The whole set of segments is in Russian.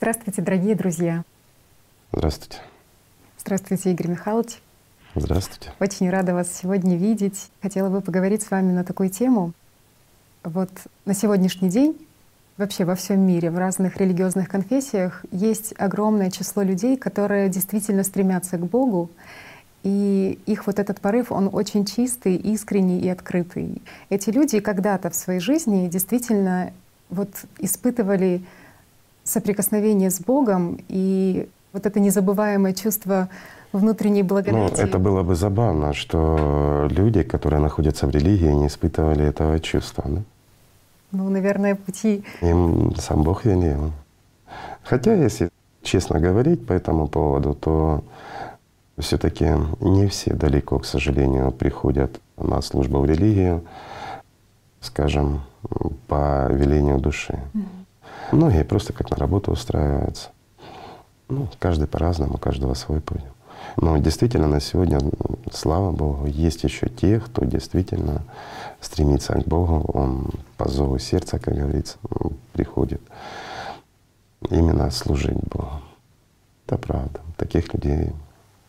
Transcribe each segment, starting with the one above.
Здравствуйте, дорогие друзья. Здравствуйте. Здравствуйте, Игорь Михайлович. Здравствуйте. Очень рада вас сегодня видеть. Хотела бы поговорить с вами на такую тему. Вот на сегодняшний день вообще во всем мире, в разных религиозных конфессиях есть огромное число людей, которые действительно стремятся к Богу, и их вот этот порыв, он очень чистый, искренний и открытый. Эти люди когда-то в своей жизни действительно вот испытывали соприкосновение с Богом и вот это незабываемое чувство внутренней благодати. Ну, это было бы забавно, что люди, которые находятся в религии, не испытывали этого чувства. Да? Ну, наверное, пути... Им сам Бог велел. Хотя, если честно говорить по этому поводу, то все таки не все далеко, к сожалению, приходят на службу в религию, скажем, по велению души. Mm-hmm. Многие просто как на работу устраиваются. Ну, каждый по-разному, у каждого свой путь. Но действительно на сегодня, слава Богу, есть еще те, кто действительно стремится к Богу, он по зову сердца, как говорится, приходит именно служить Богу. Это правда. Таких людей,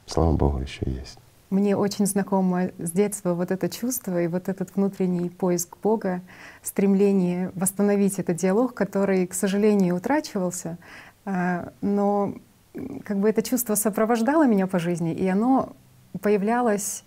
слава Богу, еще есть. Мне очень знакомо с детства вот это чувство и вот этот внутренний поиск Бога, стремление восстановить этот диалог, который, к сожалению, утрачивался. А, но как бы это чувство сопровождало меня по жизни, и оно появлялось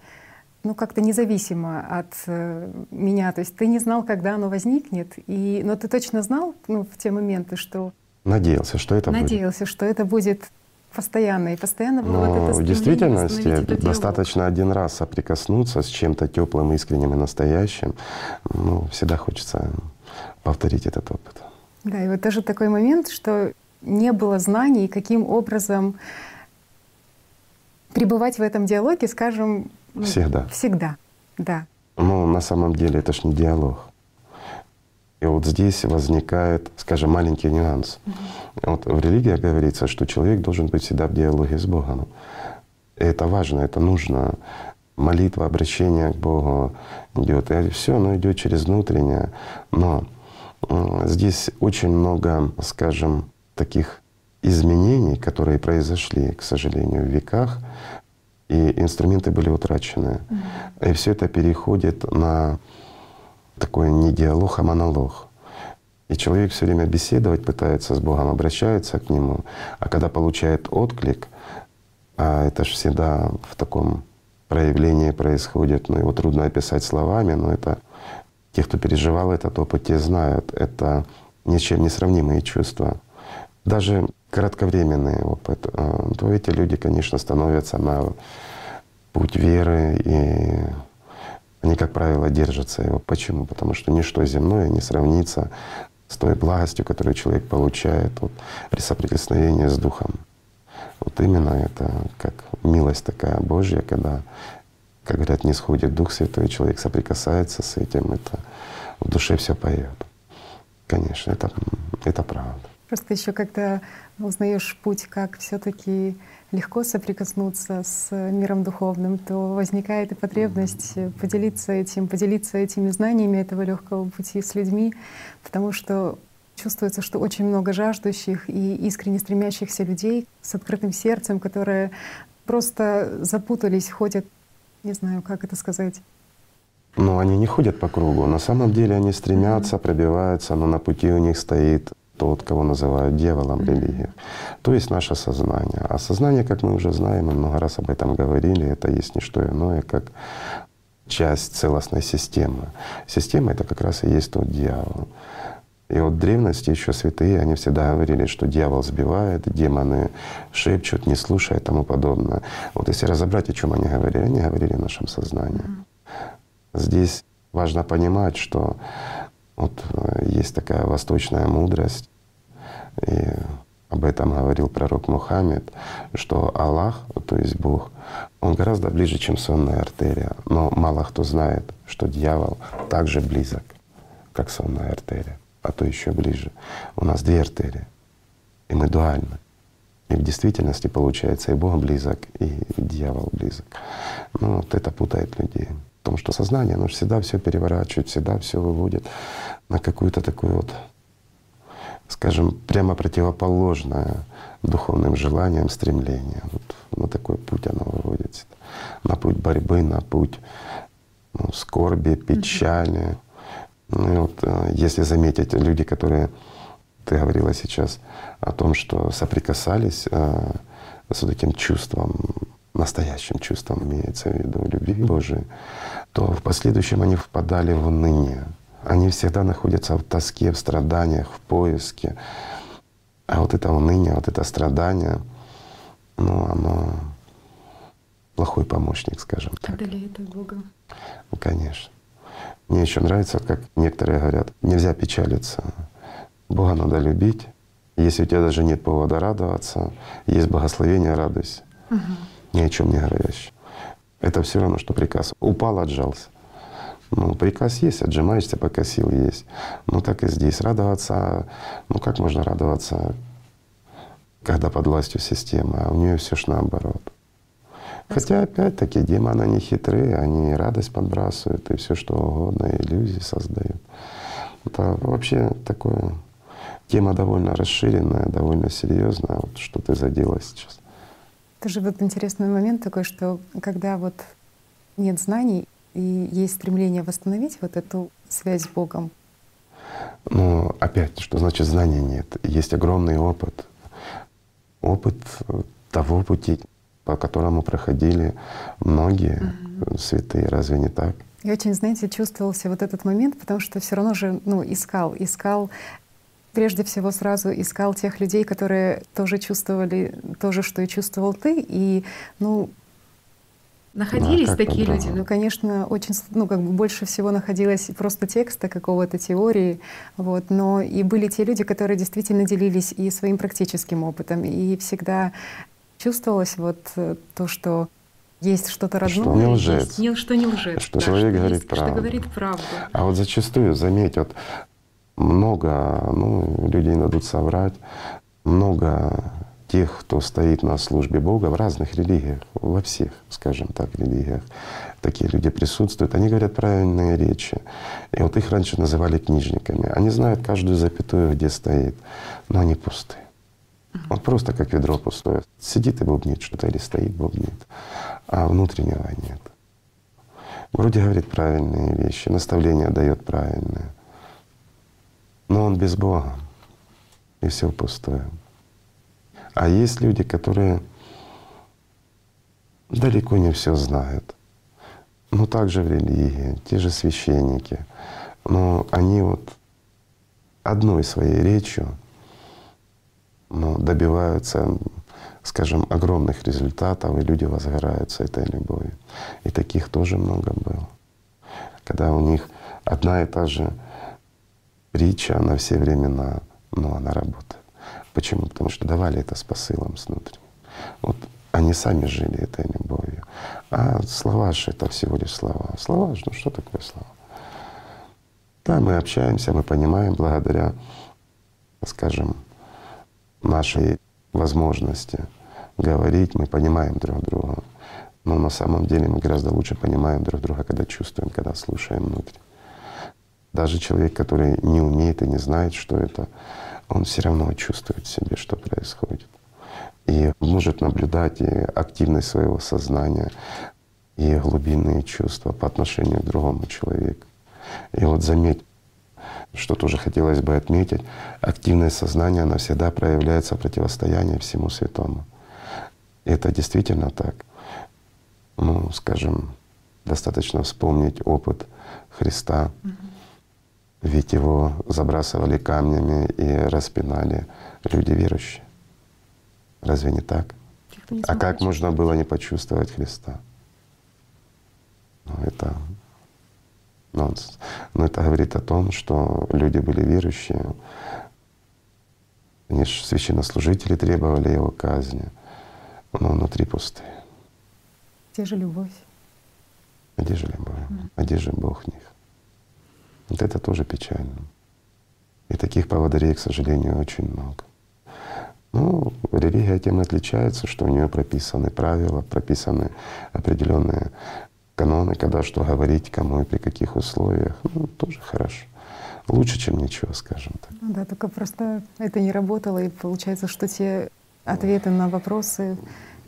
ну, как-то независимо от э, меня. То есть ты не знал, когда оно возникнет, и, но ты точно знал ну, в те моменты, что... Надеялся, что это Надеялся, будет. Надеялся, что это будет постоянно. И постоянно было Но вот это в действительности достаточно один раз соприкоснуться с чем-то теплым, искренним и настоящим. Ну, всегда хочется повторить этот опыт. Да, и вот даже такой момент, что не было знаний, каким образом пребывать в этом диалоге, скажем, ну, всегда. Всегда, да. Ну, на самом деле это ж не диалог. И вот здесь возникает, скажем, маленький нюанс. Вот в религии говорится, что человек должен быть всегда в диалоге с Богом. И это важно, это нужно. Молитва, обращение к Богу идет. И все оно идет через внутреннее. Но здесь очень много, скажем, таких изменений, которые произошли, к сожалению, в веках, и инструменты были утрачены. Mm-hmm. И все это переходит на такой не диалог, а монолог. И человек все время беседовать пытается с Богом, обращается к Нему, а когда получает отклик, а это же всегда в таком проявлении происходит, ну его трудно описать словами, но это те, кто переживал этот опыт, те знают, это ничем не сравнимые чувства. Даже кратковременный опыт, э, то эти люди, конечно, становятся на путь веры, и они, как правило, держатся его. Почему? Потому что ничто земное не сравнится с той благостью, которую человек получает вот, при соприкосновении с Духом. Вот именно это как милость такая Божья, когда, как говорят, не сходит Дух Святой, человек соприкасается с этим, это в душе все поет. Конечно, это, это правда. Просто еще когда узнаешь путь, как все-таки легко соприкоснуться с миром духовным, то возникает и потребность поделиться этим, поделиться этими знаниями этого легкого пути с людьми, потому что чувствуется, что очень много жаждущих и искренне стремящихся людей с открытым сердцем, которые просто запутались, ходят, не знаю, как это сказать, но они не ходят по кругу. На самом деле они стремятся, пробиваются, но на пути у них стоит тот, кого называют дьяволом в религии. То есть наше сознание. А сознание, как мы уже знаем, мы много раз об этом говорили, это есть не что иное, как часть целостной системы. Система — это как раз и есть тот дьявол. И вот в древности еще святые, они всегда говорили, что дьявол сбивает, демоны шепчут, не слушая и тому подобное. Вот если разобрать, о чем они говорили, они говорили о нашем сознании. Здесь важно понимать, что вот э, есть такая восточная мудрость, и об этом говорил пророк Мухаммед, что Аллах, то есть Бог, Он гораздо ближе, чем сонная артерия. Но мало кто знает, что дьявол также близок, как сонная артерия, а то еще ближе. У нас две артерии, и мы дуальны. И в действительности получается и Бог близок, и дьявол близок. Ну вот это путает людей. Потому что сознание, оно всегда все переворачивает, всегда все выводит на какую-то такую вот скажем, прямо противоположное духовным желаниям, стремлениям. Вот на такой путь оно выводится. На путь борьбы, на путь ну, скорби, печали. Ну, и вот э, если заметить люди, которые, ты говорила сейчас о том, что соприкасались э, с таким чувством, настоящим чувством, имеется в виду любви Божией, то в последующем они впадали в уныние. Они всегда находятся в тоске, в страданиях, в поиске. А вот это уныние, вот это страдание, ну, оно плохой помощник, скажем так. Отдаляет от Бога. Ну, конечно. Мне еще нравится, как некоторые говорят, нельзя печалиться. Бога надо любить. Если у тебя даже нет повода радоваться, есть благословение, радуйся. Угу. Ни о чем не говорящий. Это все равно, что приказ. Упал, отжался. Ну, приказ есть, отжимаешься, пока сил есть. Ну, так и здесь. Радоваться, ну, как можно радоваться, когда под властью системы, а у нее все ж наоборот. Хотя, опять-таки, демоны, они хитрые, они радость подбрасывают и все что угодно, иллюзии создают. Это вообще такое тема довольно расширенная, довольно серьезная. Вот что ты задела сейчас. Тоже вот интересный момент такой, что когда вот нет знаний и есть стремление восстановить вот эту связь с Богом. Ну, опять, что значит знания нет? Есть огромный опыт. Опыт того пути, по которому проходили многие угу. святые. Разве не так? И очень, знаете, чувствовался вот этот момент, потому что все равно же ну, искал, искал прежде всего сразу искал тех людей, которые тоже чувствовали то же, что и чувствовал ты. И, ну, Находились да, такие люди, ну, конечно, очень, ну, как бы больше всего находилось просто текста, какого-то теории, вот, но и были те люди, которые действительно делились и своим практическим опытом, и всегда чувствовалось вот э, то, что есть что-то родное, что не лжет, есть, не, что не лжет, что да, человек что говорит есть, правду. Что говорит правду. А вот зачастую, заметь, вот много, ну, людей дадут соврать, много тех, кто стоит на службе Бога в разных религиях, во всех, скажем так, религиях, такие люди присутствуют, они говорят правильные речи. И вот их раньше называли книжниками. Они знают каждую запятую, где стоит, но они пустые. Вот просто как ведро пустое. Сидит и бубнит что-то или стоит, бубнит, а внутреннего нет. Вроде говорит правильные вещи, наставления дает правильные, но он без Бога, и все пустое. А есть люди, которые далеко не все знают. Ну, также в религии, те же священники. Но они вот одной своей речью ну, добиваются, скажем, огромных результатов, и люди возгораются этой любовью. И таких тоже много было. Когда у них одна и та же притча на все времена, но она работает. Почему? Потому что давали это с посылом снутри. Вот они сами жили этой любовью. А слова же это всего лишь слова. Слова же, ну что такое слова? Да, мы общаемся, мы понимаем благодаря, скажем, нашей возможности говорить, мы понимаем друг друга. Но на самом деле мы гораздо лучше понимаем друг друга, когда чувствуем, когда слушаем внутрь. Даже человек, который не умеет и не знает, что это, он все равно чувствует в себе, что происходит. И может наблюдать и активность своего сознания, и глубинные чувства по отношению к другому человеку. И вот заметь, что тоже хотелось бы отметить, активное сознание, оно всегда проявляется в противостоянии всему святому. И это действительно так. Ну, скажем, достаточно вспомнить опыт Христа. Ведь его забрасывали камнями и распинали люди верующие. Разве не так? Не а как можно было не почувствовать Христа? Ну, это нонсенс. Но это говорит о том, что люди были верующие. Они же священнослужители требовали его казни, но внутри пустые. Где же любовь? Где же любовь? А где же Бог в них? Вот это тоже печально. И таких поводырей, к сожалению, очень много. Ну, религия тем и отличается, что у нее прописаны правила, прописаны определенные каноны, когда что говорить, кому и при каких условиях, ну, тоже хорошо. Лучше, чем ничего, скажем так. Ну да, только просто это не работало, и получается, что те ответы на вопросы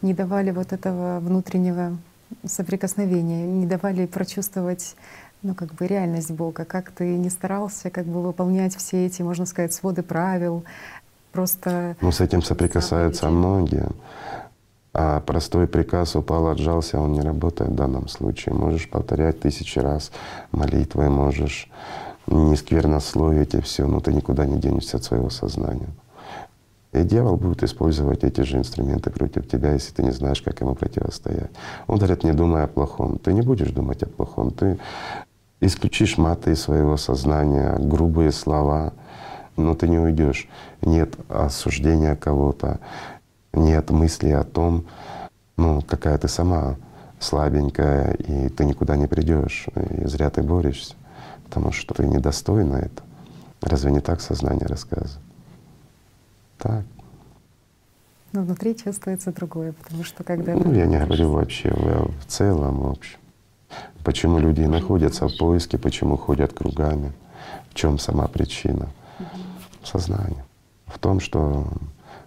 не давали вот этого внутреннего соприкосновения, не давали прочувствовать ну, как бы реальность Бога, как ты не старался как бы выполнять все эти, можно сказать, своды правил, просто... Ну, с этим соприкасаются заповеди. многие. А простой приказ упал, отжался, он не работает в данном случае. Можешь повторять тысячи раз молитвы, можешь не сквернословить и все, но ты никуда не денешься от своего сознания. И дьявол будет использовать эти же инструменты против тебя, если ты не знаешь, как ему противостоять. Он говорит, не думай о плохом. Ты не будешь думать о плохом. Ты исключишь маты из своего сознания, грубые слова, но ты не уйдешь. Нет осуждения кого-то, нет мысли о том, ну, какая ты сама слабенькая, и ты никуда не придешь, и зря ты борешься, потому что ты недостойна это. Разве не так сознание рассказывает? Так. Но внутри чувствуется другое, потому что когда… Ну, я не говорю вообще, в целом, в общем. Почему люди находятся в поиске, почему ходят кругами, в чем сама причина? Сознание. В том, что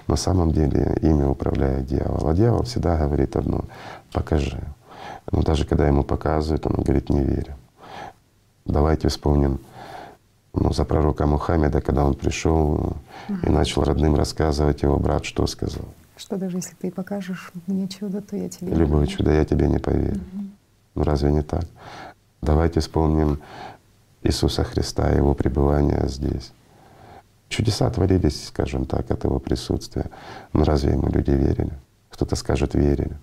на самом деле ими управляет дьявол. А дьявол всегда говорит одно — покажи. Но даже когда ему показывают, он говорит «не верю». Давайте вспомним ну, за пророка Мухаммеда, когда он пришел и начал родным рассказывать, его брат что сказал? Что даже если ты покажешь мне чудо, то я тебе Любое не чудо, я тебе не поверю. Угу. Ну разве не так? Давайте вспомним Иисуса Христа, Его пребывание здесь. Чудеса творились, скажем так, от Его присутствия. Но разве Ему люди верили? Кто-то скажет, верили.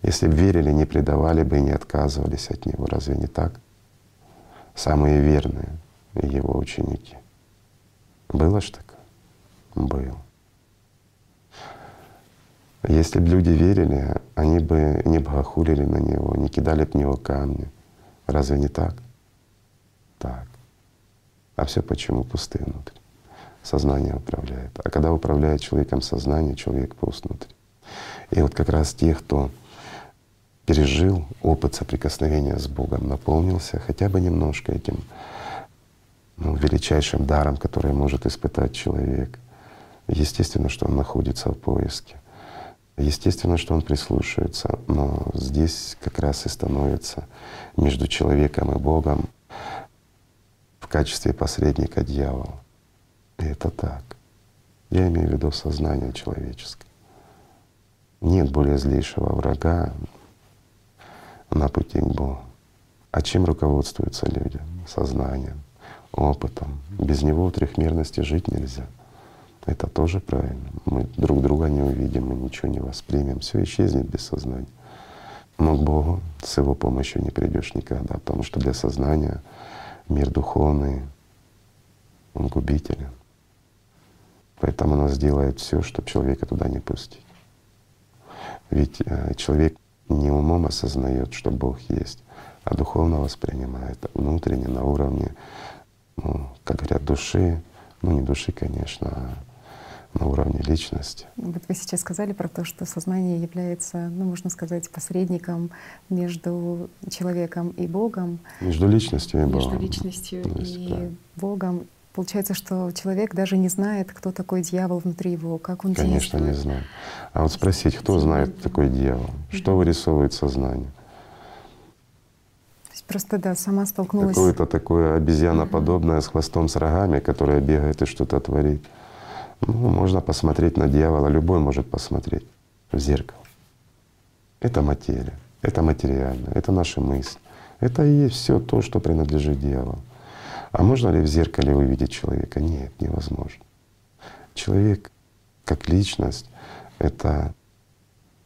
Если бы верили, не предавали бы и не отказывались от Него. Разве не так? Самые верные Его ученики. Было ж такое? Было. Если бы люди верили, они бы не богохулили на него, не кидали бы в него камни. Разве не так? Так. А все почему? Пустые внутри. Сознание управляет. А когда управляет человеком сознание, человек пуст внутри. И вот как раз те, кто пережил опыт соприкосновения с Богом, наполнился хотя бы немножко этим ну, величайшим даром, который может испытать человек. Естественно, что он находится в поиске. Естественно, что он прислушивается, но здесь как раз и становится между человеком и Богом в качестве посредника дьявол. И это так. Я имею в виду сознание человеческое. Нет более злейшего врага на пути к Богу. А чем руководствуются люди? Сознанием, опытом. Без него в трехмерности жить нельзя. Это тоже правильно. Мы друг друга не увидим, мы ничего не воспримем. Все исчезнет без сознания. Но к Богу с Его помощью не придешь никогда, потому что для сознания мир духовный, он губителен. Поэтому нас делает все, чтобы человека туда не пустить. Ведь э, человек не умом осознает, что Бог есть, а духовно воспринимает, внутренне, на уровне, ну, как говорят, души, ну не души, конечно, а на уровне личности. Вот вы сейчас сказали про то, что сознание является, ну, можно сказать, посредником между человеком и Богом. Между личностью и Богом. Между личностью есть, и да. Богом. Получается, что человек даже не знает, кто такой дьявол внутри его, как он Конечно, действует. не знает. А вот спросить, кто знает такой дьявол? Что вырисовывает сознание? Просто да, сама столкнулась. Какое-то такое обезьяноподобное с хвостом с рогами, которое бегает и что-то творит. Ну, можно посмотреть на дьявола, любой может посмотреть в зеркало. Это материя, это материально, это наши мысли. Это и есть все то, что принадлежит дьяволу. А можно ли в зеркале увидеть человека? Нет, невозможно. Человек как личность — это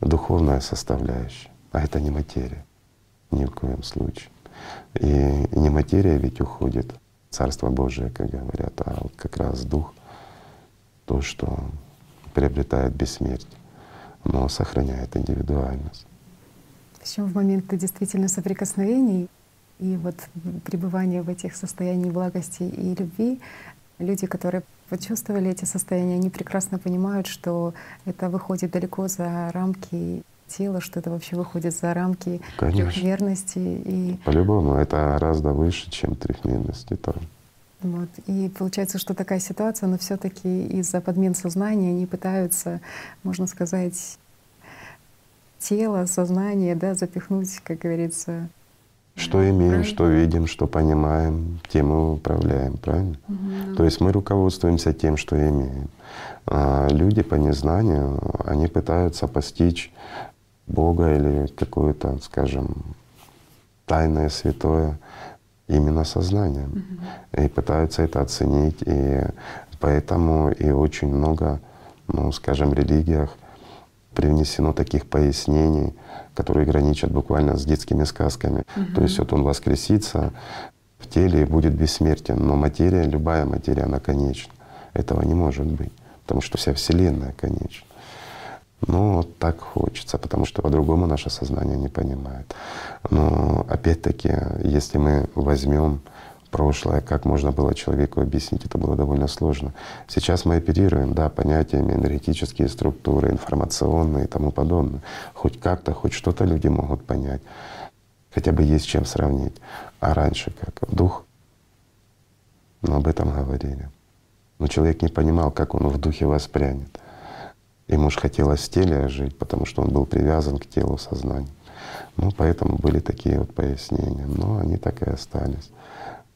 духовная составляющая, а это не материя ни в коем случае. И, не материя ведь уходит, Царство Божие, как говорят, а вот как раз Дух — то, что приобретает бессмертие, но сохраняет индивидуальность. Причем в моменты действительно соприкосновений и вот пребывания в этих состояниях благости и любви, люди, которые почувствовали эти состояния, они прекрасно понимают, что это выходит далеко за рамки тела, что это вообще выходит за рамки Конечно. трехмерности. И... По-любому, это гораздо выше, чем трехмерность. Это Вот. И получается, что такая ситуация, но все-таки из-за подмен сознания они пытаются, можно сказать, тело, сознание, да, запихнуть, как говорится. Что имеем, правильно? что видим, что понимаем, тем мы управляем, правильно? Угу. То есть мы руководствуемся тем, что имеем. А люди по незнанию, они пытаются постичь Бога или какое-то, скажем, тайное, святое именно сознанием. Угу. И пытаются это оценить. И поэтому и очень много, ну, скажем, религиях привнесено таких пояснений, которые граничат буквально с детскими сказками. Угу. То есть вот он воскресится в теле и будет бессмертен, но материя, любая материя, она конечна. Этого не может быть, потому что вся Вселенная конечна. Ну, вот так хочется, потому что по-другому наше сознание не понимает. Но опять-таки, если мы возьмем прошлое, как можно было человеку объяснить, это было довольно сложно. Сейчас мы оперируем, да, понятиями энергетические структуры, информационные и тому подобное. Хоть как-то, хоть что-то люди могут понять. Хотя бы есть чем сравнить. А раньше как? Дух? Но об этом говорили. Но человек не понимал, как он в духе воспрянет. Ему же хотелось в теле жить, потому что он был привязан к телу сознания. Ну, поэтому были такие вот пояснения. Но они так и остались.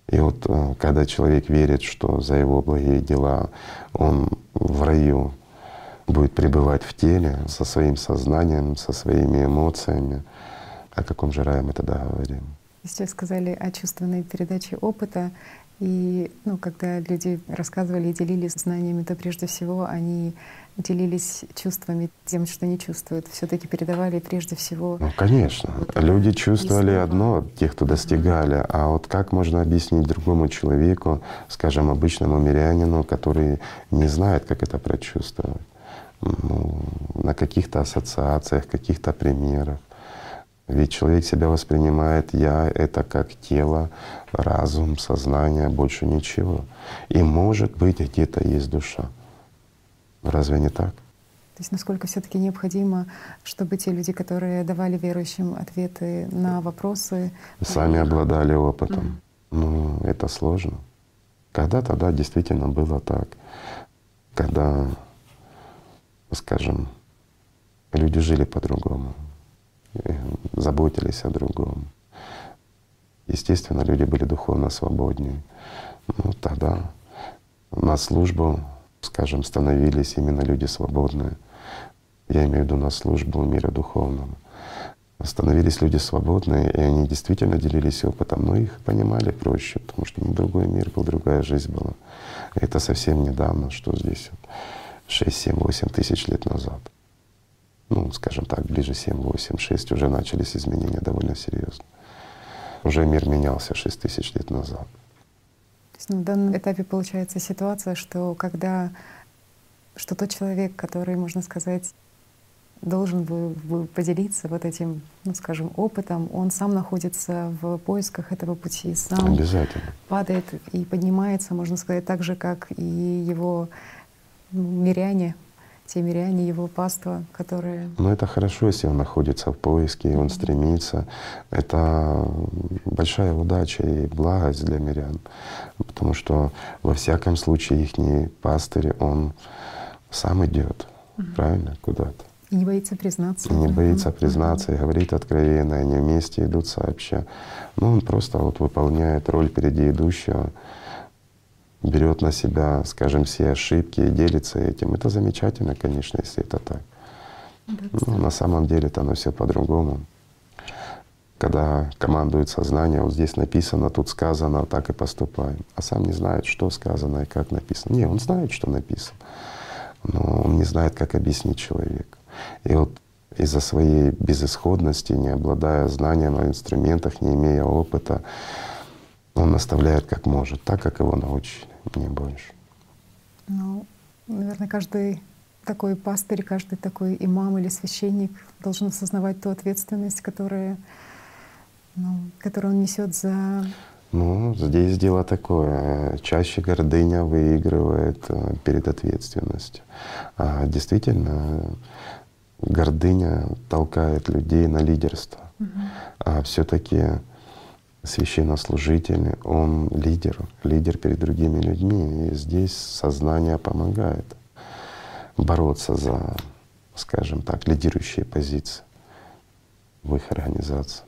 И вот э, когда человек верит, что за его благие дела он в раю будет пребывать в теле со своим сознанием, со своими эмоциями, о каком же рае мы тогда говорим? Сейчас сказали о чувственной передаче опыта. И ну, когда люди рассказывали и делились знаниями, то прежде всего они делились чувствами, тем, что не чувствуют, все-таки передавали прежде всего. Ну, конечно. Вот Люди чувствовали одно, те, кто достигали, а вот как можно объяснить другому человеку, скажем, обычному мирянину, который не знает, как это прочувствовать? Ну, на каких-то ассоциациях, каких-то примерах. Ведь человек себя воспринимает «я» — это как тело, разум, сознание, больше ничего. И может быть где-то есть душа. Разве не так? То есть насколько все-таки необходимо, чтобы те люди, которые давали верующим ответы на вопросы, сами обладали опытом. Mm. Ну, это сложно. Когда-то, да, действительно было так. Когда, скажем, люди жили по-другому, заботились о другом. Естественно, люди были духовно свободнее. Ну, тогда на службу скажем, становились именно люди свободные. Я имею в виду на службу мира духовного. Становились люди свободные, и они действительно делились опытом, но их понимали проще, потому что не другой мир был, другая жизнь была. Это совсем недавно, что здесь 6, 7, 8 тысяч лет назад. Ну, скажем так, ближе 7, 8, 6 уже начались изменения довольно серьезно. Уже мир менялся 6 тысяч лет назад. На данном этапе получается ситуация, что когда что тот человек, который, можно сказать, должен был поделиться вот этим, ну, скажем, опытом, он сам находится в поисках этого пути, сам Обязательно. падает и поднимается, можно сказать, так же, как и его ну, миряне, те миряне, его паства, которые… Ну это хорошо, если он находится в поиске, и он mm-hmm. стремится. Это большая удача и благость для мирян, потому что во всяком случае их пастырь, он сам идет, mm-hmm. правильно, куда-то. И не боится признаться. И не боится признаться, и говорит откровенно, они вместе идут сообща. Ну, он просто вот выполняет роль впереди идущего, берет на себя, скажем, все ошибки и делится этим. Это замечательно, конечно, если это так. Да, Но на самом деле это оно все по-другому. Когда командует сознание, вот здесь написано, тут сказано, так и поступаем. А сам не знает, что сказано и как написано. Не, он знает, что написано, но он не знает, как объяснить человеку. И вот из-за своей безысходности, не обладая знанием о инструментах, не имея опыта, он наставляет как может, так, как его научили, не больше. Ну, наверное, каждый такой пастырь, каждый такой имам или священник должен осознавать ту ответственность, которая, ну, которую он несет за ну, здесь дело такое. Чаще гордыня выигрывает э, перед ответственностью. А действительно, гордыня толкает людей на лидерство. Угу. А все-таки священнослужитель, он лидер, лидер перед другими людьми. И здесь сознание помогает бороться за, скажем так, лидирующие позиции в их организации.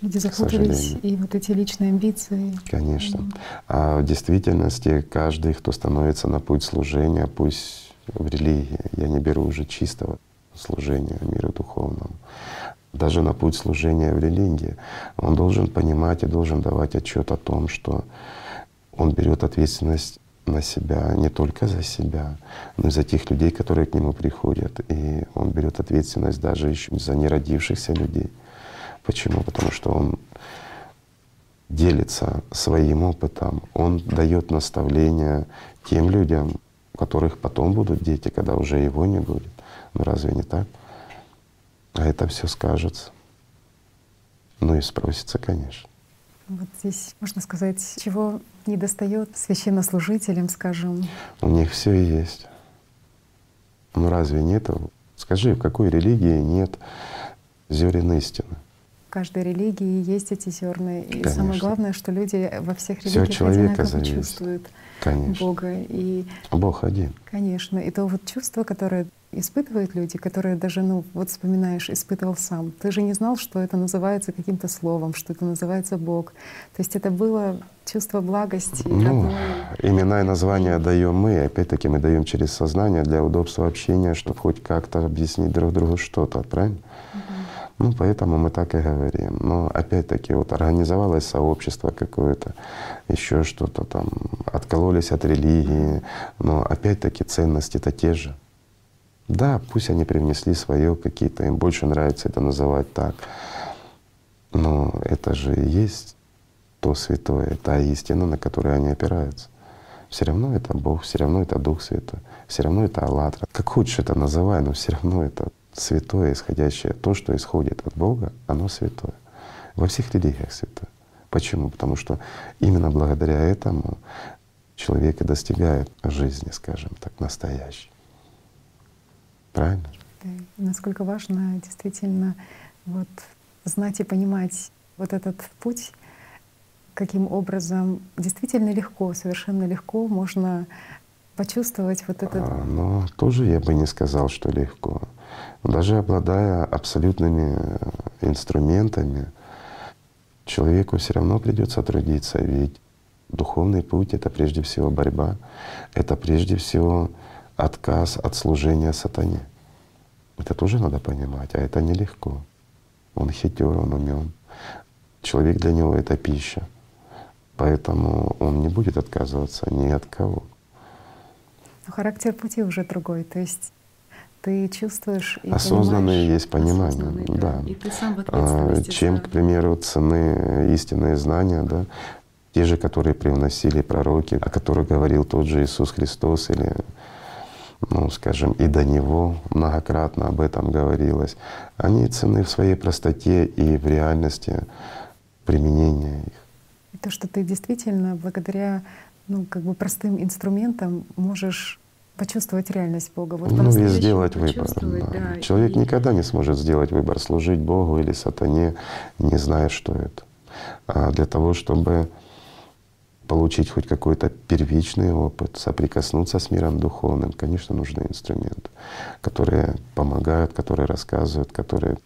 Люди запутались, и вот эти личные амбиции. Конечно. Mm. А в действительности каждый, кто становится на путь служения, пусть в религии, я не беру уже чистого служения миру духовному, даже на путь служения в религии, он должен понимать и должен давать отчет о том, что он берет ответственность на себя, не только за себя, но и за тех людей, которые к нему приходят. И он берет ответственность даже еще за неродившихся людей. Почему? Потому что он делится своим опытом, он дает наставления тем людям, у которых потом будут дети, когда уже его не будет. Ну разве не так? А это все скажется. Ну и спросится, конечно. Вот здесь можно сказать, чего не достает священнослужителям, скажем. У них все есть. Ну разве нет? Скажи, в какой религии нет зерен истины? В каждой религии есть эти зерна. И Конечно. самое главное, что люди во всех религиях Все человека зависит. чувствуют Конечно. Бога. И, Бог один. Конечно. И то вот чувство, которое испытывают люди, которые даже, ну, вот вспоминаешь, испытывал сам. Ты же не знал, что это называется каким-то словом, что это называется Бог. То есть это было чувство благости. Ну, родной. имена и названия даем мы, опять-таки мы даем через сознание для удобства общения, чтобы хоть как-то объяснить друг другу что-то, правильно? Ну, поэтому мы так и говорим. Но опять-таки вот организовалось сообщество какое-то, еще что-то там, откололись от религии, но опять-таки ценности-то те же. Да, пусть они привнесли свое какие-то, им больше нравится это называть так. Но это же и есть то святое, та истина, на которую они опираются. Все равно это Бог, все равно это Дух Святой, все равно это Аллатра. Как хочешь это называй, но все равно это святое, исходящее, то, что исходит от Бога, оно святое. Во всех религиях святое. Почему? Потому что именно благодаря этому человек и достигает жизни, скажем так, настоящей. Правильно? Да. насколько важно действительно вот знать и понимать вот этот путь, каким образом действительно легко, совершенно легко можно почувствовать вот этот. А, но тоже я бы не сказал, что легко. Даже обладая абсолютными инструментами, человеку все равно придется трудиться, ведь духовный путь — это прежде всего борьба, это прежде всего отказ от служения сатане. Это тоже надо понимать, а это нелегко. Он хитер, он умен. Человек для него — это пища. Поэтому он не будет отказываться ни от кого. Но характер пути уже другой. То есть ты чувствуешь и Осознанное есть понимание, да. да. И ты сам в а, Чем, к примеру, цены истинные знания, да, те же, которые привносили пророки, о которых говорил тот же Иисус Христос или ну, скажем, и до него многократно об этом говорилось, они цены в своей простоте и в реальности применения их. И то, что ты действительно благодаря ну, как бы простым инструментам можешь почувствовать реальность Бога. Вот ну и сделать выбор. Да. Да. Человек и... никогда не сможет сделать выбор, служить Богу или сатане, не зная, что это. А для того, чтобы получить хоть какой-то первичный опыт, соприкоснуться с миром духовным, конечно, нужны инструменты, которые помогают, которые рассказывают, которые,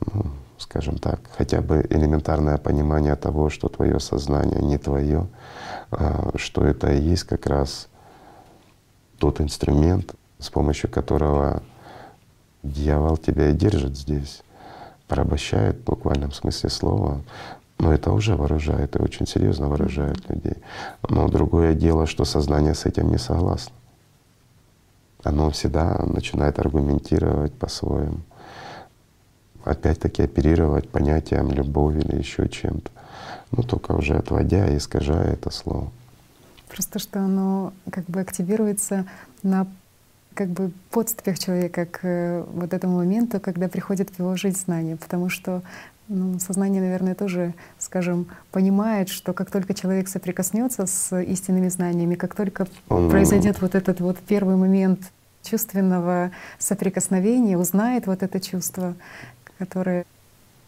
ну, скажем так, хотя бы элементарное понимание того, что твое сознание не твое, а что это и есть как раз тот инструмент, с помощью которого дьявол тебя и держит здесь, порабощает в буквальном смысле слова. Но это уже выражает, и очень серьезно выражает людей. Но другое дело, что сознание с этим не согласно. Оно всегда начинает аргументировать по-своему. Опять-таки оперировать понятием любовь или еще чем-то. Ну только уже отводя и искажая это слово. Просто что оно как бы активируется на как бы подступях человека к э, вот этому моменту, когда приходит в его жизнь знание, потому что ну, сознание, наверное, тоже, скажем, понимает, что как только человек соприкоснется с истинными знаниями, как только Он... произойдет вот этот вот первый момент чувственного соприкосновения, узнает вот это чувство, которое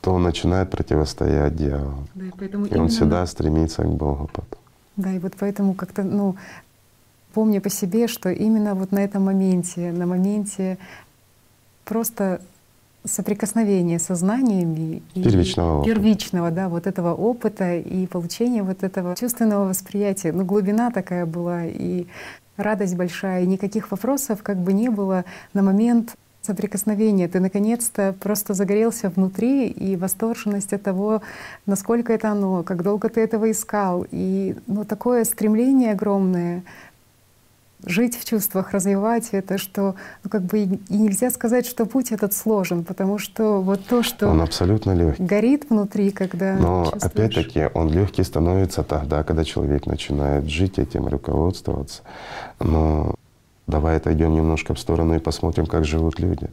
то он начинает противостоять дьяволу. Да, и поэтому И он всегда стремится к Богу потом. Да, и вот поэтому как-то, ну, помню по себе, что именно вот на этом моменте, на моменте просто соприкосновения со знаниями и Первичного опыта. первичного, да, вот этого опыта и получения вот этого чувственного восприятия. Ну, глубина такая была и радость большая, и никаких вопросов как бы не было на момент соприкосновения. Ты наконец-то просто загорелся внутри, и восторженность от того, насколько это оно, как долго ты этого искал. И ну, такое стремление огромное жить в чувствах, развивать это, что ну, как бы и нельзя сказать, что путь этот сложен, потому что вот то, что Он абсолютно легкий. горит внутри, когда Но чувствуешь. опять-таки он легкий становится тогда, когда человек начинает жить этим, руководствоваться. Но давай отойдем немножко в сторону и посмотрим, как живут люди.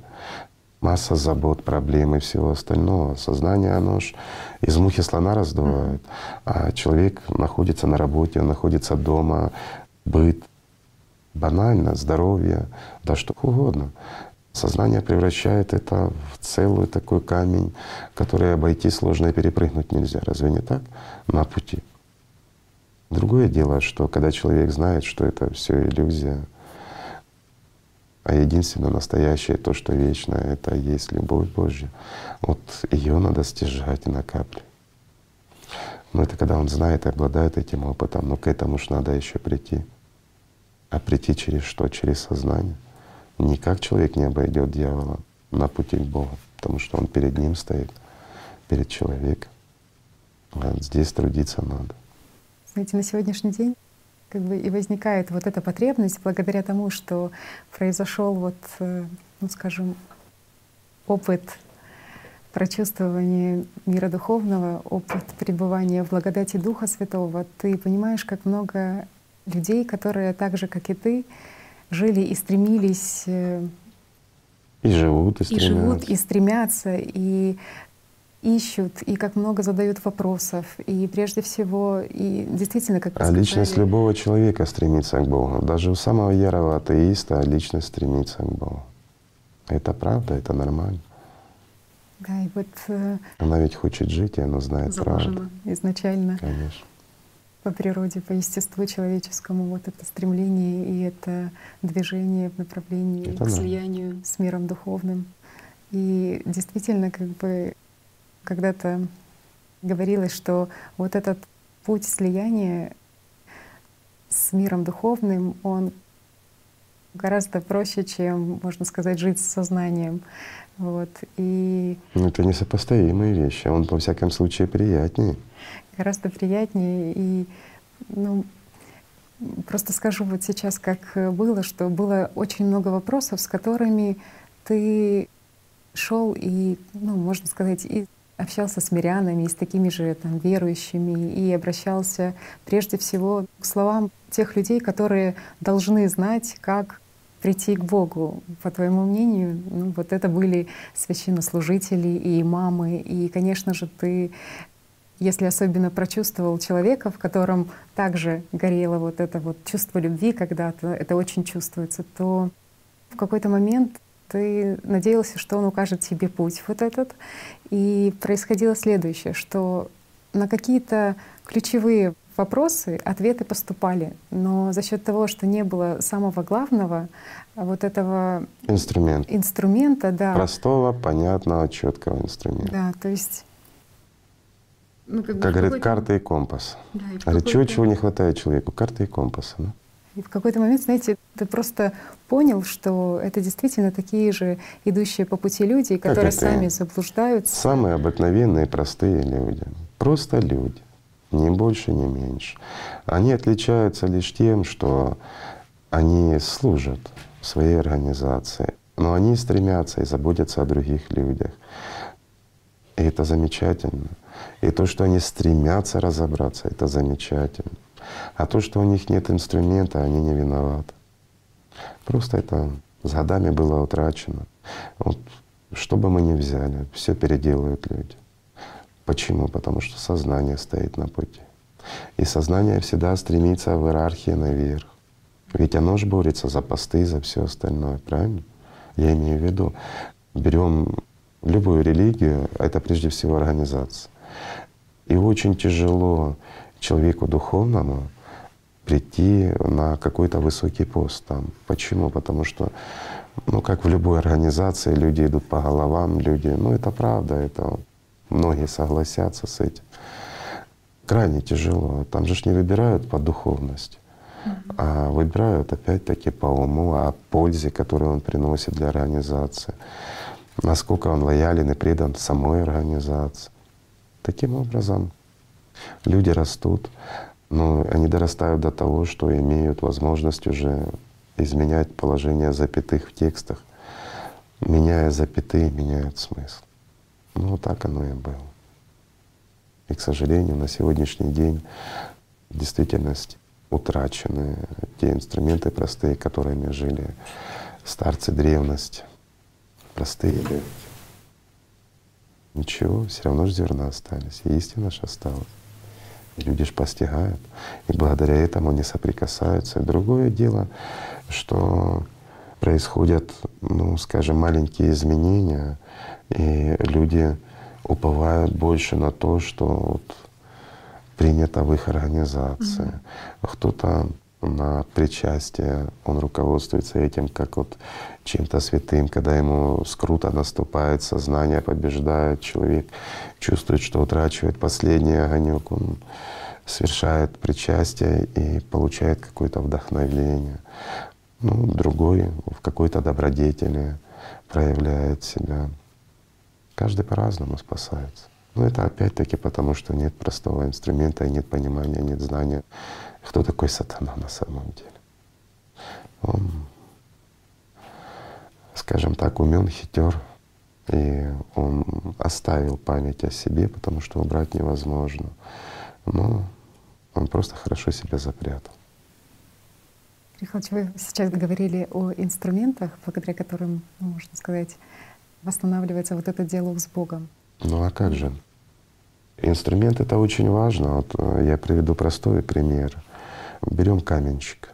Масса забот, проблем и всего остального. Сознание, оно ж из мухи слона раздувает. А человек находится на работе, он находится дома, быт, банально, здоровье, да что угодно. Сознание превращает это в целый такой камень, который обойти сложно и перепрыгнуть нельзя. Разве не так? На пути. Другое дело, что когда человек знает, что это все иллюзия, а единственное настоящее, то, что вечное, это есть любовь Божья. Вот ее надо стяжать и накапливать. Но это когда он знает и обладает этим опытом, но к этому ж надо еще прийти. А прийти через что? Через сознание. Никак человек не обойдет дьявола на пути к Богу, потому что он перед ним стоит, перед человеком. А здесь трудиться надо. Знаете, на сегодняшний день как бы и возникает вот эта потребность благодаря тому, что произошел вот, э, ну скажем, опыт прочувствования мира духовного, опыт пребывания в благодати Духа Святого, ты понимаешь, как много людей, которые так же, как и ты, жили и стремились э, И живут, и и стремятся. живут, и стремятся, и ищут, и как много задают вопросов, и прежде всего, и действительно, как А личность сказали, любого человека стремится к Богу. Даже у самого ярого атеиста личность стремится к Богу. Это правда, это нормально. Да, и вот э, Она ведь хочет жить, и она знает правду. изначально Конечно. По природе, по естеству человеческому вот это стремление и это движение в направлении Это к да. слиянию с миром духовным. И действительно, как бы когда-то говорилось, что вот этот путь слияния с миром духовным, он гораздо проще, чем, можно сказать, жить с сознанием. Вот. И Ну, это несопоставимые вещи. Он, во всяком случае, приятнее. Гораздо приятнее. И ну, просто скажу вот сейчас, как было, что было очень много вопросов, с которыми ты шел и, ну, можно сказать, и общался с мирянами, и с такими же там, верующими, и обращался прежде всего к словам тех людей, которые должны знать, как прийти к Богу. По твоему мнению, ну, вот это были священнослужители и имамы, и, конечно же, ты если особенно прочувствовал человека, в котором также горело вот это вот чувство любви когда-то, это очень чувствуется, то в какой-то момент ты надеялся, что он укажет тебе путь вот этот. И происходило следующее, что на какие-то ключевые вопросы ответы поступали, но за счет того, что не было самого главного вот этого Инструмент. инструмента, да, Простого, понятного, четкого инструмента. да, то есть ну, как, бы Как какой-то- карта и компас. Да, и в Говорит, чего, чего не хватает человеку? Карты и компаса. ну. И в какой-то момент, знаете, ты просто понял, что это действительно такие же идущие по пути люди, которые сами заблуждаются. Самые обыкновенные, простые люди. Просто люди. Ни больше, ни меньше. Они отличаются лишь тем, что они служат своей организации, но они стремятся и заботятся о других людях. И это замечательно. И то, что они стремятся разобраться, это замечательно. А то, что у них нет инструмента, они не виноваты. Просто это с годами было утрачено. Вот что бы мы ни взяли, все переделывают люди. Почему? Потому что сознание стоит на пути. И сознание всегда стремится в иерархии наверх. Ведь оно же борется за посты, за все остальное, правильно? Я имею в виду, берем Любую религию — это прежде всего организация. И очень тяжело человеку духовному прийти на какой-то высокий пост там. Почему? Потому что, ну, как в любой организации, люди идут по головам, люди, ну, это правда, это многие согласятся с этим. Крайне тяжело. Там же ж не выбирают по духовности, а выбирают опять-таки по уму, о пользе, которую он приносит для организации, насколько он лоялен и предан самой организации. Таким образом, люди растут, но они дорастают до того, что имеют возможность уже изменять положение запятых в текстах. Меняя запятые, меняют смысл. Ну, так оно и было. И, к сожалению, на сегодняшний день в действительности утрачены те инструменты простые, которыми жили старцы древности. Простые люди. Ничего, все равно же зерна остались, и истина же осталась. И люди ж постигают, и благодаря этому они соприкасаются. И другое дело, что происходят, ну, скажем, маленькие изменения, и люди уповают больше на то, что вот принято в их организации. Mm-hmm. Кто-то на причастие, он руководствуется этим, как вот чем-то святым, когда ему скруто наступает, сознание побеждает, человек чувствует, что утрачивает последний огонек, он совершает причастие и получает какое-то вдохновение. Ну, другой в какой-то добродетели проявляет себя. Каждый по-разному спасается. Но это опять-таки потому, что нет простого инструмента, нет понимания, нет знания, кто такой сатана на самом деле. Он, скажем так, умен, хитер, и он оставил память о себе, потому что убрать невозможно. Но он просто хорошо себя запрятал. Михайлович, вы сейчас говорили о инструментах, благодаря которым, ну, можно сказать, восстанавливается вот этот диалог с Богом. Ну а как же? Инструмент — это очень важно. Вот э, я приведу простой пример. Берем каменщик.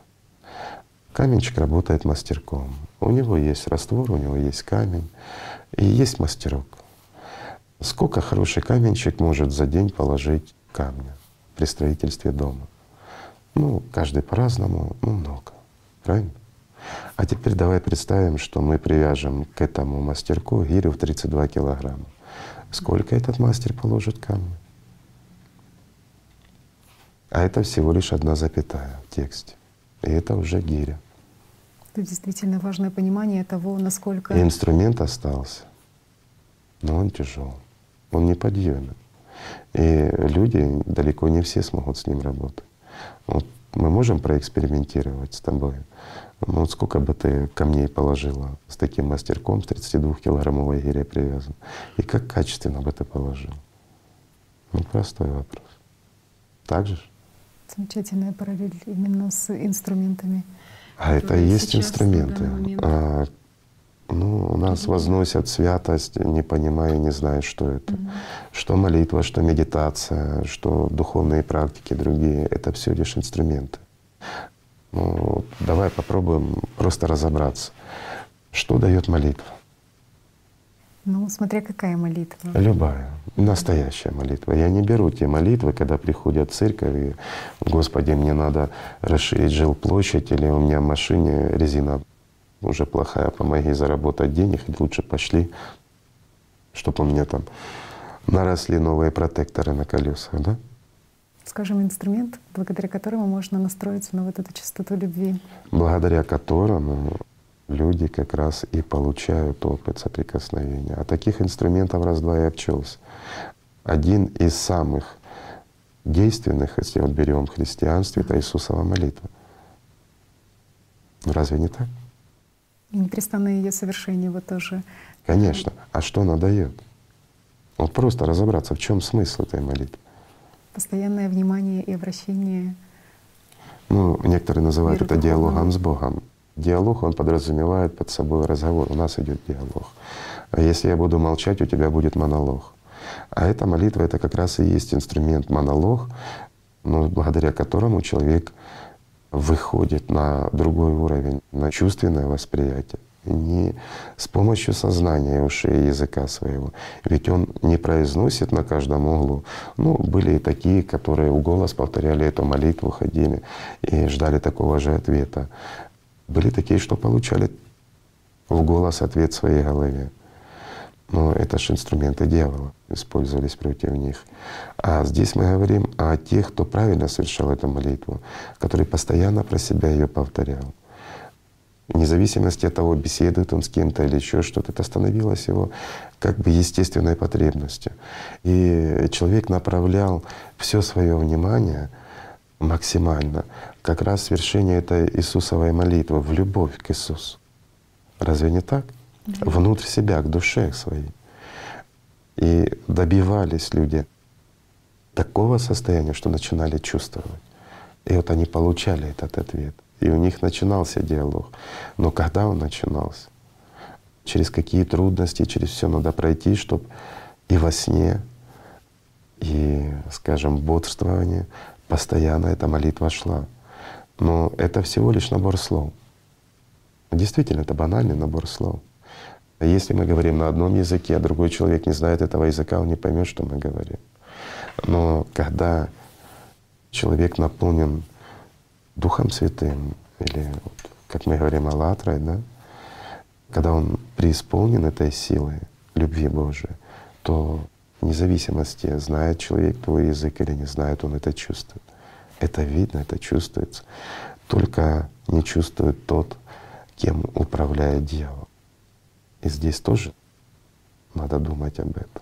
Каменщик работает мастерком. У него есть раствор, у него есть камень и есть мастерок. Сколько хороший каменщик может за день положить камня при строительстве дома? Ну, каждый по-разному, ну, много. Правильно? А теперь давай представим, что мы привяжем к этому мастерку гирю в 32 килограмма. Сколько этот мастер положит камня? А это всего лишь одна запятая в тексте. И это уже гиря. Это действительно важное понимание того, насколько… И инструмент остался, но он тяжел, он неподъемен. И люди далеко не все смогут с ним работать. Вот мы можем проэкспериментировать с тобой. Ну вот сколько бы ты камней положила с таким мастерком, с 32-килограммовой гире привязан, и как качественно бы ты положил? Ну, простой вопрос. Так же? Замечательная параллель именно с инструментами. А это и есть инструменты. А, ну, у нас возносят святость, не понимая, не зная, что это. Mm-hmm. Что молитва, что медитация, что духовные практики другие — это все лишь инструменты. Ну, давай попробуем просто разобраться. Что дает молитва? Ну, смотря какая молитва. Любая, настоящая молитва. Я не беру те молитвы, когда приходят в церковь и «Господи, мне надо расширить жилплощадь» или «У меня в машине резина уже плохая, помоги заработать денег, лучше пошли, чтобы у меня там наросли новые протекторы на колесах». Да? скажем, инструмент, благодаря которому можно настроиться на вот эту частоту любви. Благодаря которому люди как раз и получают опыт соприкосновения. А таких инструментов раз-два и обчелся. Один из самых действенных, если вот берем в христианстве, это Иисусова молитва. Разве не так? И непрестанное ее совершение вот тоже. Конечно. А что она дает? Вот просто разобраться, в чем смысл этой молитвы. Постоянное внимание и обращение. Ну, некоторые называют это диалогом с Богом. Диалог, он подразумевает под собой разговор. У нас идет диалог. А если я буду молчать, у тебя будет монолог. А эта молитва — это как раз и есть инструмент монолог, но благодаря которому человек выходит на другой уровень, на чувственное восприятие. не с помощью сознания ушей языка своего. Ведь он не произносит на каждом углу. Ну, были и такие, которые у голос повторяли эту молитву, ходили и ждали такого же ответа. Были такие, что получали в голос ответ в своей голове. Но это же инструменты дьявола использовались против них. А здесь мы говорим о тех, кто правильно совершал эту молитву, который постоянно про себя ее повторял. Вне зависимости от того, беседует он с кем-то или еще что-то, это становилось его как бы естественной потребностью. И человек направлял все свое внимание максимально как раз свершение этой Иисусовой молитвы в любовь к Иисусу. Разве не так? Да. Внутрь себя, к душе своей. И добивались люди такого состояния, что начинали чувствовать. И вот они получали этот ответ. И у них начинался диалог. Но когда он начинался? Через какие трудности, через все надо пройти, чтобы и во сне, и, скажем, бодрствование, постоянно эта молитва шла. Но это всего лишь набор слов. Действительно, это банальный набор слов. Если мы говорим на одном языке, а другой человек не знает этого языка, он не поймет, что мы говорим. Но когда человек наполнен Духом Святым, или, как мы говорим, «Аллатрой», да, когда он преисполнен этой силой любви Божией, то вне зависимости, знает человек твой язык или не знает, он это чувствует. Это видно, это чувствуется. Только не чувствует тот, кем управляет дьявол. И здесь тоже надо думать об этом.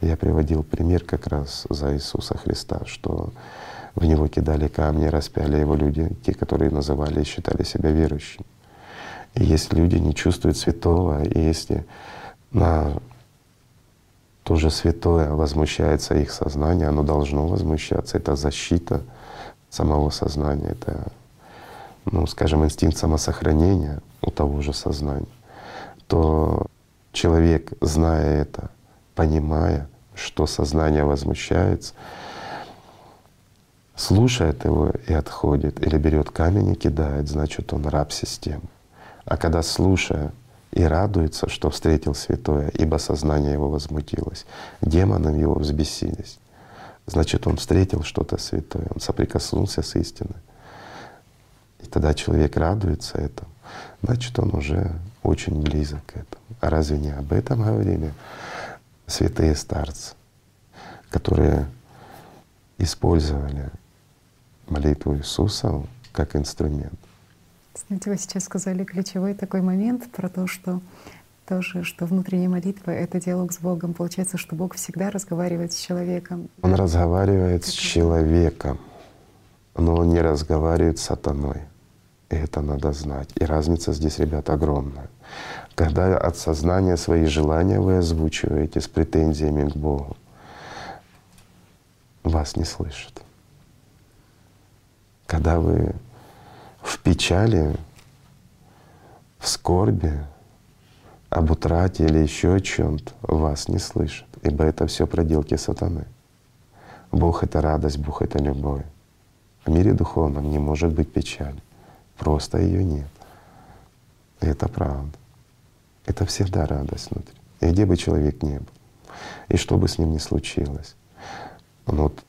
Я приводил пример как раз за Иисуса Христа, что в него кидали камни, распяли его люди, те, которые называли и считали себя верующими. И если люди не чувствуют святого, и если на то же святое возмущается их сознание, оно должно возмущаться. Это защита самого сознания, это, ну, скажем, инстинкт самосохранения у того же сознания, то человек, зная это, понимая, что сознание возмущается, слушает его и отходит, или берет камень и кидает, значит, он раб системы. А когда слушая и радуется, что встретил святое, ибо сознание его возмутилось, демоны его взбесились, значит, он встретил что-то святое, он соприкоснулся с истиной. И тогда человек радуется этому, значит, он уже очень близок к этому. А разве не об этом говорили святые старцы, которые использовали молитву Иисуса как инструмент. Знаете, вы сейчас сказали ключевой такой момент про то, что тоже, что внутренняя молитва — это диалог с Богом. Получается, что Бог всегда разговаривает с человеком. Он разговаривает с человеком, но он не разговаривает с сатаной. И это надо знать. И разница здесь, ребята, огромная. Когда от сознания свои желания вы озвучиваете с претензиями к Богу, вас не слышат когда вы в печали, в скорби, об утрате или еще о чем-то, вас не слышат, ибо это все проделки сатаны. Бог — это радость, Бог — это любовь. В мире духовном не может быть печали, просто ее нет. И это правда. Это всегда радость внутри. И где бы человек ни был, и что бы с ним ни случилось. Вот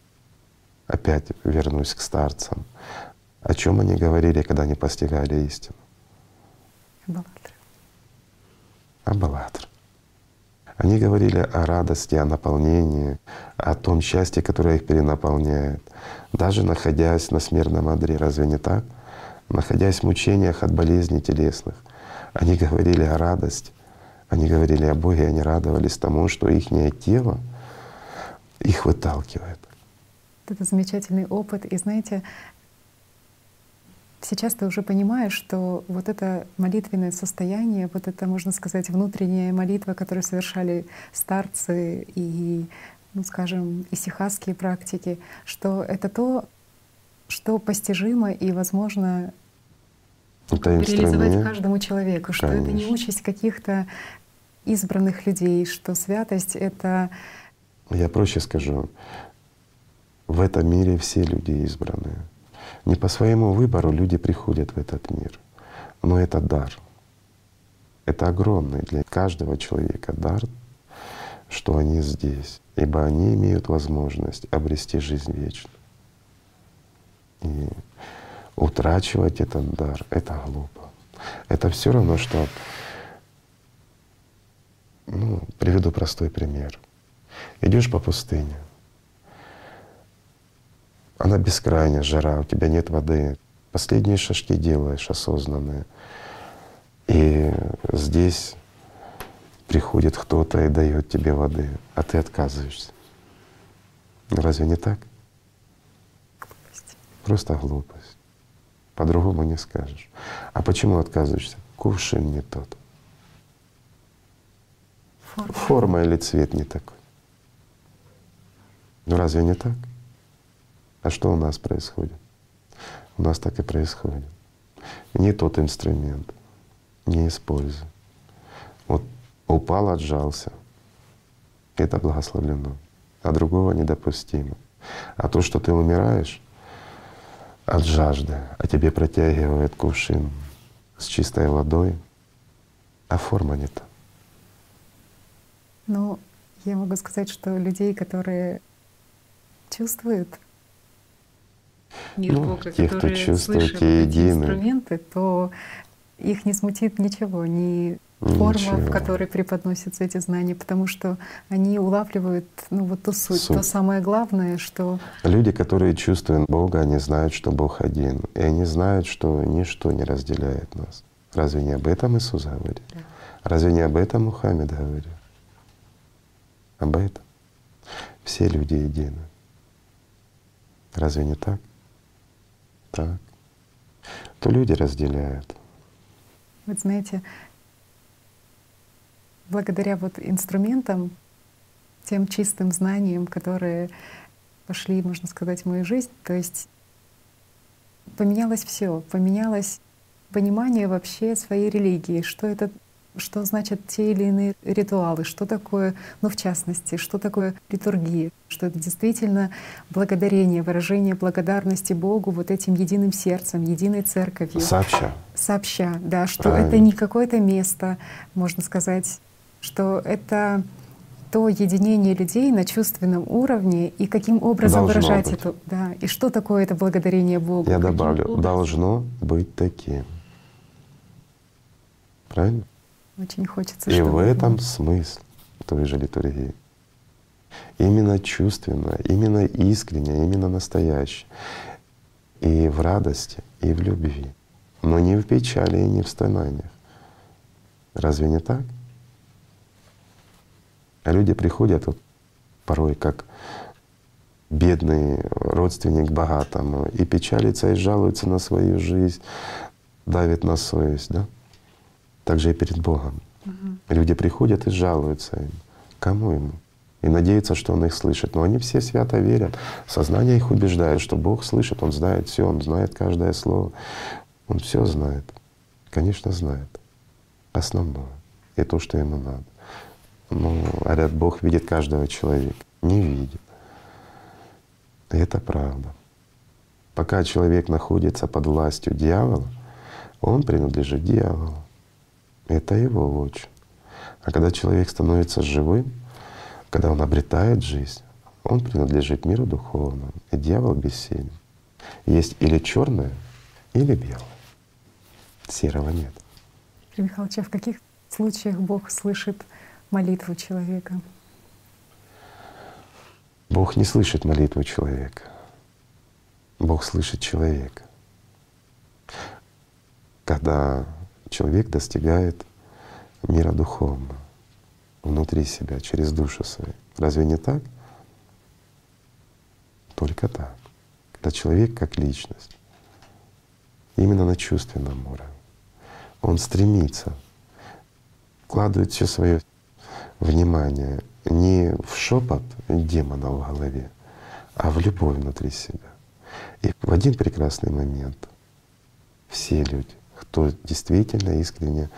опять вернусь к старцам. О чем они говорили, когда они постигали истину? Абалатр. Абалатр. Они говорили о радости, о наполнении, о том счастье, которое их перенаполняет. Даже находясь на смертном одре, разве не так? Находясь в мучениях от болезней телесных, они говорили о радости, они говорили о Боге, они радовались тому, что их тело их выталкивает. Это замечательный опыт. И знаете, сейчас ты уже понимаешь, что вот это молитвенное состояние, вот это, можно сказать, внутренняя молитва, которую совершали старцы и, ну, скажем, исихасские практики, что это то, что постижимо и возможно это реализовать каждому человеку, что Конечно. это не участь каких-то избранных людей, что святость — это… Я проще скажу, в этом мире все люди избранные. Не по своему выбору люди приходят в этот мир, но это дар. Это огромный для каждого человека дар, что они здесь, ибо они имеют возможность обрести жизнь вечную. И утрачивать этот дар — это глупо. Это все равно, что ну, приведу простой пример. Идешь по пустыне, она бескрайняя, жара, у тебя нет воды. Последние шажки делаешь осознанные. И здесь приходит кто-то и дает тебе воды, а ты отказываешься. Разве не так? Глупость. Просто глупость. По-другому не скажешь. А почему отказываешься? Кувшин не тот. Форма. Форма или цвет не такой. Ну разве не так? А что у нас происходит? У нас так и происходит. Не тот инструмент, не используй. Вот упал, отжался. Это благословлено, а другого недопустимо. А то, что ты умираешь от жажды, а тебе протягивает кувшин с чистой водой, а форма не та. Ну, я могу сказать, что людей, которые чувствуют мир Ну, Бога, те, кто чувствует, эти инструменты, то их не смутит ничего, ни форма, в Ничего. которой преподносятся эти знания, потому что они улавливают ну, вот ту суть, то Суть. самое главное, что Люди, которые чувствуют Бога, они знают, что Бог один. И они знают, что ничто не разделяет нас. Разве не об этом Иисус говорит? Да. Разве не об этом Мухаммед говорит? Об этом. Все люди едины. Разве не так? Так. То люди разделяют. Вот знаете, благодаря вот инструментам, тем чистым знаниям, которые пошли, можно сказать, в мою жизнь, то есть поменялось все, поменялось понимание вообще своей религии, что это что значат те или иные ритуалы, что такое, ну в частности, что такое литургия, что это действительно благодарение, выражение благодарности Богу вот этим единым сердцем, единой церковью Сообща. сообща, да, что Правильно. это не какое-то место, можно сказать, что это то единение людей на чувственном уровне и каким образом Должно выражать быть. это, да, и что такое это благодарение Богу. Я добавлю, образом. должно быть таким. Правильно? Очень хочется, И в этом смысл той же литургии. Именно чувственно, именно искренне, именно настоящее. И в радости, и в любви. Но не в печали и не в страданиях. Разве не так? А люди приходят вот порой как бедный родственник богатому и печалится и жалуется на свою жизнь, давит на совесть, да? Так же и перед Богом. Мгм. Люди приходят и жалуются им. Кому ему? И надеются, что он их слышит. Но они все свято верят. Сознание их убеждает, что Бог слышит, Он знает все, Он знает каждое слово. Он все знает. Конечно, знает. Основное. И то, что ему надо. Ну, говорят, Бог видит каждого человека. Не видит. И это правда. Пока человек находится под властью дьявола, он принадлежит дьяволу. Это его луч. А когда человек становится живым, когда он обретает жизнь, он принадлежит миру духовному, и дьявол бессилен. Есть или черное, или белое. Серого нет. Игорь Михайлович, а в каких случаях Бог слышит молитву человека? Бог не слышит молитву человека. Бог слышит человека. Когда человек достигает мира духовного внутри себя, через душу свою. Разве не так? Только так. Когда человек как личность, именно на чувственном уровне, он стремится, вкладывает все свое внимание не в шепот демона в голове, а в любовь внутри себя. И в один прекрасный момент все люди, кто действительно искренне,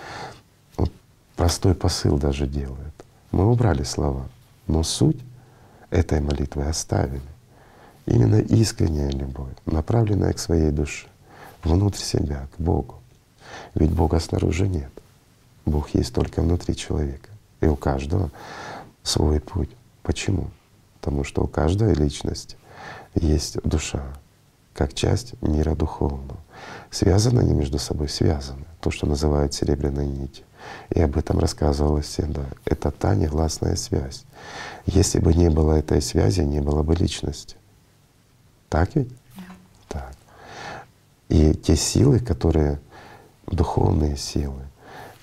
вот простой посыл даже делает. Мы убрали слова, но суть этой молитвы оставили. Именно искренняя любовь, направленная к своей душе, внутрь себя, к Богу. Ведь Бога снаружи нет. Бог есть только внутри человека. И у каждого свой путь. Почему? Потому что у каждой личности есть душа, как часть мира духовного. Связаны они между собой? Связаны. То, что называют серебряной нитью. И об этом рассказывалось всегда. Это та негласная связь. Если бы не было этой связи, не было бы личности. Так ведь? Да. Так. И те силы, которые духовные силы,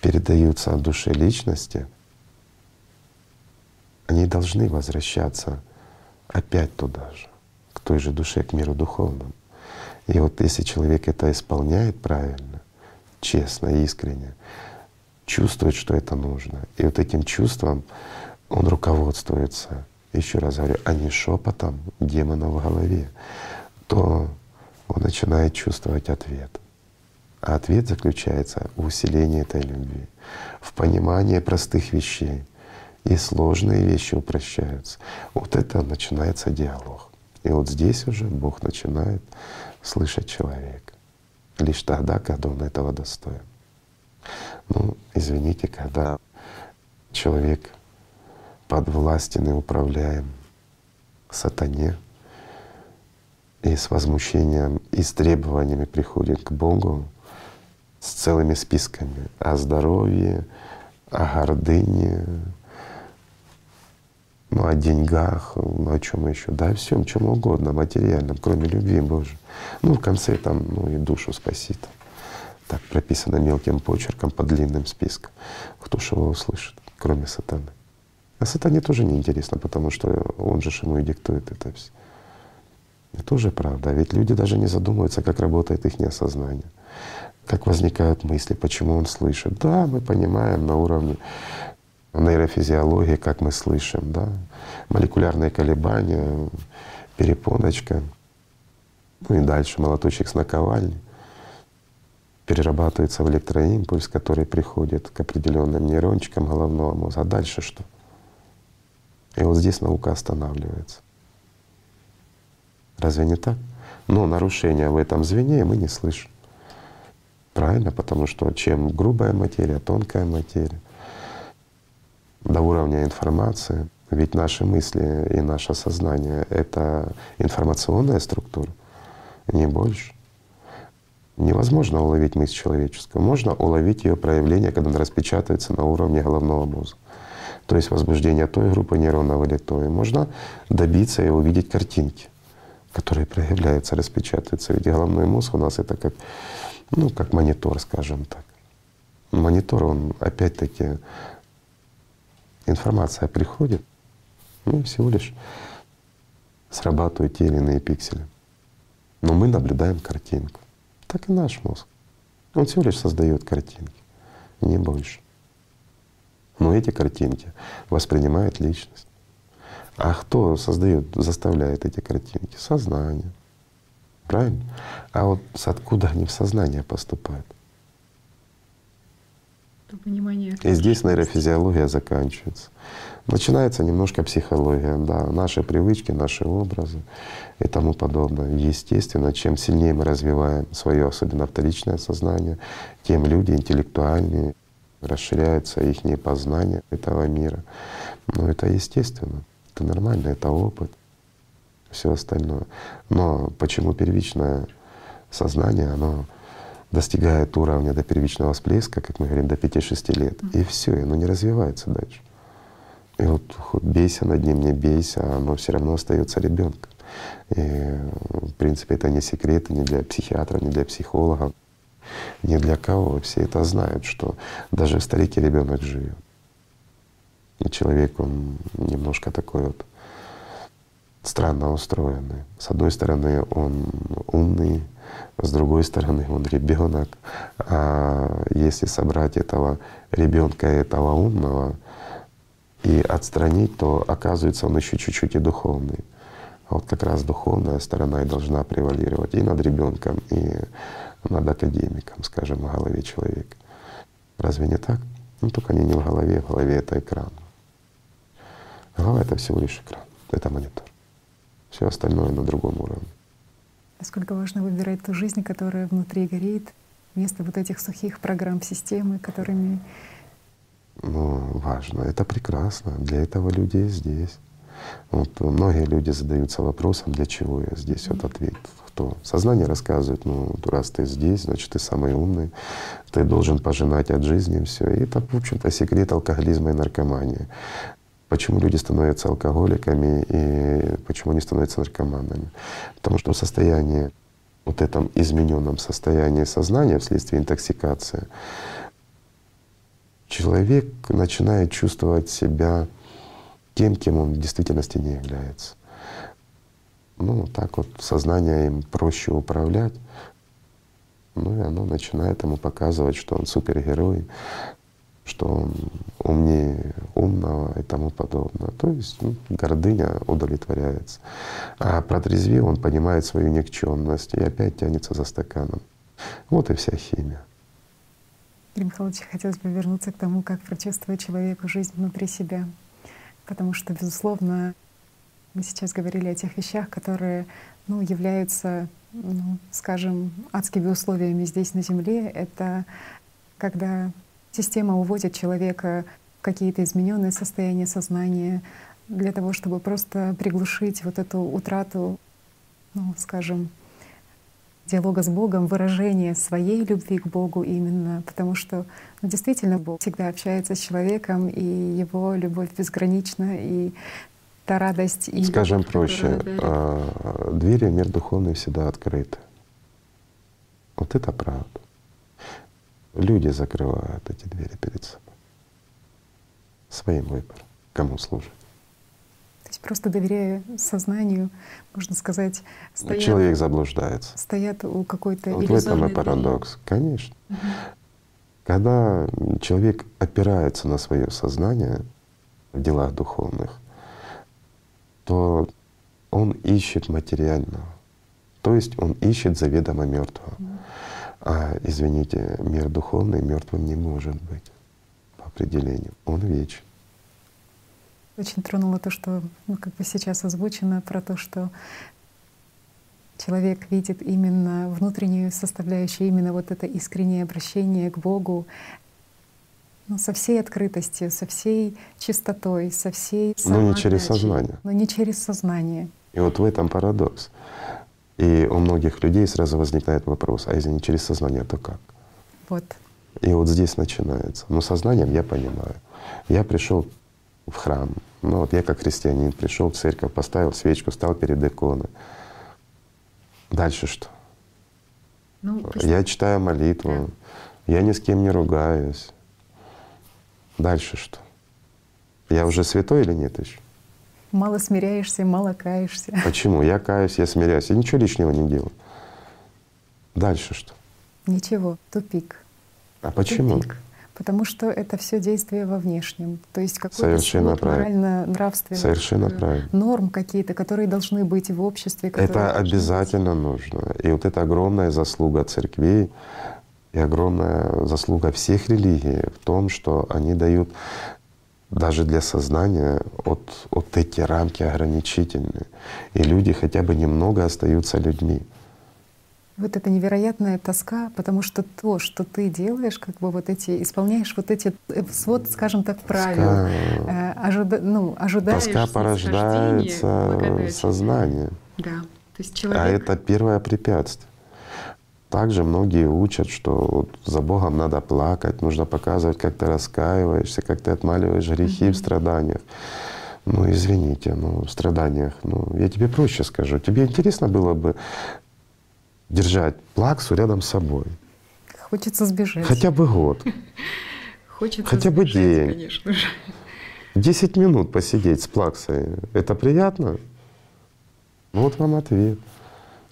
передаются от души личности, они должны возвращаться опять туда же, к той же душе, к миру духовному. И вот если человек это исполняет правильно, честно, искренне, чувствует, что это нужно, и вот этим чувством он руководствуется, еще раз говорю, а не шепотом демона в голове, то он начинает чувствовать ответ. А ответ заключается в усилении этой любви, в понимании простых вещей. И сложные вещи упрощаются. Вот это начинается диалог. И вот здесь уже Бог начинает слышать человека. Лишь тогда, когда он этого достоин. Ну, извините, когда человек подвластен и управляем сатане, и с возмущением и с требованиями приходит к Богу с целыми списками о здоровье, о гордыне, ну, о деньгах, ну, о чем еще, да, о всем, чем угодно, материальном, кроме любви Божьей. Ну, в конце там, ну, и душу спасит. Так прописано мелким почерком по длинным спискам. Кто же его услышит, кроме сатаны? А сатане тоже неинтересно, потому что он же ему и диктует это все. Это тоже правда. А ведь люди даже не задумываются, как работает их неосознание, как возникают мысли, почему он слышит. Да, мы понимаем на уровне нейрофизиологии, как мы слышим, да, молекулярные колебания, перепоночка, ну и дальше молоточек с наковальни перерабатывается в электроимпульс, который приходит к определенным нейрончикам головного мозга. А дальше что? И вот здесь наука останавливается. Разве не так? Но нарушения в этом звене мы не слышим. Правильно? Потому что чем грубая материя, тонкая материя, до уровня информации, ведь наши мысли и наше сознание — это информационная структура, не больше. Невозможно уловить мысль человеческую. Можно уловить ее проявление, когда она распечатывается на уровне головного мозга. То есть возбуждение той группы нейронов или той. Можно добиться и увидеть картинки которые проявляются, распечатываются. Ведь головной мозг у нас это как, ну, как монитор, скажем так. Монитор, он опять-таки, информация приходит, ну, всего лишь срабатывают те или иные пиксели. Но мы наблюдаем картинку. Так и наш мозг. Он всего лишь создает картинки, не больше. Но эти картинки воспринимает личность. А кто создает, заставляет эти картинки? Сознание. Правильно? А вот с откуда они в сознание поступают? Понимание. И здесь нейрофизиология заканчивается. Начинается немножко психология, да, наши привычки, наши образы и тому подобное. Естественно, чем сильнее мы развиваем свое, особенно вторичное сознание, тем люди интеллектуальнее, расширяется их познание этого мира. Но это естественно. Это нормально, это опыт, все остальное. Но почему первичное сознание, оно достигает уровня до первичного всплеска, как мы говорим, до 5-6 лет, и все, оно не развивается дальше. И вот хоть бейся над ним, не бейся, оно все равно остается ребенком. И в принципе это не секрет ни для психиатра, ни для психологов, ни для кого. Все это знают, что даже в старике ребенок живет. И человек, он немножко такой вот странно устроенный. С одной стороны, он умный, с другой стороны, он ребенок. А если собрать этого ребенка и этого умного и отстранить, то оказывается он еще чуть-чуть и духовный. А вот как раз духовная сторона и должна превалировать и над ребенком, и над академиком, скажем, в голове человека. Разве не так? Ну только они не в голове, в голове это экран. Голова — это всего лишь экран, это монитор. Все остальное на другом уровне. Насколько важно выбирать ту жизнь, которая внутри горит, вместо вот этих сухих программ системы, которыми ну, важно. Это прекрасно. Для этого люди и здесь. Вот многие люди задаются вопросом, для чего я здесь. Вот ответ кто? Сознание рассказывает, ну, раз ты здесь, значит, ты самый умный, ты должен пожинать от жизни все. И это, в общем-то, секрет алкоголизма и наркомании. Почему люди становятся алкоголиками и почему они становятся наркоманами? Потому что в состоянии, вот этом измененном состоянии сознания вследствие интоксикации, человек начинает чувствовать себя тем, кем он в действительности не является. Ну, так вот сознание им проще управлять. Ну и оно начинает ему показывать, что он супергерой, что он умнее умного и тому подобное. То есть ну, гордыня удовлетворяется. А протрезвив он понимает свою никчемность и опять тянется за стаканом. Вот и вся химия. Игорь Михайлович, хотелось бы вернуться к тому, как прочувствовать человеку жизнь внутри себя. Потому что, безусловно, мы сейчас говорили о тех вещах, которые ну, являются, ну, скажем, адскими условиями здесь на Земле. Это когда система уводит человека в какие-то измененные состояния сознания для того, чтобы просто приглушить вот эту утрату, ну, скажем, диалога с Богом, выражение своей любви к Богу именно, потому что ну, действительно Бог всегда общается с человеком, и его любовь безгранична, и та радость. И Скажем проще, а, двери мир духовный всегда открыты. Вот это правда. Люди закрывают эти двери перед собой. Своим выбором, кому служить. Просто доверяя сознанию, можно сказать, стоят, человек заблуждается. Стоят у какой-то Вот в этом и парадокс. Конечно. Угу. Когда человек опирается на свое сознание в делах духовных, то он ищет материального. То есть он ищет заведомо мертвого. А, извините, мир духовный мертвым не может быть по определению. Он вечен. Очень тронуло то, что ну, как бы сейчас озвучено про то, что человек видит именно внутреннюю составляющую, именно вот это искреннее обращение к Богу, ну, со всей открытостью, со всей чистотой, со всей Но не через сознание. Но не через сознание. И вот в этом парадокс. И у многих людей сразу возникает вопрос, а если не через сознание, то как? Вот. И вот здесь начинается. Но сознанием я понимаю. Я пришел в храм. Ну вот я как христианин пришел в церковь, поставил свечку, стал перед иконой. Дальше что? Ну, я читаю молитву, да. я ни с кем не ругаюсь. Дальше что? Я уже святой или нет еще? Мало смиряешься, мало каешься. Почему? Я каюсь, я смиряюсь. Я ничего лишнего не делаю. Дальше что? Ничего, тупик. А почему? Тупик. Потому что это все действие во внешнем. То есть какой-то правильно нравственный Совершенно правильно. норм какие-то, которые должны быть в обществе. Это обязательно быть. нужно. И вот это огромная заслуга церквей, и огромная заслуга всех религий в том, что они дают даже для сознания от, от эти рамки ограничительные. И люди хотя бы немного остаются людьми. Вот это невероятная тоска, потому что то, что ты делаешь, как бы вот эти, исполняешь вот эти э, свод, скажем так, правил, тоска, э, ожида, ну, ожидаешь Тоска порождается сознание. Да. То есть а человек... А это первое препятствие. Также многие учат, что вот за Богом надо плакать, нужно показывать, как ты раскаиваешься, как ты отмаливаешь грехи mm-hmm. в страданиях. Ну, извините, ну, в страданиях, ну, я тебе проще скажу. Тебе интересно было бы держать плаксу рядом с собой? Хочется сбежать. Хотя бы год. Хочется Хотя бы день. конечно же. Десять минут посидеть с плаксой. Это приятно? Вот вам ответ.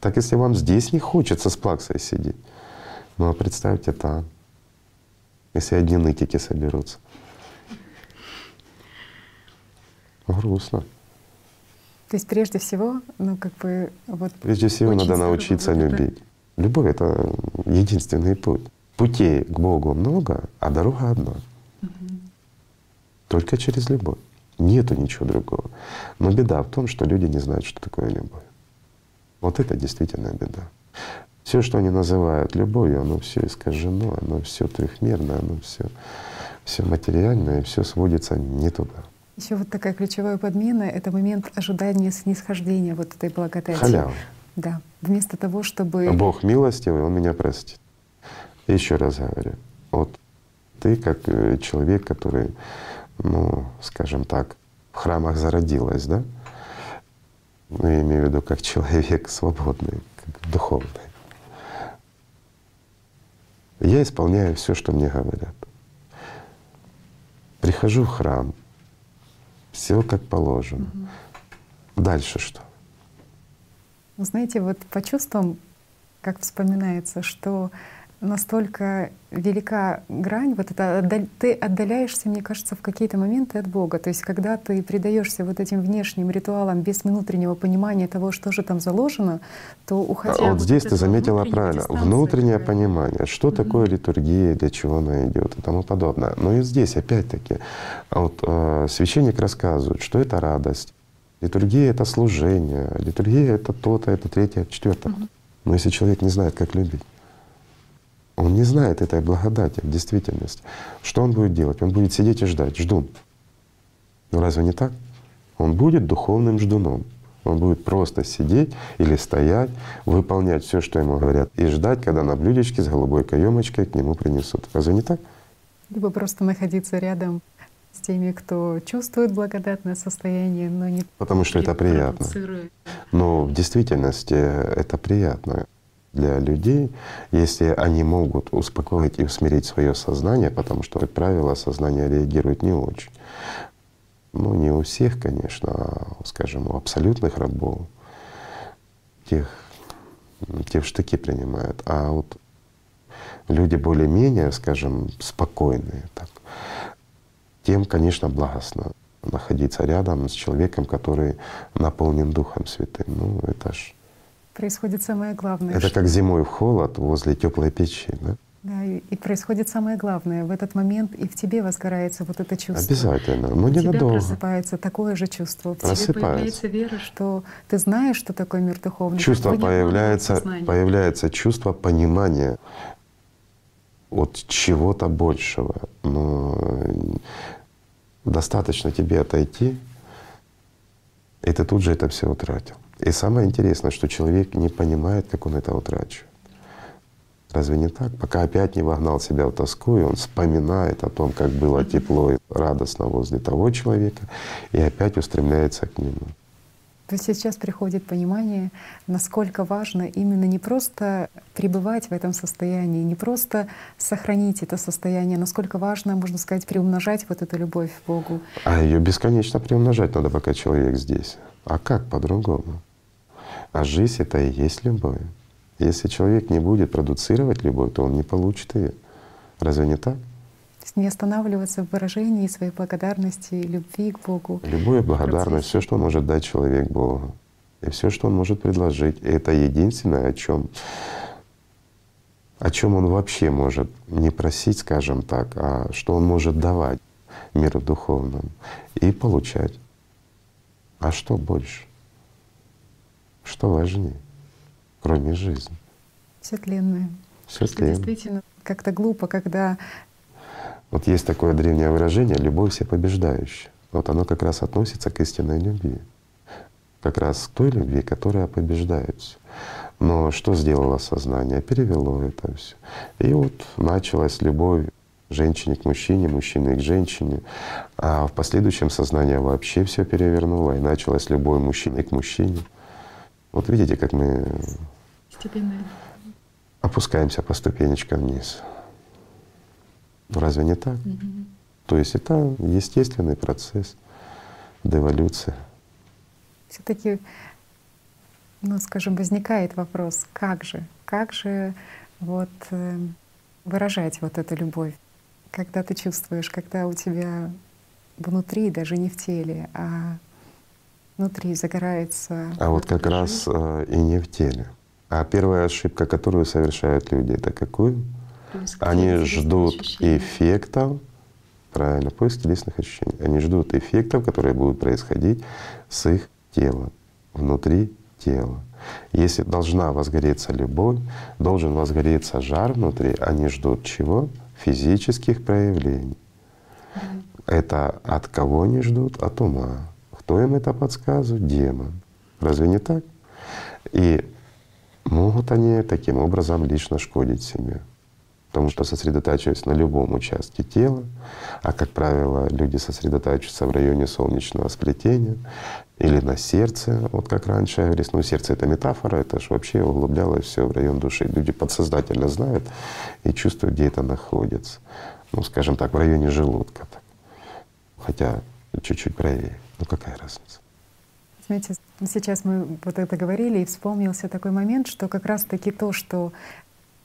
Так если вам здесь не хочется с плаксой сидеть, ну а представьте там, если одни нытики соберутся. Грустно. То есть прежде всего, ну как бы вот. Прежде всего надо научиться любить. Это... Любовь это единственный путь. Путей к Богу много, а дорога одна. Угу. Только через любовь. Нету ничего другого. Но беда в том, что люди не знают, что такое любовь. Вот это действительно беда. Все, что они называют любовью, оно все искажено, оно все трехмерно, оно все, все материальное, все сводится не туда. Еще вот такая ключевая подмена — это момент ожидания снисхождения вот этой благодати. Халява. Да. Вместо того, чтобы… Бог милостивый, Он меня простит. Еще раз говорю, вот ты как э, человек, который, ну, скажем так, в храмах зародилась, да? Ну, я имею в виду как человек свободный, как духовный. Я исполняю все, что мне говорят. Прихожу в храм, все как положено. Угу. Дальше что? Вы знаете, вот по чувствам, как вспоминается, что настолько велика грань, вот это ты отдаляешься, мне кажется, в какие-то моменты от Бога. То есть, когда ты предаешься вот этим внешним ритуалам без внутреннего понимания того, что же там заложено, то уходя. А вот, здесь ты заметила правильно, внутреннее какая понимание, что угу. такое литургия, для чего она идет и тому подобное. Но и здесь опять-таки, вот э, священник рассказывает, что это радость. Литургия — это служение, литургия — это то-то, это третье, четвертое. Угу. Но если человек не знает, как любить, он не знает этой благодати в действительности. Что он будет делать? Он будет сидеть и ждать, ждун. Ну разве не так? Он будет духовным ждуном. Он будет просто сидеть или стоять, выполнять все, что ему говорят, и ждать, когда на блюдечке с голубой каемочкой к нему принесут. Разве не так? Либо просто находиться рядом с теми, кто чувствует благодатное состояние, но не потому что это приятно. Но в действительности это приятно для людей, если они могут успокоить и усмирить свое сознание, потому что, как правило, сознание реагирует не очень. Ну, не у всех, конечно, а, скажем, у абсолютных рабов, тех, те штыки принимают. А вот люди более-менее, скажем, спокойные, так, тем, конечно, благостно находиться рядом с человеком, который наполнен Духом Святым. Ну, это ж происходит самое главное. Это как зимой в холод возле теплой печи, да? Да, и, и происходит самое главное. В этот момент и в тебе возгорается вот это чувство. Обязательно, но не тебя надолго. просыпается такое же чувство. В тебе появляется вера, что ты знаешь, что такое мир духовный. Чувство появляется, появляется чувство понимания от чего-то большего. Но достаточно тебе отойти, и ты тут же это все утратил. И самое интересное, что человек не понимает, как он это утрачивает. Разве не так? Пока опять не вогнал себя в тоску, и он вспоминает о том, как было тепло и радостно возле того человека, и опять устремляется к нему. То есть сейчас приходит понимание, насколько важно именно не просто пребывать в этом состоянии, не просто сохранить это состояние, насколько важно, можно сказать, приумножать вот эту любовь к Богу. А ее бесконечно приумножать надо, пока человек здесь. А как по-другому? А жизнь — это и есть любовь. Если человек не будет продуцировать любовь, то он не получит ее. Разве не так? То есть не останавливаться в выражении своей благодарности, любви к Богу. Любую благодарность, все, что может дать человек Богу, и все, что он может предложить, это единственное, о чем о чем он вообще может не просить, скажем так, а что он может давать миру духовному и получать. А что больше? Что важнее, кроме жизни? Все тленное. Все тленное. Действительно, как-то глупо, когда… Вот есть такое древнее выражение «любовь всепобеждающая». Вот оно как раз относится к истинной любви. Как раз к той любви, которая побеждает Но что сделало сознание? Перевело это все. И вот началась любовь женщине к мужчине, мужчины к женщине. А в последующем сознание вообще все перевернуло, и началась любовь мужчины к мужчине. Вот видите, как мы Степенно. опускаемся по ступенечкам вниз. Разве не так? Угу. То есть это естественный процесс деволюции. Все-таки, ну, скажем, возникает вопрос, как же, как же вот э, выражать вот эту любовь, когда ты чувствуешь, когда у тебя внутри, даже не в теле, а внутри загорается. А вот как раз э, и не в теле. А первая ошибка, которую совершают люди, это какую? Они ждут эффектов, правильно, поиск телесных ощущений. Они ждут эффектов, которые будут происходить с их телом, внутри тела. Если должна возгореться любовь, должен возгореться жар внутри, они ждут чего? Физических проявлений. Это от кого они ждут? От ума. Кто им это подсказывает? Демон. Разве не так? И могут они таким образом лично шкодить себе. Потому что сосредотачиваясь на любом участке тела, а как правило люди сосредотачиваются в районе солнечного сплетения или на сердце, вот как раньше говорилось, ну сердце это метафора, это же вообще углублялось все в район души. Люди подсознательно знают и чувствуют, где это находится. Ну, скажем так, в районе желудка. Хотя чуть-чуть правее. Ну какая разница? Знаете, сейчас мы вот это говорили, и вспомнился такой момент, что как раз-таки то, что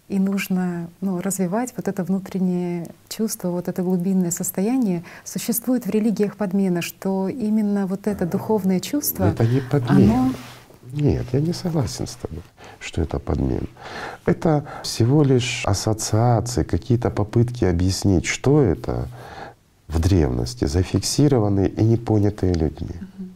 и нужно ну, развивать вот это внутреннее чувство, вот это глубинное состояние. Существует в религиях подмена, что именно вот это духовное чувство, это не подмена. Оно... Нет, я не согласен с тобой, что это подмена. Это всего лишь ассоциации, какие-то попытки объяснить, что это в древности, зафиксированные и не понятые людьми. Угу.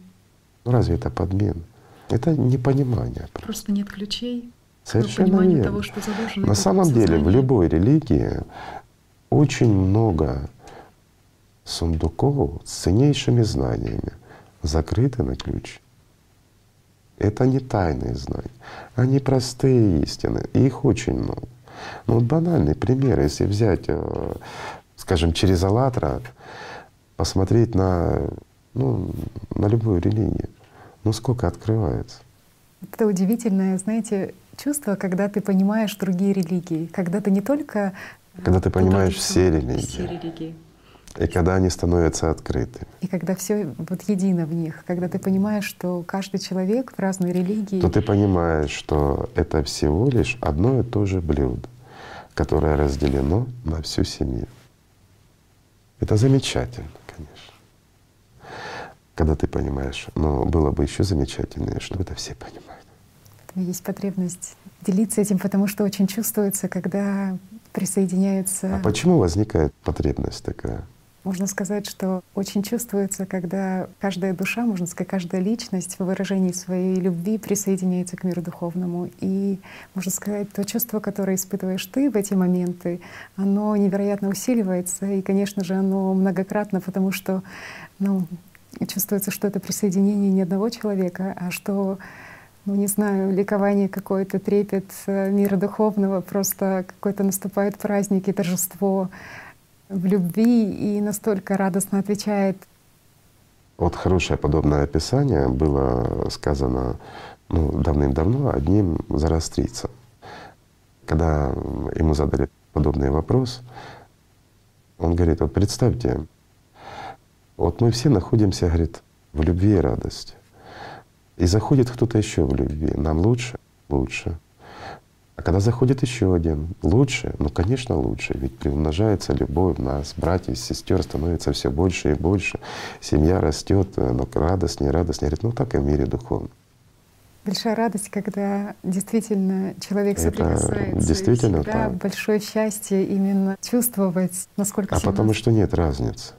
Ну разве это подмена? Это непонимание. Просто, просто нет ключей Совершенно верно. Того, что На самом деле в любой религии очень много сундуков с ценнейшими знаниями закрыты на ключ. Это не тайные знания, они простые истины, и их очень много. Ну вот банальный пример, если взять, э, скажем, через «АЛЛАТРА», посмотреть на, ну, на любую религию, ну сколько открывается. Это удивительное, знаете, чувство, когда ты понимаешь другие религии, когда ты не только когда ты понимаешь все религии. Все религии. И когда они становятся открытыми. И когда все вот едино в них, когда ты понимаешь, что каждый человек в разной религии. То ты понимаешь, что это всего лишь одно и то же блюдо, которое разделено на всю семью. Это замечательно, конечно. Когда ты понимаешь, но было бы еще замечательнее, чтобы это все понимали есть потребность делиться этим, потому что очень чувствуется, когда присоединяются. А почему возникает потребность такая? Можно сказать, что очень чувствуется, когда каждая душа, можно сказать, каждая личность в выражении своей любви присоединяется к миру духовному. И, можно сказать, то чувство, которое испытываешь ты в эти моменты, оно невероятно усиливается. И, конечно же, оно многократно, потому что ну, чувствуется, что это присоединение не одного человека, а что ну не знаю, ликование какое-то, трепет э, мира духовного, просто какой-то наступает праздник и торжество в любви и настолько радостно отвечает. Вот хорошее подобное описание было сказано ну, давным-давно одним зарастрийцем. Когда ему задали подобный вопрос, он говорит, вот представьте, вот мы все находимся, говорит, в любви и радости. И заходит кто-то еще в любви. Нам лучше? Лучше. А когда заходит еще один, лучше? Ну, конечно, лучше. Ведь приумножается любовь в нас, братьев, сестер становится все больше и больше. Семья растет, э, но радостнее, радостнее. Говорит, ну так и в мире духовном. Большая радость, когда действительно человек Это соприкасается. Действительно себя, так. Большое счастье именно чувствовать, насколько. А потому что нет разницы.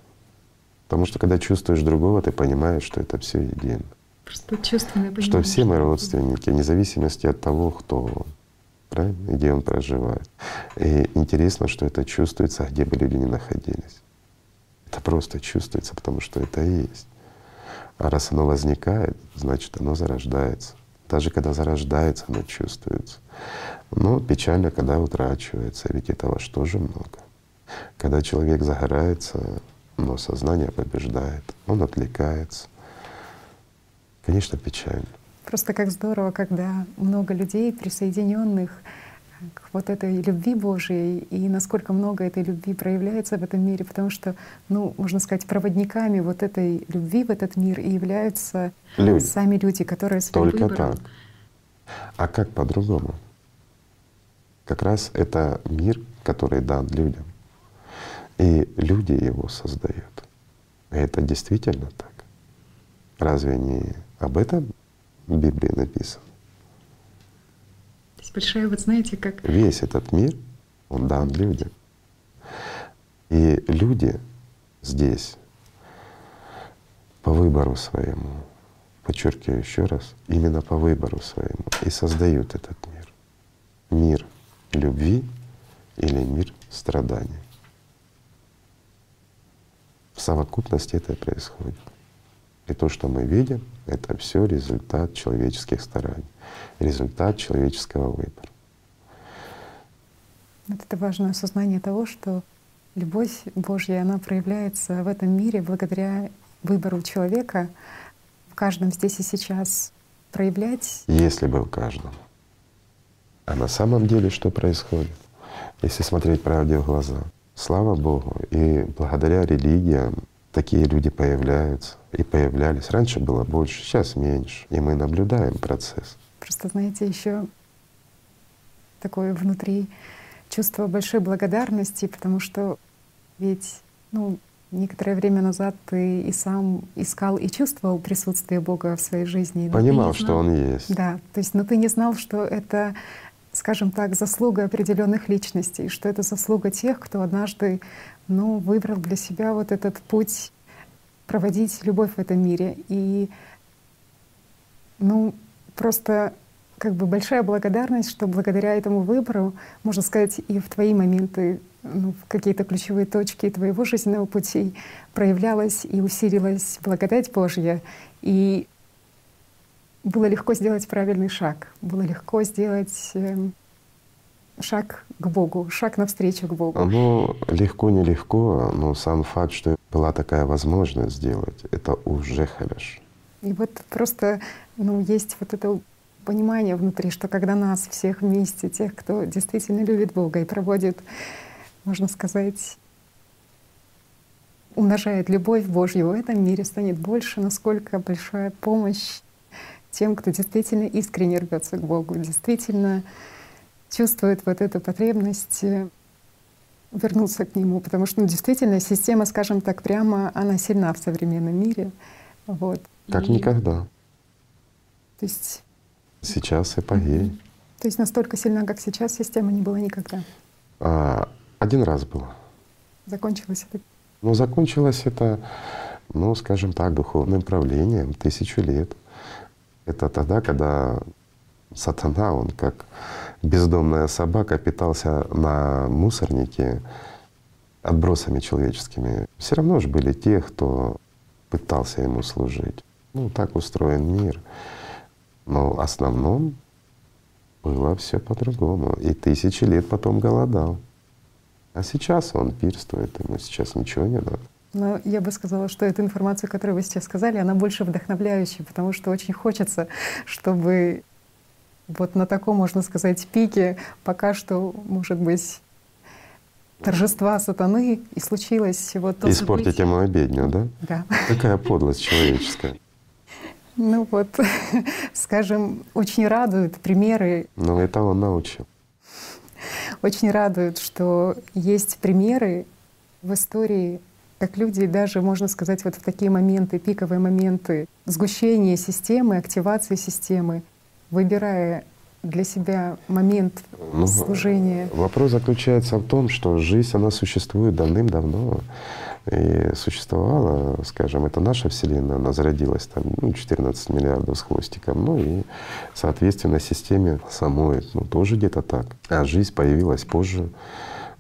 Потому что когда чувствуешь другого, ты понимаешь, что это все едино. Просто чувственное Что все мы родственники, вне зависимости от того, кто он, правильно, где он проживает. И интересно, что это чувствуется, где бы люди ни находились. Это просто чувствуется, потому что это и есть. А раз оно возникает, значит оно зарождается. Даже когда зарождается, оно чувствуется. Но печально, когда утрачивается, ведь этого же тоже много. Когда человек загорается, но сознание побеждает, он отвлекается, Конечно, печально. Просто как здорово, когда много людей, присоединенных к вот этой любви Божией, и насколько много этой любви проявляется в этом мире, потому что, ну, можно сказать, проводниками вот этой любви в этот мир и являются люди. сами люди, которые своим Только выбором. так. А как по-другому? Как раз это мир, который дан людям. И люди его создают. И это действительно так. Разве не об этом в Библии написано. То есть большая, вот знаете, как… Весь этот мир, он дан людям. И люди здесь по выбору своему, подчеркиваю еще раз, именно по выбору своему и создают этот мир. Мир любви или мир страданий. В совокупности это и происходит. И то, что мы видим, это все результат человеческих стараний, результат человеческого выбора. Вот это важное осознание того, что любовь Божья, она проявляется в этом мире благодаря выбору человека в каждом здесь и сейчас проявлять. Если бы в каждом. А на самом деле что происходит? Если смотреть правде в глаза, слава Богу, и благодаря религиям такие люди появляются и появлялись. Раньше было больше, сейчас меньше, и мы наблюдаем процесс. Просто, знаете, еще такое внутри чувство большой благодарности, потому что ведь ну, некоторое время назад ты и сам искал и чувствовал присутствие Бога в своей жизни. Понимал, что Он есть. Да, то есть, но ты не знал, что это, скажем так, заслуга определенных личностей, что это заслуга тех, кто однажды ну, выбрал для себя вот этот путь проводить любовь в этом мире. И ну, просто как бы большая благодарность, что благодаря этому выбору, можно сказать, и в твои моменты, ну, в какие-то ключевые точки твоего жизненного пути проявлялась и усилилась благодать Божья. И было легко сделать правильный шаг, было легко сделать эм, шаг к Богу, шаг навстречу к Богу. Ну, легко, нелегко, но сам факт, что была такая возможность сделать, это уже хорошо. И вот просто ну, есть вот это понимание внутри, что когда нас всех вместе, тех, кто действительно любит Бога и проводит, можно сказать, умножает любовь Божью в этом мире, станет больше, насколько большая помощь тем, кто действительно искренне рвется к Богу, действительно чувствует вот эту потребность э, вернуться к Нему, потому что ну, действительно система, скажем так прямо, она сильна в современном мире. Вот. Как и, никогда. То есть Сейчас эпогей. То есть настолько сильна, как сейчас, система не была никогда? А, один раз было. Закончилось это? Ну, закончилось это, ну, скажем так, духовным правлением тысячу лет. Это тогда, когда сатана, он как бездомная собака питался на мусорнике отбросами человеческими. Все равно же были те, кто пытался ему служить. Ну, так устроен мир. Но в основном было все по-другому. И тысячи лет потом голодал. А сейчас он пирствует, ему сейчас ничего не надо. Но я бы сказала, что эта информация, которую вы сейчас сказали, она больше вдохновляющая, потому что очень хочется, чтобы вот на таком, можно сказать, пике пока что, может быть, торжества сатаны и случилось вот то Испортить событие. ему обедню, да? Да. Какая подлость человеческая. Ну вот, скажем, очень радуют примеры. Ну это он научил. Очень радует, что есть примеры в истории, как люди даже, можно сказать, вот в такие моменты, пиковые моменты сгущения системы, активации системы, выбирая для себя момент ну, служения. Вопрос заключается в том, что жизнь, она существует давным-давно и существовала, скажем, это наша Вселенная, она зародилась там ну, 14 миллиардов с хвостиком, ну и, соответственно, системе самой, ну, тоже где-то так. А жизнь появилась позже,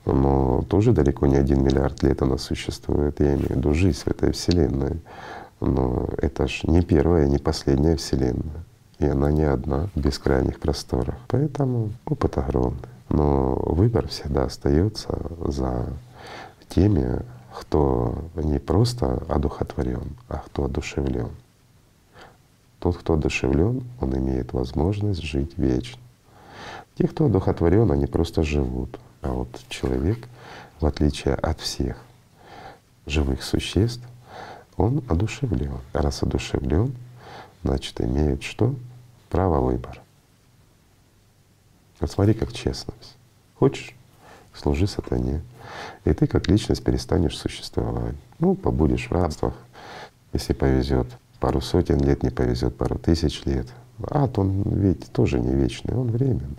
но тоже далеко не один миллиард лет она существует, я имею в виду жизнь в этой Вселенной. Но это ж не первая, не последняя Вселенная. И она не одна в бескрайних просторах. Поэтому опыт огромный. Но выбор всегда остается за теми, кто не просто одухотворен, а кто одушевлен. Тот, кто одушевлен, он имеет возможность жить вечно. Те, кто одухотворен, они просто живут. А вот человек, в отличие от всех живых существ, он одушевлен. Раз одушевлен, значит, имеет что? Право выбора. Вот смотри, как честность. Хочешь — служи сатане и ты как личность перестанешь существовать. Ну, побудешь в рабствах, если повезет. Пару сотен лет не повезет, пару тысяч лет. Ад, он ведь тоже не вечный, он временный.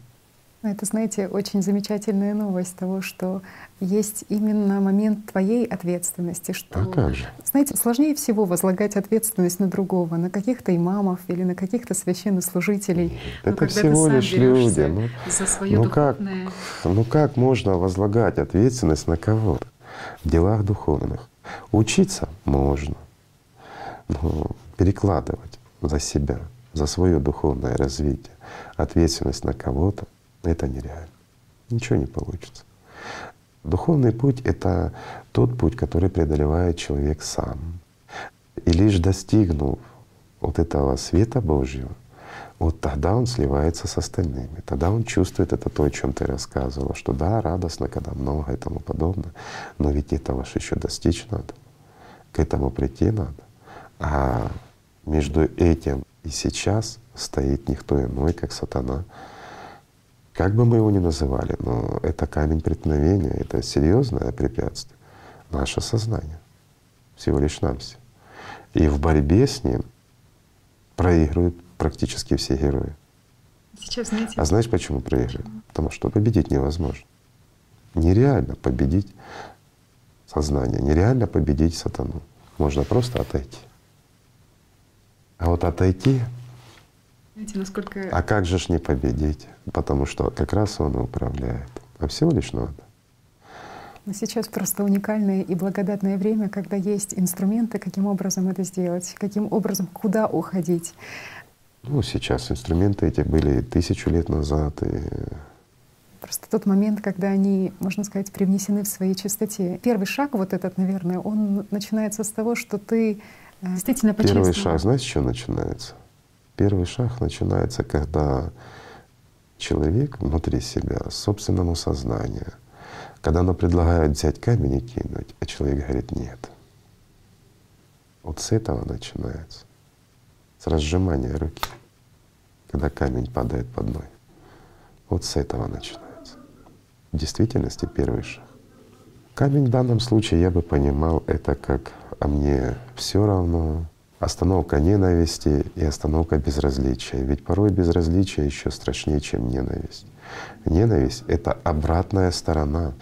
Ну, это, знаете, очень замечательная новость того, что есть именно момент твоей ответственности. Что, а как же? Знаете, сложнее всего возлагать ответственность на другого, на каких-то имамов или на каких-то священнослужителей. Это всего лишь люди. Ну, за свое ну, как, ну как можно возлагать ответственность на кого-то? в делах духовных. Учиться можно, но перекладывать за себя, за свое духовное развитие ответственность на кого-то — это нереально. Ничего не получится. Духовный путь — это тот путь, который преодолевает человек сам. И лишь достигнув вот этого света Божьего, вот тогда он сливается с остальными. Тогда он чувствует это то, о чем ты рассказывала, что да, радостно, когда много и тому подобное, но ведь этого же еще достичь надо, к этому прийти надо. А между этим и сейчас стоит никто иной, как сатана. Как бы мы его ни называли, но это камень преткновения, это серьезное препятствие. Наше сознание. Всего лишь нам все. И в борьбе с ним проигрывают практически все герои. Сейчас, знаете, а знаешь, почему проигрывают? Потому что победить невозможно. Нереально победить сознание, нереально победить сатану. Можно просто отойти. А вот отойти, знаете, насколько... а как же ж не победить? Потому что как раз он управляет. А всего лишь надо. Но сейчас просто уникальное и благодатное время, когда есть инструменты, каким образом это сделать, каким образом, куда уходить. Ну, сейчас инструменты эти были тысячу лет назад. И... Просто тот момент, когда они, можно сказать, привнесены в своей чистоте. Первый шаг вот этот, наверное, он начинается с того, что ты э, действительно Первый шаг, знаете, что начинается? Первый шаг начинается, когда человек внутри себя, собственному сознанию, когда оно предлагает взять камень и кинуть, а человек говорит нет. Вот с этого начинается с разжимания руки, когда камень падает под ноги. Вот с этого начинается. В действительности первый шаг. Камень в данном случае я бы понимал это как «а мне все равно», остановка ненависти и остановка безразличия. Ведь порой безразличие еще страшнее, чем ненависть. Ненависть — это обратная сторона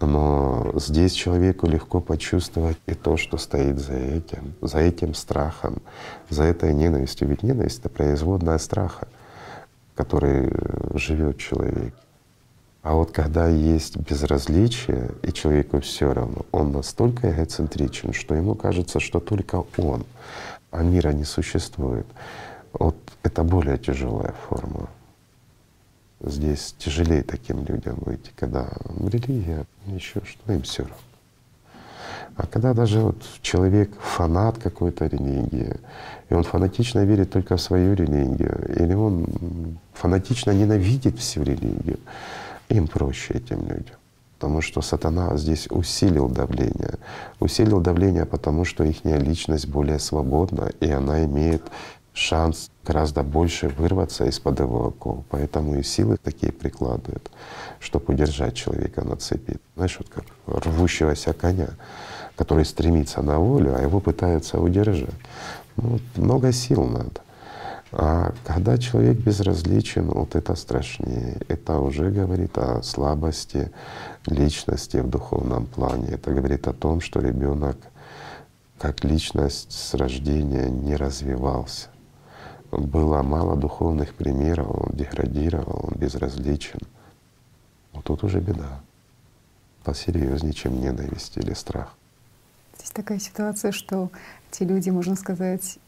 но здесь человеку легко почувствовать и то, что стоит за этим, за этим страхом, за этой ненавистью. Ведь ненависть — это производная страха, который живет в человеке. А вот когда есть безразличие, и человеку все равно, он настолько эгоцентричен, что ему кажется, что только он, а мира не существует. Вот это более тяжелая форма здесь тяжелее таким людям выйти, когда религия, еще что, им все равно. А когда даже вот человек фанат какой-то религии, и он фанатично верит только в свою религию, или он фанатично ненавидит всю религию, им проще этим людям. Потому что сатана здесь усилил давление. Усилил давление, потому что их личность более свободна, и она имеет шанс гораздо больше вырваться из-под его оков. Поэтому и силы такие прикладывают, чтобы удержать человека на цепи. Знаешь, вот как рвущегося коня, который стремится на волю, а его пытаются удержать. Ну, много сил надо. А когда человек безразличен, вот это страшнее. Это уже говорит о слабости личности в духовном плане. Это говорит о том, что ребенок как личность с рождения не развивался было мало духовных примеров, он деградировал, он безразличен. Вот тут уже беда. Посерьезнее, чем ненависть или страх. Здесь такая ситуация, что те люди, можно сказать,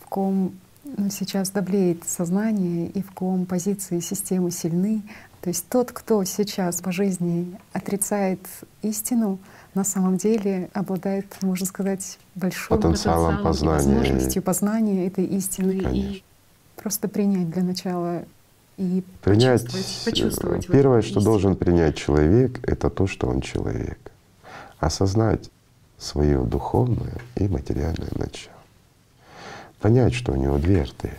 в ком ну, сейчас доблеет сознание и в ком позиции системы сильны. То есть тот, кто сейчас по жизни отрицает истину, на самом деле обладает, можно сказать, большим потенциалом, познания. возможностью познания этой истины. Конечно. И просто принять для начала и принять, почувствовать, почувствовать Первое, что истину. должен принять человек, это то, что он человек. Осознать свое духовное и материальное начало. Понять, что у него две артерии.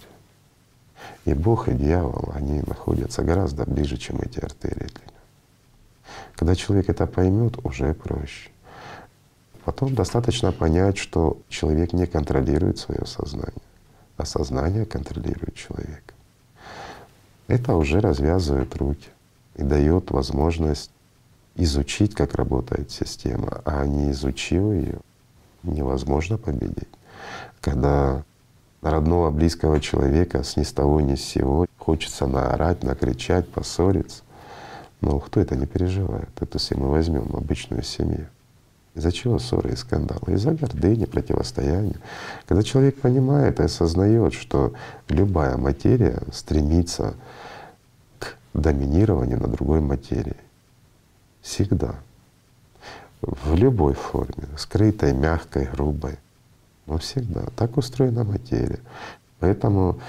И Бог, и дьявол, они находятся гораздо ближе, чем эти артерии для него. Когда человек это поймет, уже проще. Потом достаточно понять, что человек не контролирует свое сознание, а сознание контролирует человека. Это уже развязывает руки и дает возможность изучить, как работает система, а не изучив ее, невозможно победить. Когда родного близкого человека с ни с того ни с сего хочется наорать, накричать, поссориться, но кто это не переживает? Это если мы возьмем обычную семью. Из-за чего ссоры и скандалы? Из-за гордыни, противостояния. Когда человек понимает и осознает, что любая материя стремится к доминированию на другой материи. Всегда. В любой форме, скрытой, мягкой, грубой. Но всегда. Так устроена материя. Поэтому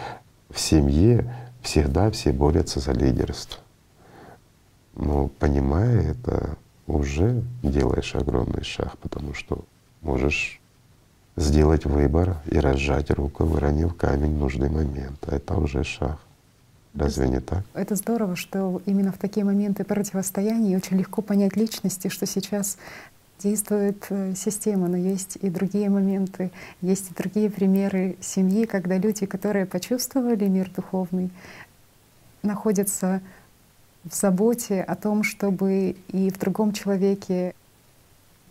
в семье всегда все борются за лидерство. Но понимая это, уже делаешь огромный шаг, потому что можешь сделать выбор и разжать руку, выронив камень в нужный момент. А это уже шаг. Разве не так? Это здорово, что именно в такие моменты противостояния очень легко понять личности, что сейчас действует э, система, но есть и другие моменты, есть и другие примеры семьи, когда люди, которые почувствовали мир духовный, находятся в заботе о том, чтобы и в другом человеке,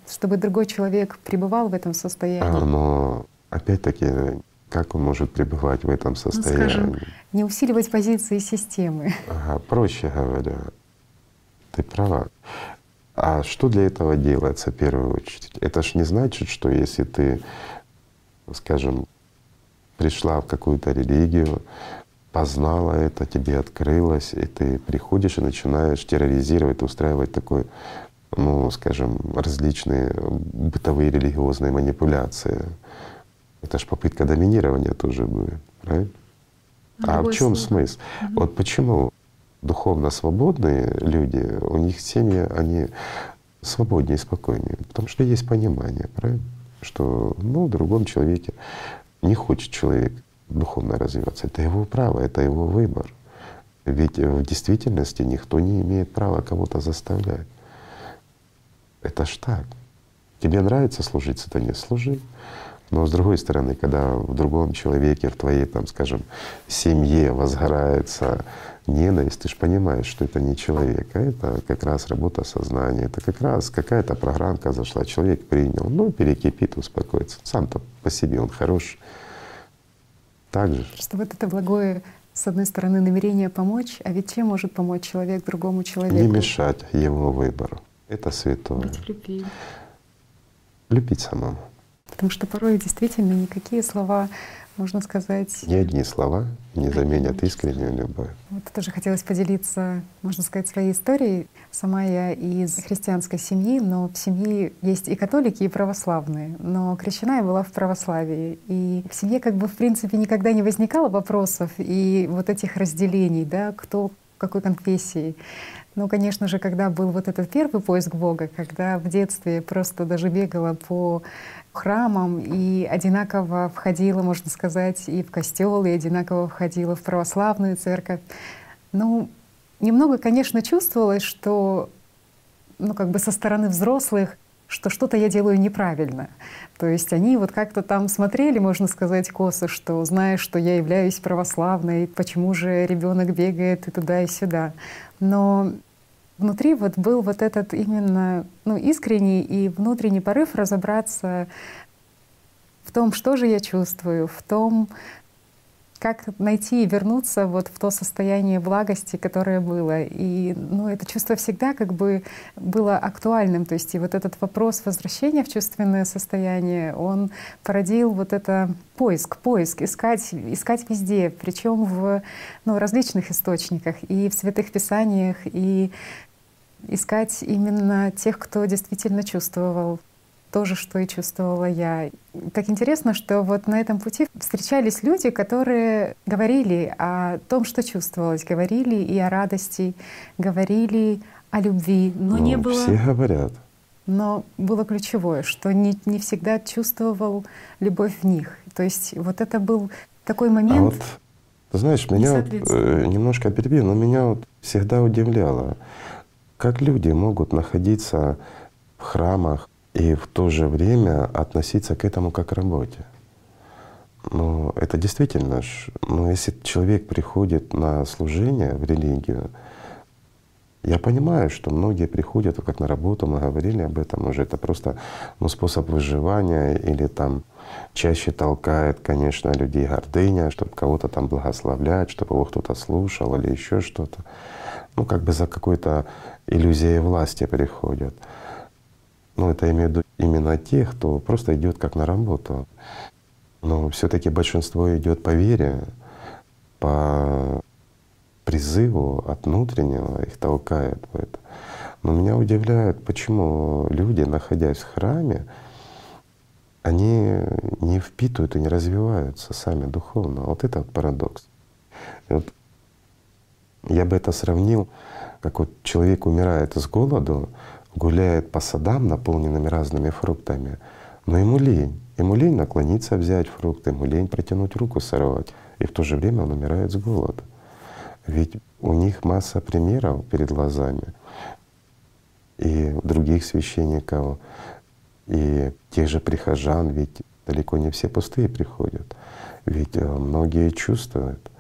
чтобы другой человек пребывал в этом состоянии. Но опять-таки, как он может пребывать в этом состоянии? Ну, скажем, не усиливать позиции системы. Ага, проще говоря, ты права. А что для этого делается в первую очередь? Это ж не значит, что если ты, скажем, пришла в какую-то религию, познала это, тебе открылось, и ты приходишь и начинаешь терроризировать, устраивать такой, ну, скажем, различные бытовые религиозные манипуляции. Это же попытка доминирования тоже будет, правильно? А в чем смысл? Угу. Вот почему духовно свободные люди, у них семьи, они свободнее и спокойнее, потому что есть понимание, правильно? Что ну, в другом человеке не хочет человек духовно развиваться. Это его право, это его выбор. Ведь в действительности никто не имеет права кого-то заставлять. Это ж так. Тебе нравится служить сатане, служи. Но с другой стороны, когда в другом человеке, в твоей, там, скажем, семье возгорается ненависть, ты же понимаешь, что это не человек, а это как раз работа сознания, это как раз какая-то программка зашла, человек принял, ну, перекипит, успокоится. Сам-то по себе он хороший так же. Что вот это благое, с одной стороны, намерение помочь, а ведь чем может помочь человек другому человеку? Не мешать его выбору. Это святое. Быть любви. Любить самому. Потому что порой действительно никакие слова можно сказать. Ни одни слова не заменят искреннюю любовь. Вот тоже хотелось поделиться, можно сказать, своей историей. Сама я из христианской семьи, но в семье есть и католики, и православные. Но крещена я была в православии. И в семье как бы в принципе никогда не возникало вопросов и вот этих разделений, да, кто какой конфессии. Ну, конечно же, когда был вот этот первый поиск Бога, когда в детстве просто даже бегала по храмам и одинаково входила, можно сказать, и в костел, и одинаково входила в православную церковь. Ну, немного, конечно, чувствовалось, что ну, как бы со стороны взрослых, что что-то я делаю неправильно. То есть они вот как-то там смотрели, можно сказать, косо, что зная, что я являюсь православной, почему же ребенок бегает и туда, и сюда. Но внутри вот был вот этот именно ну, искренний и внутренний порыв разобраться в том, что же я чувствую, в том, как найти и вернуться вот в то состояние благости, которое было. И ну, это чувство всегда как бы было актуальным. То есть и вот этот вопрос возвращения в чувственное состояние, он породил вот это поиск, поиск, искать, искать везде, причем в ну, различных источниках, и в святых писаниях, и искать именно тех, кто действительно чувствовал то же, что и чувствовала я. Так интересно, что вот на этом пути встречались люди, которые говорили о том, что чувствовалось, говорили и о радости, говорили о любви, но ну, не было... Все говорят. Но было ключевое, что не, не всегда чувствовал любовь в них. То есть вот это был такой момент... А вот, ты знаешь, меня вот, э, немножко перебил, но меня вот всегда удивляло, как люди могут находиться в храмах, и в то же время относиться к этому как к работе. Но это действительно, ну, если человек приходит на служение в религию, я понимаю, что многие приходят как на работу, мы говорили об этом уже, это просто ну, способ выживания или там чаще толкает, конечно, людей гордыня, чтобы кого-то там благословлять, чтобы его кто-то слушал или еще что-то. Ну, как бы за какой-то иллюзией власти приходят. Ну, это имею в виду именно тех, кто просто идет как на работу. Но все-таки большинство идет по вере, по призыву от внутреннего, их толкает в это. Но меня удивляет, почему люди, находясь в храме, они не впитывают и не развиваются сами духовно. Вот это вот парадокс. Вот я бы это сравнил, как вот человек умирает с голоду, гуляет по садам, наполненными разными фруктами, но ему лень. Ему лень наклониться, взять фрукты, ему лень протянуть руку, сорвать. И в то же время он умирает с голода. Ведь у них масса примеров перед глазами и других священников, и тех же прихожан, ведь далеко не все пустые приходят. Ведь э, многие чувствуют.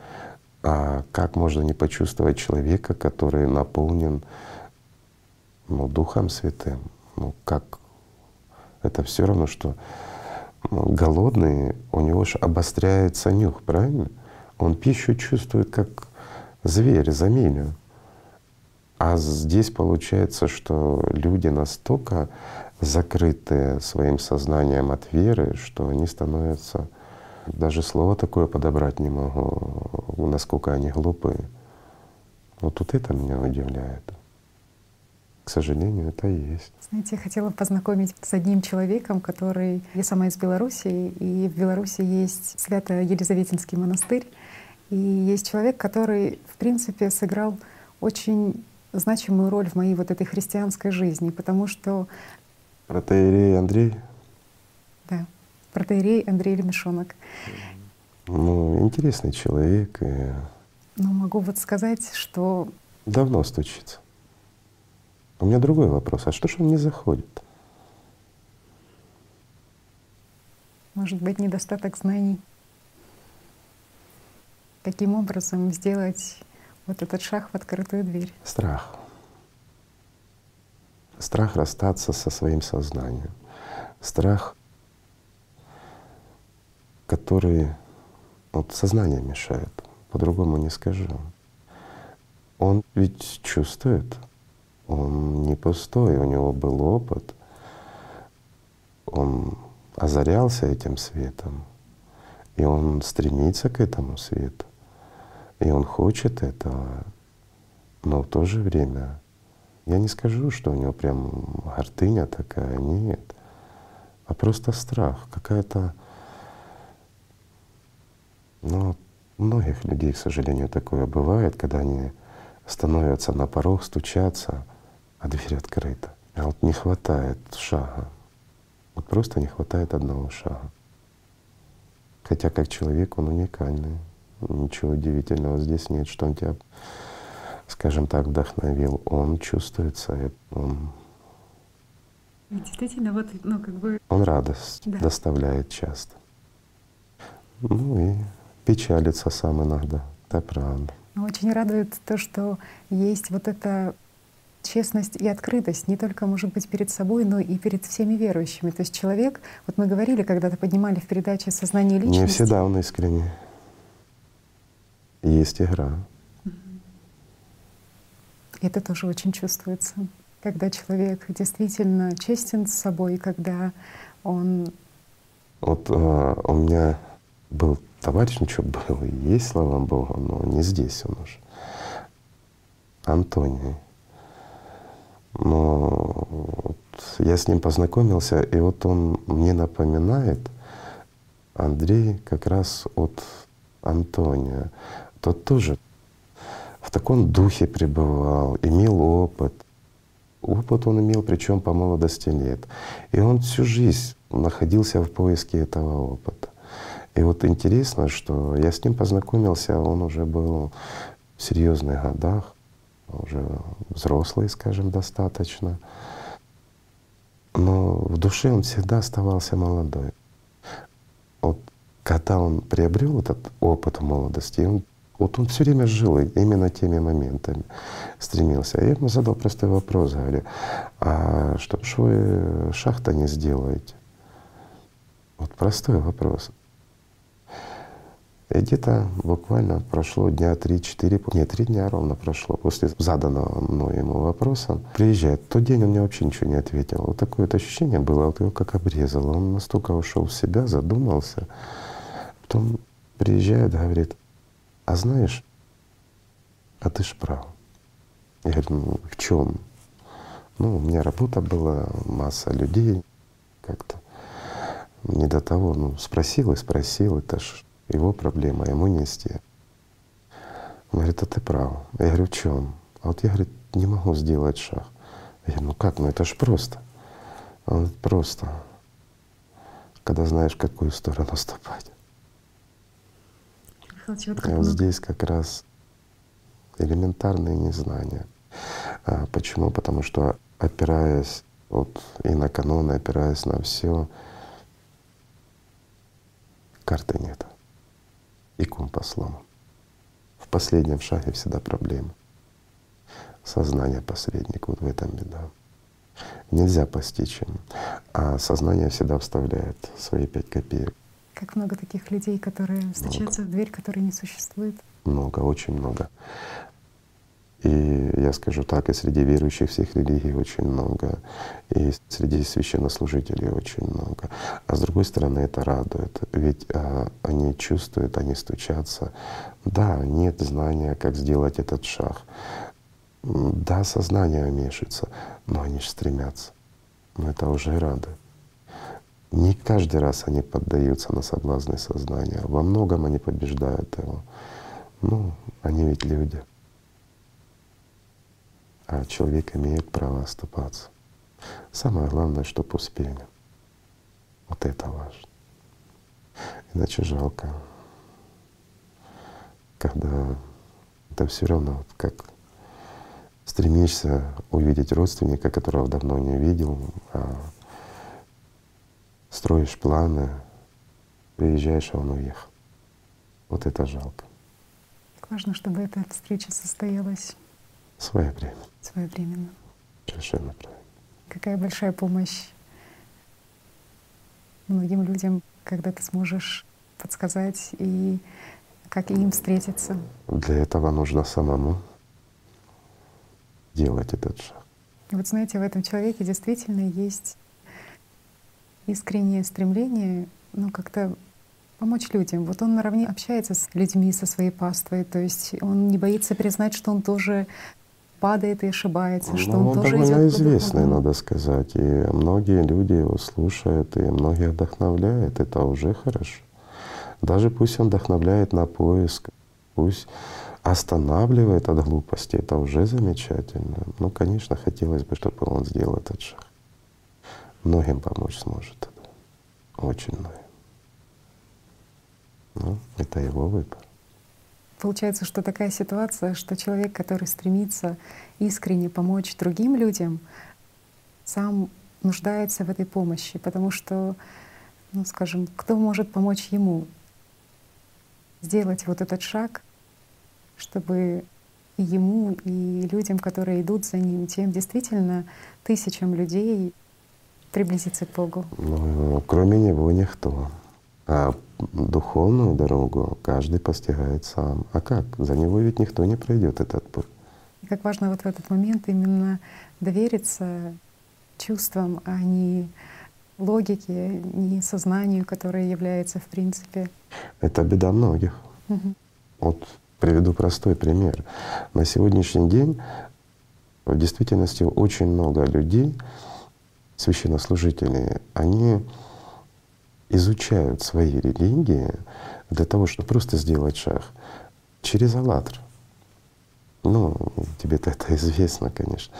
А как можно не почувствовать человека, который наполнен ну, Духом Святым? Ну как? Это все равно, что ну, голодный, у него же обостряется нюх, правильно? Он пищу чувствует как зверь за. А здесь получается, что люди настолько закрыты своим сознанием от веры, что они становятся даже слово такое подобрать не могу, насколько они глупые. Вот тут это меня удивляет. К сожалению, это и есть. Знаете, я хотела познакомить с одним человеком, который... Я сама из Беларуси, и в Беларуси есть Свято-Елизаветинский монастырь. И есть человек, который, в принципе, сыграл очень значимую роль в моей вот этой христианской жизни, потому что Протеерей Андрей? Да, протеерей Андрей Лемешонок. Ну, интересный человек. И... Ну, могу вот сказать, что… Давно стучится. У меня другой вопрос. А что ж он не заходит? Может быть, недостаток знаний. Каким образом сделать вот этот шаг в открытую дверь? Страх страх расстаться со своим сознанием, страх, который вот сознание мешает, по-другому не скажу. Он ведь чувствует, он не пустой, у него был опыт, он озарялся этим светом, и он стремится к этому свету, и он хочет этого, но в то же время я не скажу, что у него прям гордыня такая, нет. А просто страх, какая-то… Ну, у многих людей, к сожалению, такое бывает, когда они становятся на порог, стучатся, а дверь открыта. А вот не хватает шага. Вот просто не хватает одного шага. Хотя как человек он уникальный. Ничего удивительного здесь нет, что он тебя скажем так, вдохновил, он чувствуется, он Действительно, вот, ну, как бы… Он радость да. доставляет часто. Ну и печалится сам иногда, это правда. Очень радует то, что есть вот эта честность и открытость не только, может быть, перед собой, но и перед всеми верующими. То есть человек, вот мы говорили, когда-то поднимали в передаче «Сознание личности». Не всегда он искренний. Есть игра. Это тоже очень чувствуется, когда человек действительно честен с собой, когда он… Вот э, у меня был товарищ, ничего был и есть, слава Богу, но не здесь он уже. Антоний. Но вот я с ним познакомился, и вот он мне напоминает, Андрей как раз от Антония. Тот тоже в таком духе пребывал, имел опыт. Опыт он имел, причем по молодости лет. И он всю жизнь находился в поиске этого опыта. И вот интересно, что я с ним познакомился, он уже был в серьезных годах, уже взрослый, скажем, достаточно. Но в душе он всегда оставался молодой. Вот когда он приобрел этот опыт молодости, он вот он все время жил именно теми моментами, стремился. Я ему задал простой вопрос, говорю, а что ж вы шахта не сделаете? Вот простой вопрос. И где-то буквально прошло дня три-четыре, нет, три дня ровно прошло после заданного мной ему вопроса. Приезжает. В тот день он мне вообще ничего не ответил. Вот такое вот ощущение было, вот его как обрезало. Он настолько ушел в себя, задумался. Потом приезжает, говорит, а знаешь, а ты ж прав. Я говорю, ну в чем? Ну, у меня работа была, масса людей, как-то не до того. Ну, спросил и спросил, это ж его проблема, ему нести. Он говорит, а ты прав. Я говорю, в чем? А вот я, говорит, не могу сделать шаг. Я говорю, ну как, ну это ж просто. Он говорит, просто, когда знаешь, в какую сторону ступать. И вот здесь как раз элементарные незнания. А почему? Потому что опираясь вот и на каноны, опираясь на все, карты нет и компас сломан. В последнем шаге всегда проблема. Сознание посредник, вот в этом беда. Нельзя постичь им, а сознание всегда вставляет свои пять копеек. Как много таких людей, которые стучатся много. в дверь, которой не существует? Много, очень много. И я скажу так, и среди верующих всех религий очень много, и среди священнослужителей очень много. А с другой стороны, это радует, ведь а, они чувствуют, они стучатся. Да, нет знания, как сделать этот шаг. Да, сознание уменьшится, но они же стремятся. Но это уже радует. Не каждый раз они поддаются на соблазны сознания. Во многом они побеждают его. Ну, они ведь люди а человек имеет право оступаться. Самое главное, чтобы успели. Вот это важно. Иначе жалко, когда это все равно вот как стремишься увидеть родственника, которого давно не видел, а строишь планы, приезжаешь, а он уехал. Вот это жалко. Важно, чтобы эта встреча состоялась своевременно. Своевременно. Совершенно правильно. Какая большая помощь многим людям, когда ты сможешь подсказать и как им встретиться. Для этого нужно самому делать этот шаг. Вот знаете, в этом человеке действительно есть искреннее стремление, ну как-то помочь людям. Вот он наравне общается с людьми, со своей паствой, то есть он не боится признать, что он тоже падает и ошибается, что ну, он тоже довольно идет известный, надо сказать. И многие люди его слушают, и многие вдохновляет. Это уже хорошо. Даже пусть он вдохновляет на поиск, пусть останавливает от глупости, это уже замечательно. Ну, конечно, хотелось бы, чтобы он сделал этот шаг. Многим помочь сможет. Очень многим. Ну, это его выбор. Получается, что такая ситуация, что человек, который стремится искренне помочь другим людям, сам нуждается в этой помощи, потому что, ну, скажем, кто может помочь ему сделать вот этот шаг, чтобы и ему, и людям, которые идут за ним, тем действительно тысячам людей приблизиться к Богу? Ну, кроме него никто. А духовную дорогу каждый постигает сам. А как? За него ведь никто не пройдет этот путь. И как важно вот в этот момент именно довериться чувствам, а не логике, не сознанию, которое является в принципе. Это беда многих. Угу. Вот приведу простой пример. На сегодняшний день в действительности очень много людей, священнослужителей, они изучают свои религии для того, чтобы просто сделать шаг через «АЛЛАТРА». Ну, тебе-то это известно, конечно.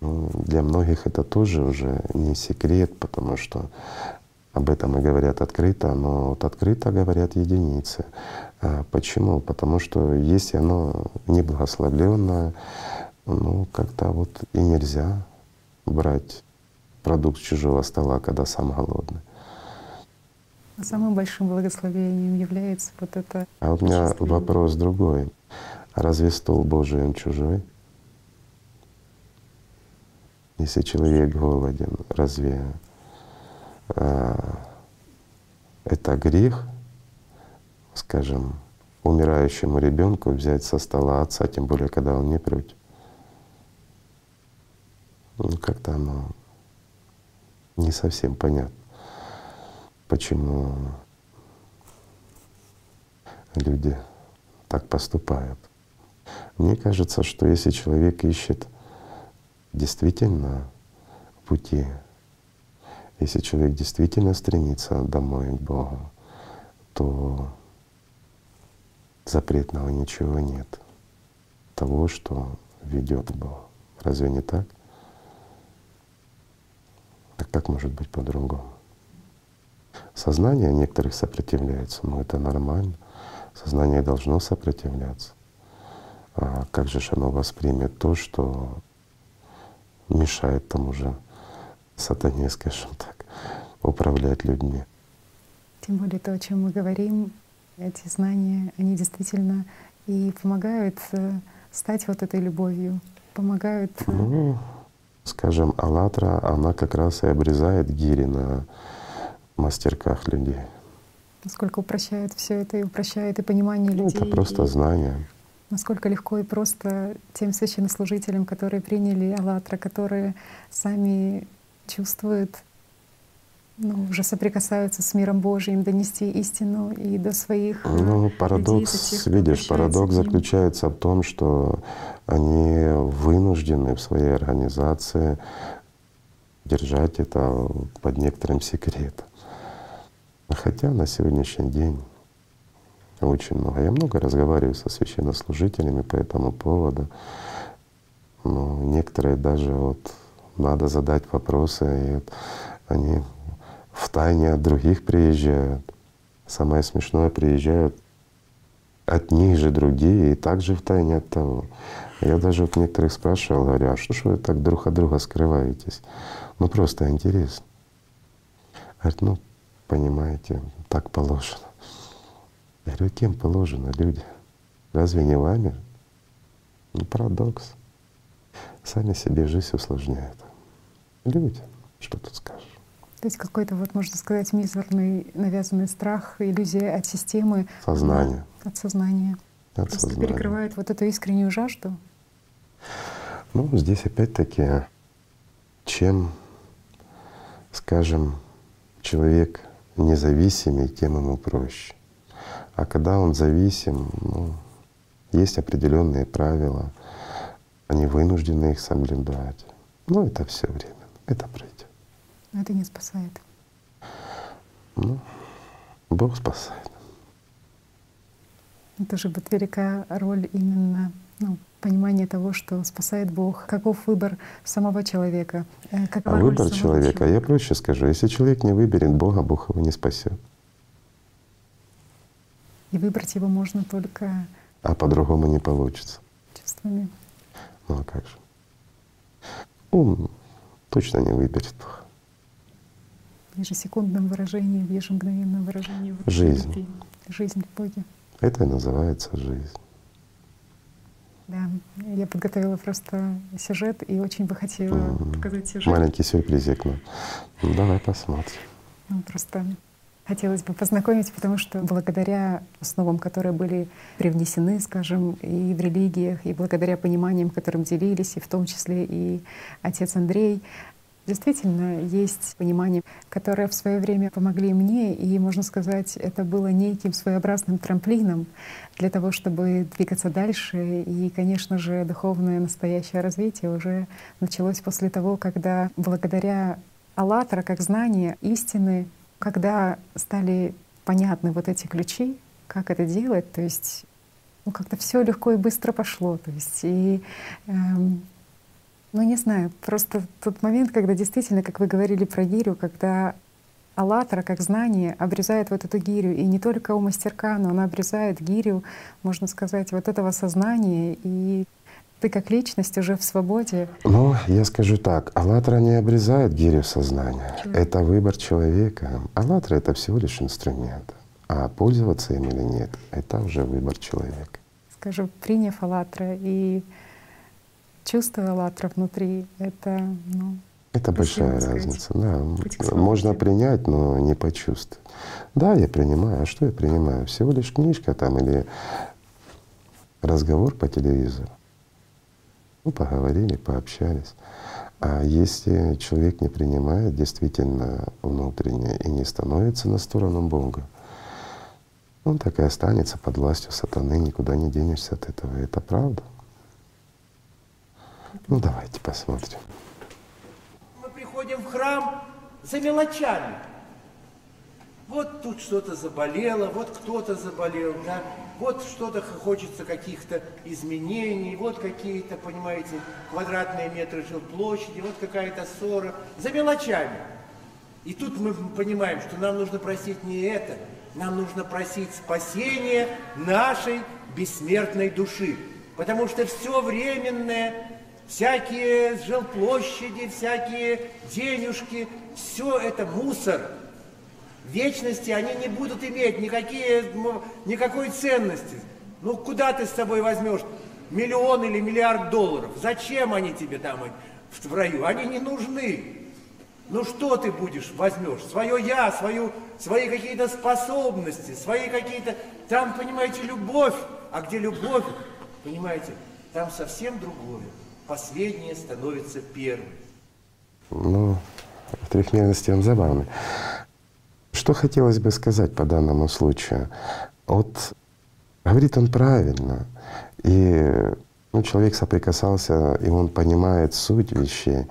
Но для многих это тоже уже не секрет, потому что об этом и говорят открыто, но вот открыто говорят единицы. А почему? Потому что если оно неблагословленное, ну как-то вот и нельзя брать продукт чужого стола, когда сам голодный. Самым большим благословением является вот это. А у меня вопрос другой. Разве стол Божий он чужой? Если человек голоден, разве а, это грех скажем, умирающему ребенку взять со стола отца, тем более, когда он не против. Ну, как-то оно не совсем понятно, почему люди так поступают. Мне кажется, что если человек ищет действительно пути, если человек действительно стремится домой к Богу, то запретного ничего нет. Того, что ведет к Богу. Разве не так? Так как может быть по-другому? Сознание некоторых сопротивляется, но это нормально. Сознание должно сопротивляться. А как же оно воспримет то, что мешает тому же сатане, скажем так, управлять людьми? Тем более то, о чем мы говорим, эти знания, они действительно и помогают э, стать вот этой любовью, помогают. Э, ну, скажем, Аллатра, она как раз и обрезает гири на мастерках людей. Насколько упрощает все это и упрощает и понимание ну, людей. Это просто знание. Насколько легко и просто тем священнослужителям, которые приняли Аллатра, которые сами чувствуют ну, уже соприкасаются с миром Божьим, донести истину и до своих Ну, парадокс, людей, видишь, парадокс заключается в том, что они вынуждены в своей организации держать это под некоторым секретом. Хотя на сегодняшний день очень много. Я много разговариваю со священнослужителями по этому поводу. Но некоторые даже вот надо задать вопросы, и вот они в тайне от других приезжают. Самое смешное, приезжают от них же другие и также в тайне от того. Я даже вот некоторых спрашивал, говорю, а что ж вы так друг от друга скрываетесь? Ну просто интересно. Говорит, ну, понимаете, так положено. Я говорю, кем положено, люди? Разве не вами? Ну, парадокс. Сами себе жизнь усложняют. Люди, что тут скажешь? То есть какой-то, вот можно сказать, мизерный навязанный страх, иллюзия от системы. Сознания. От сознания. От Просто сознания. перекрывает вот эту искреннюю жажду. Ну, здесь опять-таки, чем, скажем, человек независимый, тем ему проще. А когда он зависим, ну, есть определенные правила, они вынуждены их соблюдать. Но это все время, это пройдет. Но это не спасает. Ну, Бог спасает. Это же будет великая роль именно ну, понимания того, что спасает Бог. Каков выбор самого человека? Э, какова а выбор человека, человека, я проще скажу, если человек не выберет Бога, Бог его не спасет. И выбрать его можно только. А по-другому не получится. Чувствами. Ну а как же? Ум точно не выберет Бога в ежесекундном выражении, в ежемгновенном выражении. Жизнь. Жизнь в Боге. Это и называется жизнь. Да, я подготовила просто сюжет и очень бы хотела mm-hmm. показать сюжет. Маленький сюрпризик. Ну, ну давай посмотрим. Ну, просто хотелось бы познакомить, потому что благодаря основам, которые были привнесены, скажем, и в религиях, и благодаря пониманиям, которым делились, и в том числе и отец Андрей, Действительно, есть понимание, которое в свое время помогли мне, и, можно сказать, это было неким своеобразным трамплином для того, чтобы двигаться дальше. И, конечно же, духовное настоящее развитие уже началось после того, когда благодаря «АЛЛАТРА» как знание истины, когда стали понятны вот эти ключи, как это делать, то есть ну, как-то все легко и быстро пошло. То есть и эм, ну, не знаю, просто тот момент, когда действительно, как вы говорили про гирю, когда аллатра, как знание, обрезает вот эту гирю. И не только у мастерка, но она обрезает гирю, можно сказать, вот этого сознания. И ты как личность уже в свободе. Ну, я скажу так, аллатра не обрезает гирю сознания. Чего? Это выбор человека. Аллатра — это всего лишь инструмент. А пользоваться им или нет — это уже выбор человека. Скажу, приняв аллатра и чувство «АЛЛАТРА» внутри — это ну, Это большая разница, да. Можно принять, но не почувствовать. Да, я принимаю. А что я принимаю? Всего лишь книжка там или разговор по телевизору. Ну, поговорили, пообщались. А если человек не принимает действительно внутренне и не становится на сторону Бога, он так и останется под властью сатаны, никуда не денешься от этого. Это правда. Ну давайте посмотрим. Мы приходим в храм за мелочами. Вот тут что-то заболело, вот кто-то заболел, да, вот что-то хочется каких-то изменений, вот какие-то, понимаете, квадратные метры жилплощади, вот какая-то ссора, за мелочами. И тут мы понимаем, что нам нужно просить не это, нам нужно просить спасения нашей бессмертной души. Потому что все временное, всякие жилплощади, всякие денежки, все это мусор – вечности они не будут иметь никакие, никакой ценности. Ну куда ты с собой возьмешь миллион или миллиард долларов? Зачем они тебе там в раю? Они не нужны. Ну что ты будешь, возьмешь? Свое я, свою, свои какие-то способности, свои какие-то... Там, понимаете, любовь. А где любовь, понимаете, там совсем другое. Последнее становится первым. Ну, трехмерности он забавный. Что хотелось бы сказать по данному случаю? Вот говорит он правильно, и ну, человек соприкасался, и он понимает суть вещей,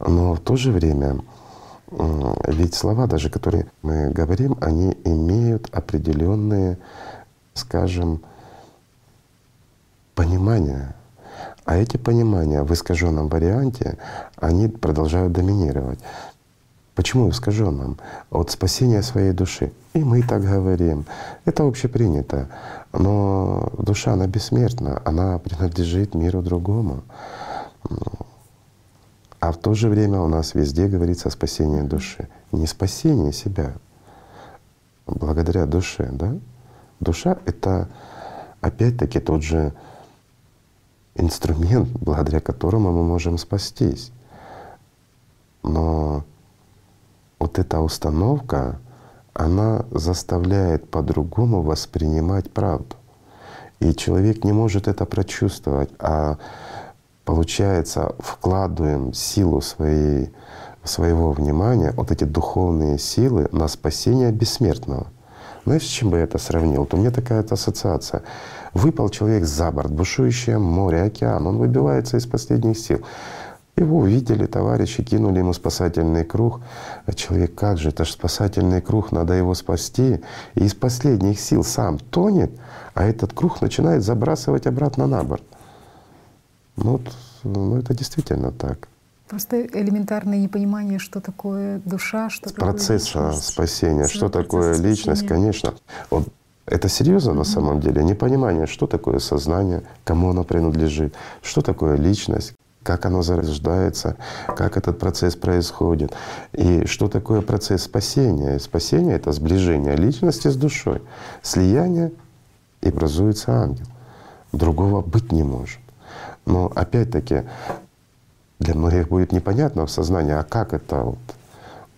но в то же время ведь слова, даже которые мы говорим, они имеют определенные, скажем, понимания. А эти понимания в искаженном варианте, они продолжают доминировать. Почему искаженном? От спасения своей души. И мы так говорим. Это общепринято. Но душа, она бессмертна, она принадлежит миру другому. А в то же время у нас везде говорится о спасении души. Не спасение себя, благодаря душе, да? Душа — это опять-таки тот же инструмент, благодаря которому мы можем спастись. Но вот эта установка, она заставляет по-другому воспринимать правду. И человек не может это прочувствовать, а получается, вкладываем силу своей, своего внимания, вот эти духовные силы на спасение бессмертного. Знаешь, с чем бы я это сравнил? Вот у меня такая ассоциация. Выпал человек за борт, бушующее море, океан, он выбивается из последних сил. Его увидели товарищи, кинули ему спасательный круг. А человек, как же, это же спасательный круг, надо его спасти. И из последних сил сам тонет, а этот круг начинает забрасывать обратно на борт. Ну, вот, ну это действительно так. Просто элементарное непонимание, что такое душа, что такое процесса личность. спасения, что такое спасения. личность, конечно. Вот это серьезно на самом деле, непонимание, что такое сознание, кому оно принадлежит, что такое личность, как оно зарождается, как этот процесс происходит. И что такое процесс спасения? Спасение — это сближение личности с душой, слияние, и образуется ангел. Другого быть не может. Но опять-таки для многих будет непонятно в сознании, а как это вот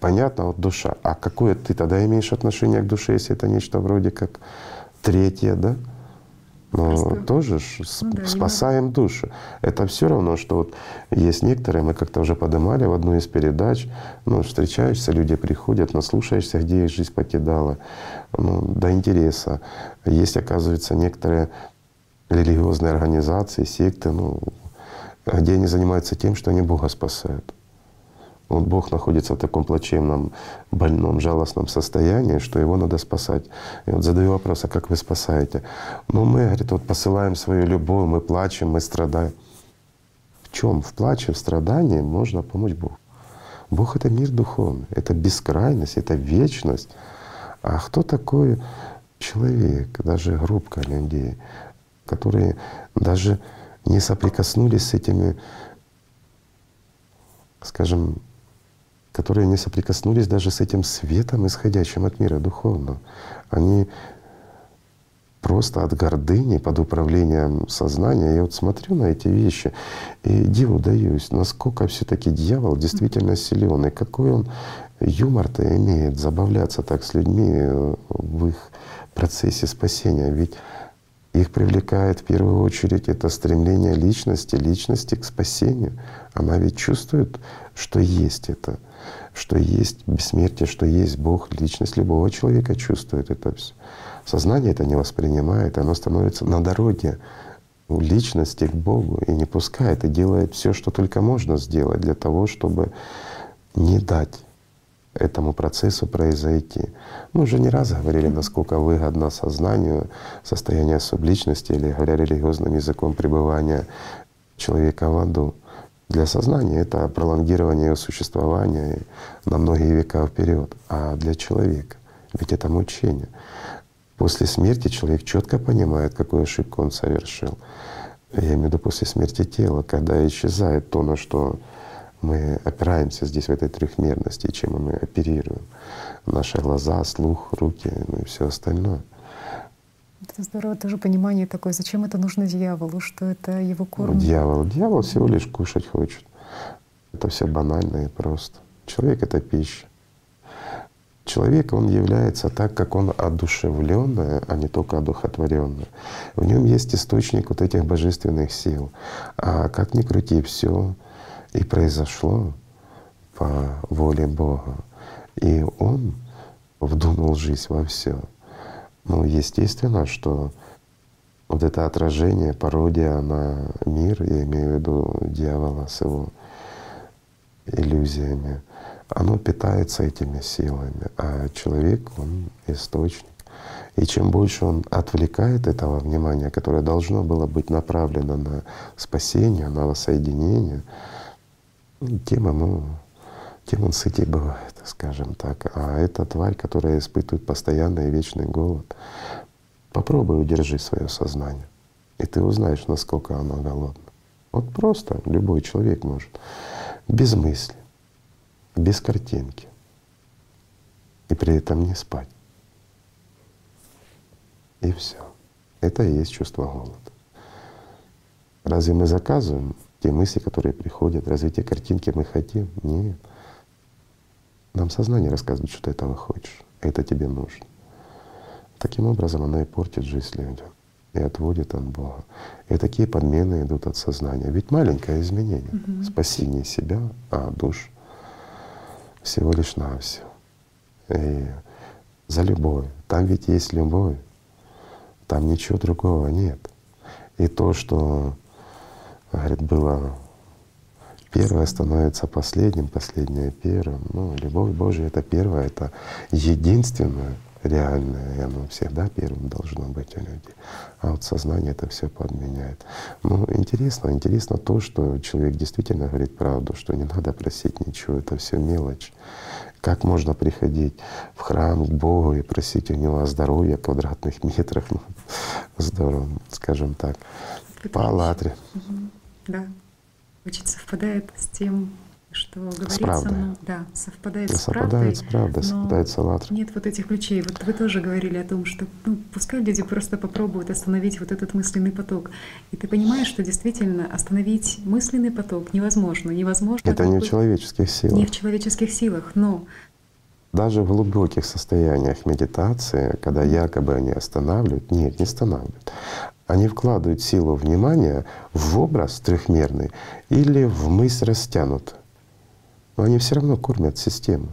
понятно, вот душа. А какое ты тогда имеешь отношение к душе, если это нечто вроде как третье, да? Но Просто... тоже ну, да, спасаем души. Это все равно, что вот есть некоторые, мы как-то уже поднимали в одну из передач, ну, встречаешься, люди приходят, наслушаешься, где их жизнь покидала, ну, до интереса. Есть, оказывается, некоторые религиозные организации, секты, ну, где они занимаются тем, что они Бога спасают. Вот Бог находится в таком плачевном, больном, жалостном состоянии, что его надо спасать. И вот задаю вопрос, а как вы спасаете? Ну мы, говорит, вот посылаем свою любовь, мы плачем, мы страдаем. В чем? В плаче, в страдании можно помочь Богу. Бог — это мир духовный, это бескрайность, это вечность. А кто такой человек, даже группка людей, которые даже не соприкоснулись с этими, скажем, которые не соприкоснулись даже с этим светом, исходящим от мира духовного. Они просто от гордыни, под управлением сознания. Я вот смотрю на эти вещи и диву даюсь, насколько все таки дьявол действительно силен, и какой он юмор-то имеет, забавляться так с людьми э, в их процессе спасения. Ведь их привлекает в первую очередь это стремление личности, личности к спасению. Она ведь чувствует, что есть это, что есть бессмертие, что есть Бог, личность любого человека чувствует это все. Сознание это не воспринимает, оно становится на дороге личности к Богу и не пускает, и делает все, что только можно сделать для того, чтобы не дать этому процессу произойти. Мы уже не раз говорили, насколько выгодно сознанию состояние субличности или, говоря религиозным языком, пребывания человека в аду. Для сознания это пролонгирование его существования на многие века вперед, а для человека ведь это мучение. После смерти человек четко понимает, какую ошибку он совершил. Я имею в виду после смерти тела, когда исчезает то, на что мы опираемся здесь в этой трехмерности, чем мы оперируем. Наши глаза, слух, руки, ну и все остальное. Это здорово, тоже понимание такое, зачем это нужно дьяволу, что это его корм. Ну, дьявол. Дьявол всего лишь кушать хочет. Это все банально и просто. Человек — это пища. Человек, он является так, как он одушевленное, а не только одухотворенное. В нем есть источник вот этих божественных сил. А как ни крути, все и произошло по воле Бога. И Он вдунул жизнь во все. Ну, естественно, что вот это отражение, пародия на мир, я имею в виду дьявола с его иллюзиями, оно питается этими силами, а человек, он источник. И чем больше он отвлекает этого внимания, которое должно было быть направлено на спасение, на воссоединение, тем ему, тем он сытей бывает, скажем так. А эта тварь, которая испытывает постоянный и вечный голод, попробуй удержи свое сознание, и ты узнаешь, насколько оно голодно. Вот просто любой человек может, без мысли, без картинки, и при этом не спать. И все. Это и есть чувство голода. Разве мы заказываем те мысли, которые приходят, разве те картинки мы хотим? Нет. Нам сознание рассказывает, что ты этого хочешь, это тебе нужно. Таким образом оно и портит жизнь людям и отводит от Бога. И такие подмены идут от сознания. Ведь маленькое изменение, угу. спасение себя, а душ всего лишь навсего. И за любовь. Там ведь есть любовь, там ничего другого нет. И то, что Говорит, было первое становится последним, последнее первым. Ну, любовь Божия — это первое, это единственное реальное, и оно всегда первым должно быть у людей. А вот сознание это все подменяет. Ну, интересно, интересно то, что человек действительно говорит правду, что не надо просить ничего, это все мелочь. Как можно приходить в храм к Богу и просить у Него о здоровье, квадратных метрах, ну, здорово, скажем так, по «АЛЛАТРе». Да. Очень совпадает с тем, что говорится. Ну, да, совпадает, с правдой. С правдой, совпадает с «АЛЛАТРой». Нет вот этих ключей. Вот вы тоже говорили о том, что ну, пускай люди просто попробуют остановить вот этот мысленный поток. И ты понимаешь, что действительно остановить мысленный поток невозможно. Невозможно. Это не в человеческих силах. Не в человеческих силах, но даже в глубоких состояниях медитации, когда якобы они останавливают, нет, не останавливают они вкладывают силу внимания в образ трехмерный или в мысль растянутую. Но они все равно кормят систему.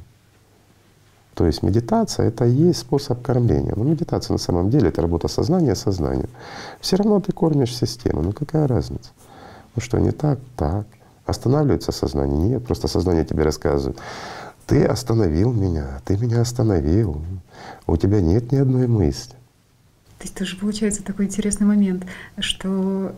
То есть медитация — это и есть способ кормления. Но медитация на самом деле — это работа сознания сознанием. Все равно ты кормишь систему. Ну какая разница? Ну что, не так? Так. Останавливается сознание? Нет, просто сознание тебе рассказывает. Ты остановил меня, ты меня остановил. У тебя нет ни одной мысли. То есть тоже получается такой интересный момент, что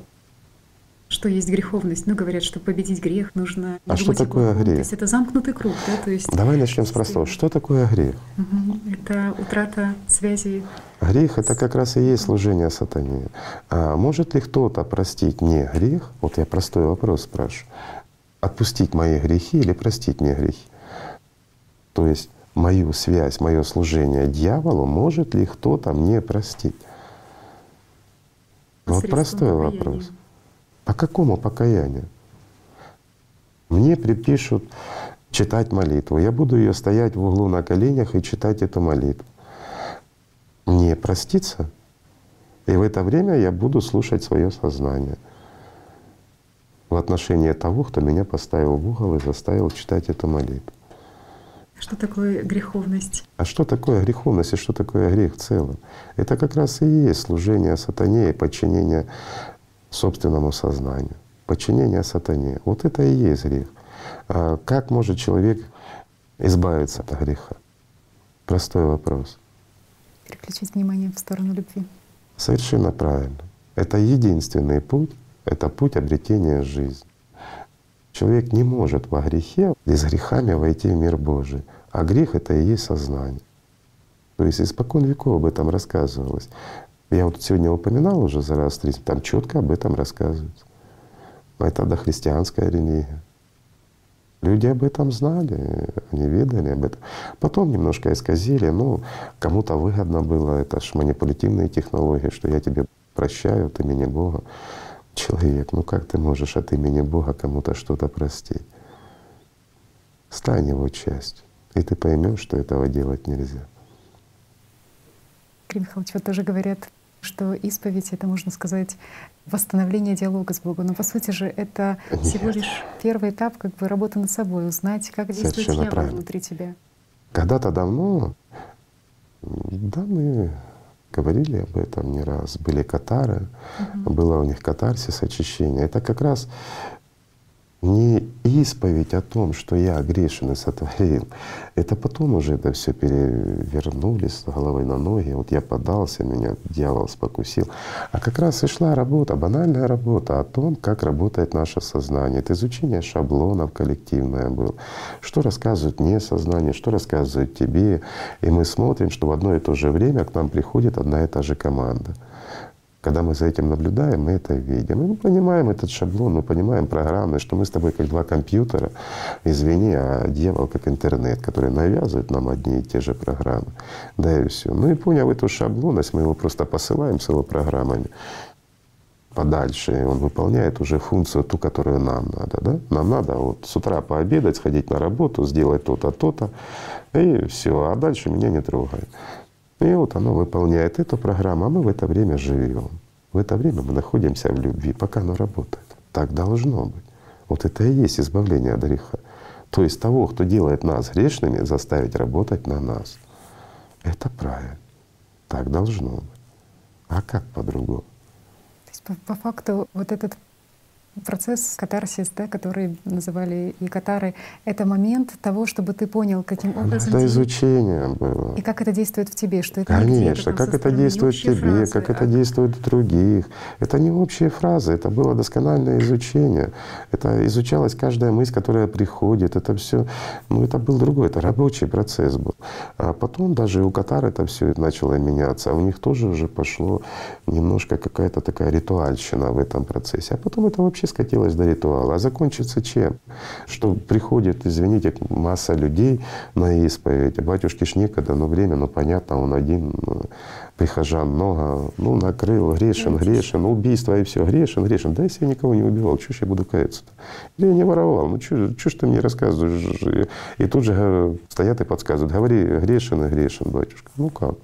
что есть греховность. Ну, говорят, что победить грех нужно. А что такое грех? То есть это замкнутый круг, да? То есть. Давай начнем с простого. Что такое грех? Угу. Это утрата связи. Грех это как раз и есть служение сатане. А может ли кто-то простить мне грех? Вот я простой вопрос спрашиваю. Отпустить мои грехи или простить мне грехи? То есть мою связь, мое служение дьяволу может ли кто-то мне простить? Вот простой вопрос. По какому покаянию? Мне припишут читать молитву. Я буду ее стоять в углу на коленях и читать эту молитву. Мне проститься? И в это время я буду слушать свое сознание в отношении того, кто меня поставил в угол и заставил читать эту молитву. Что такое греховность? А что такое греховность и что такое грех в целом? Это как раз и есть служение сатане и подчинение собственному сознанию. Подчинение сатане. Вот это и есть грех. А как может человек избавиться от греха? Простой вопрос. Переключить внимание в сторону любви. Совершенно правильно. Это единственный путь, это путь обретения жизни. Человек не может во грехе и с грехами войти в мир Божий. А грех — это и есть сознание. То есть испокон веков об этом рассказывалось. Я вот сегодня упоминал уже за раз три, там четко об этом рассказывается. Это дохристианская религия. Люди об этом знали, они видали об этом. Потом немножко исказили, ну, кому-то выгодно было, это ж манипулятивные технологии, что я тебе прощаю от имени Бога человек, ну как ты можешь от имени Бога кому-то что-то простить? Стань его частью, и ты поймешь, что этого делать нельзя. Кирилл Михайлович, вот тоже говорят, что исповедь — это, можно сказать, восстановление диалога с Богом. Но по сути же это Нет. всего лишь первый этап как бы работы над собой, узнать, как действует дьявол внутри тебя. Когда-то давно, да, мы говорили об этом не раз. Были катары, угу. было у них катарсис, очищение. Это как раз не исповедь о том, что я грешен и сотворил. Это потом уже это все перевернули с головой на ноги. Вот я подался, меня дьявол спокусил. А как раз и шла работа, банальная работа о том, как работает наше сознание. Это изучение шаблонов коллективное было. Что рассказывает мне сознание, что рассказывает тебе. И мы смотрим, что в одно и то же время к нам приходит одна и та же команда. Когда мы за этим наблюдаем, мы это видим. И мы понимаем этот шаблон, мы понимаем программы, что мы с тобой как два компьютера, извини, а дьявол как интернет, который навязывает нам одни и те же программы. Да и все. Ну и поняв эту шаблонность, мы его просто посылаем с его программами подальше, и он выполняет уже функцию ту, которую нам надо. Да? Нам надо вот с утра пообедать, сходить на работу, сделать то-то, то-то, и все, а дальше меня не трогает. И вот оно выполняет эту программу, а мы в это время живем. В это время мы находимся в любви, пока оно работает. Так должно быть. Вот это и есть избавление от греха. То есть того, кто делает нас грешными, заставить работать на нас. Это правильно. Так должно быть. А как по-другому? То есть по, по факту вот этот процесс катарсис, да, который называли и катары, это момент того, чтобы ты понял, каким образом... Это изучение было. И как это действует в тебе, что это Конечно, как это действует в тебе, фразы, как а... это действует в других. Это не общие фразы, это было доскональное изучение. Это изучалась каждая мысль, которая приходит. Это все, ну это был другой, это рабочий процесс был. А потом даже у катар это все начало меняться, а у них тоже уже пошло немножко какая-то такая ритуальщина в этом процессе. А потом это вообще скатилось до ритуала. А закончится чем? Что приходит, извините, масса людей на исповедь. Батюшки ж некогда, но время, ну понятно, он один, ну, прихожан много, ну накрыл, грешен, грешен, убийство и все, грешен, грешен. Да если я никого не убивал, ж я буду каяться-то? Или я не воровал, ну что ж ты мне рассказываешь? И тут же стоят и подсказывают, говори, грешен и грешен, батюшка. Ну как?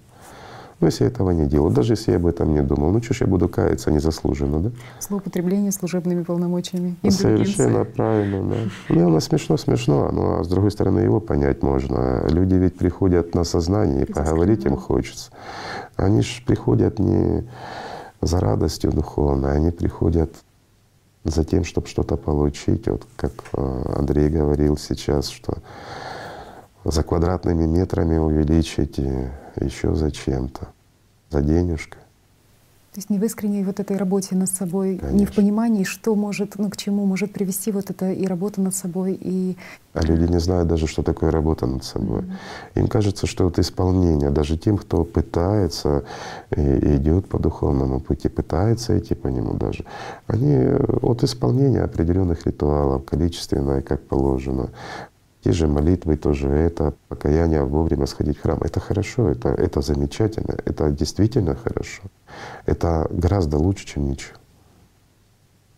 Но если я этого не делал, даже если я об этом не думал, ну что ж я буду каяться незаслуженно, да? Злоупотребление служебными полномочиями. Совершенно правильно, да. Ну, оно смешно, смешно, но а с другой стороны его понять можно. Люди ведь приходят на сознание, и поговорить им хочется. Они же приходят не за радостью духовной, они приходят за тем, чтобы что-то получить. Вот как э, Андрей говорил сейчас, что за квадратными метрами увеличить и еще за чем-то, за денежкой. То есть не в искренней вот этой работе над собой, Конечно. не в понимании, что может, ну к чему может привести вот это и работа над собой, и... А люди не знают даже, что такое работа над собой. Mm-hmm. Им кажется, что это исполнение. Даже тем, кто пытается и идет по духовному пути, пытается идти по нему даже, они от исполнения определенных ритуалов, количественно и как положено, те же молитвы тоже, это покаяние вовремя сходить в храм. Это хорошо, это, это замечательно, это действительно хорошо. Это гораздо лучше, чем ничего.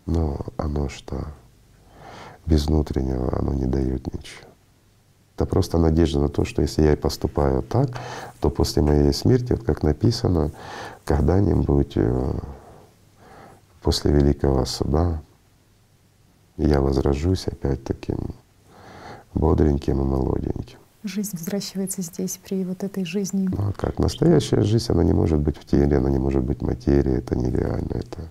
Но оно что без внутреннего, оно не дает ничего. Это просто надежда на то, что если я и поступаю так, то после моей смерти, вот как написано, когда-нибудь э, после Великого Суда я возражусь опять таким бодреньким и молоденьким. Жизнь взращивается здесь, при вот этой жизни. Ну а как? Настоящая жизнь, она не может быть в теле, она не может быть в материи, это нереально. Это...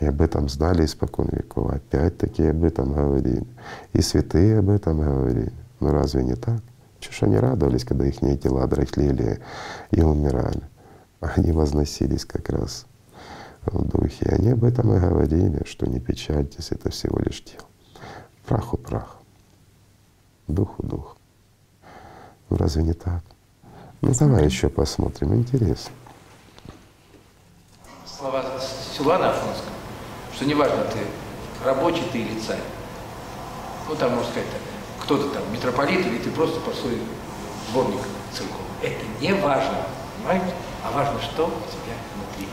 И об этом знали испокон веков. Опять-таки об этом говорили. И святые об этом говорили. Ну разве не так? Чего ж они радовались, когда их тела дряхлели и умирали? Они возносились как раз в духе. И они об этом и говорили, что не печальтесь, это всего лишь тело. Праху прах, духу дух. Ну разве не так? Ну давай еще посмотрим, интересно. Слова Силуана Афонского, что неважно, ты рабочий ты или царь. Ну там можно сказать так кто-то там митрополит или ты просто простой сборник церковь. Это не важно, понимаете? А важно, что у тебя внутри.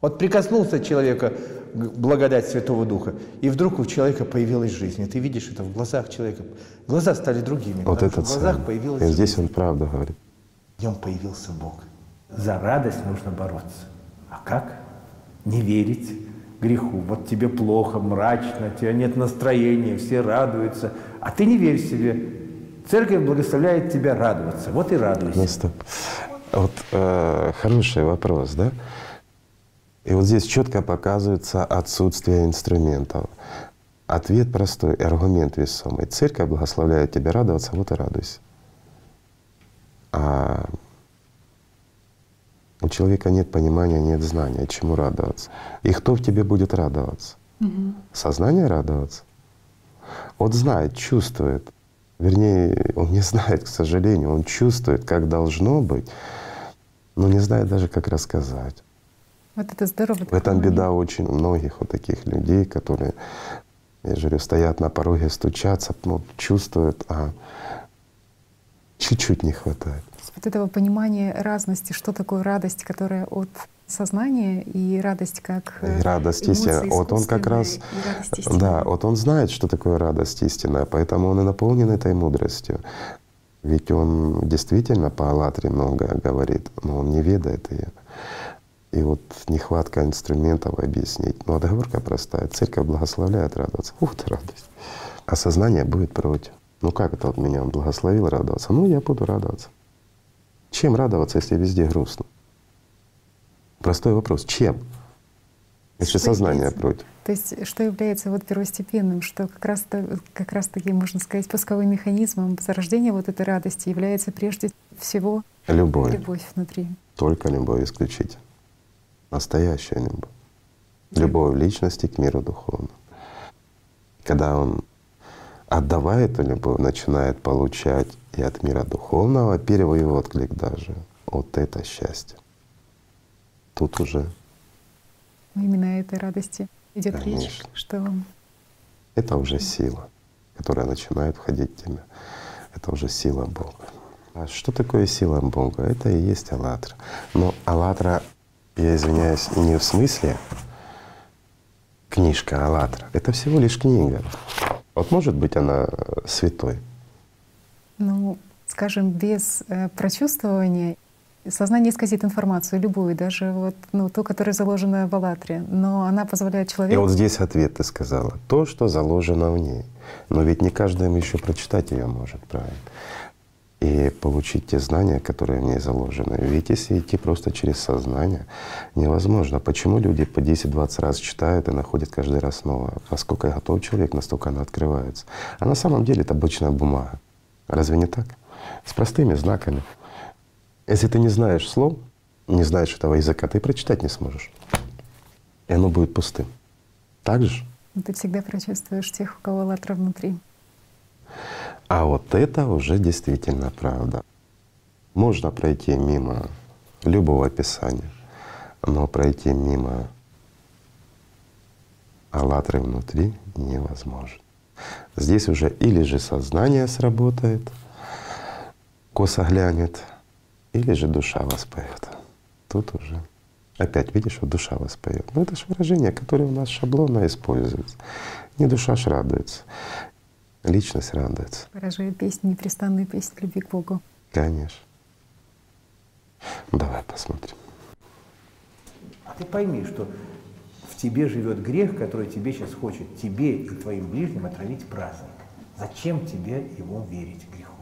Вот прикоснулся человека благодать Святого Духа, и вдруг у человека появилась жизнь. И ты видишь это в глазах человека. Глаза стали другими. Вот это в глазах цель. появилась И здесь он правда говорит. В нем появился Бог. За радость нужно бороться. А как? Не верить, греху. Вот тебе плохо, мрачно, у тебя нет настроения, все радуются, а ты не верь себе. Церковь благословляет тебя радоваться. Вот и радуйся. Ну, стоп. Вот э, хороший вопрос, да? И вот здесь четко показывается отсутствие инструментов. Ответ простой, аргумент весомый. Церковь благословляет тебя радоваться, вот и радуйся. А у человека нет понимания, нет знания, чему радоваться. И кто в тебе будет радоваться? Угу. Сознание радоваться? Вот знает, чувствует. Вернее, он не знает, к сожалению, он чувствует, как должно быть, но не знает даже, как рассказать. Вот это здорово. В этом беда очень многих вот таких людей, которые, я же говорю, стоят на пороге, стучатся, ну, чувствуют, а чуть-чуть не хватает вот этого понимания разности, что такое радость, которая от сознания и радость как и радость истинная. Вот он как раз, да, вот он знает, что такое радость истинная, поэтому он и наполнен этой мудростью. Ведь он действительно по Аллатре много говорит, но он не ведает ее. И вот нехватка инструментов объяснить. Ну, а договорка простая. Церковь благословляет радоваться. Ты, радость. А сознание будет против. Ну как это вот меня он благословил радоваться? Ну, я буду радоваться. Чем радоваться, если везде грустно? Простой вопрос. Чем? Если что сознание является, против. То есть что является вот первостепенным, что как раз, как раз таки, можно сказать, пусковым механизмом зарождения вот этой радости является прежде всего любовь, любовь внутри. Только любовь исключительно. Настоящая любовь. Любовь личности к миру духовному. Когда он отдавая эту любовь, начинает получать и от мира духовного первый отклик даже. Вот это счастье. Тут уже. Именно этой радости идет Конечно. речь, что это уже сила, которая начинает входить в тебя. Это уже сила Бога. А что такое сила Бога? Это и есть Аллатра. Но Аллатра, я извиняюсь, не в смысле книжка Аллатра. Это всего лишь книга. Вот может быть она святой? Ну, скажем, без э, прочувствования сознание исказит информацию, любую, даже вот, ну, ту, которая заложена в «АЛЛАТРе», но она позволяет человеку… И вот здесь ответ ты сказала. То, что заложено в ней. Но ведь не каждый еще прочитать ее может, правильно? И получить те знания, которые в ней заложены. Ведь если идти просто через сознание, невозможно. Почему люди по 10-20 раз читают и находят каждый раз новое? Насколько готов человек, настолько она открывается. А на самом деле это обычная бумага. Разве не так? С простыми знаками. Если ты не знаешь слов, не знаешь этого языка, ты прочитать не сможешь. И оно будет пустым. Так же? Ты всегда прочувствуешь тех, у кого латра внутри. А вот это уже действительно правда. Можно пройти мимо любого описания, но пройти мимо аллатры внутри невозможно. Здесь уже или же сознание сработает, косо глянет, или же душа воспоет. Тут уже Опять, видишь, вот душа воспоет. Ну это же выражение, которое у нас шаблонно используется. Не душа ж радуется, личность радуется. Выражает песнь, непрестанную песнь любви к Богу. Конечно. Давай посмотрим. А ты пойми, что в тебе живет грех, который тебе сейчас хочет, тебе и твоим ближним отравить праздник. Зачем тебе его верить греху?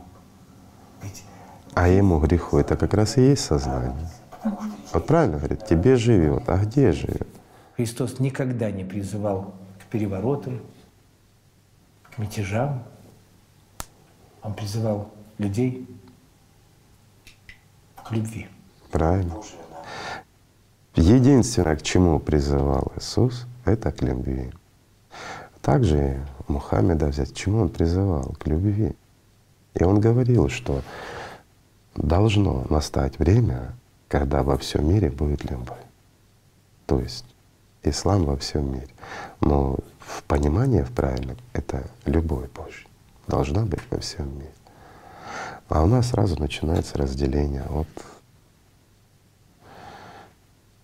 Ведь А ему греху это как раз и есть сознание. Вот правильно говорит, тебе живет, а где живет? Христос никогда не призывал к переворотам, к мятежам. Он призывал людей к любви. Правильно. Единственное, к чему призывал Иисус, это к любви. Также Мухаммеда взять, к чему он призывал? К любви. И он говорил, что должно настать время, когда во всем мире будет любовь. То есть ислам во всем мире. Но в понимании в правильном это любовь Божья должна быть во всем мире. А у нас сразу начинается разделение. Вот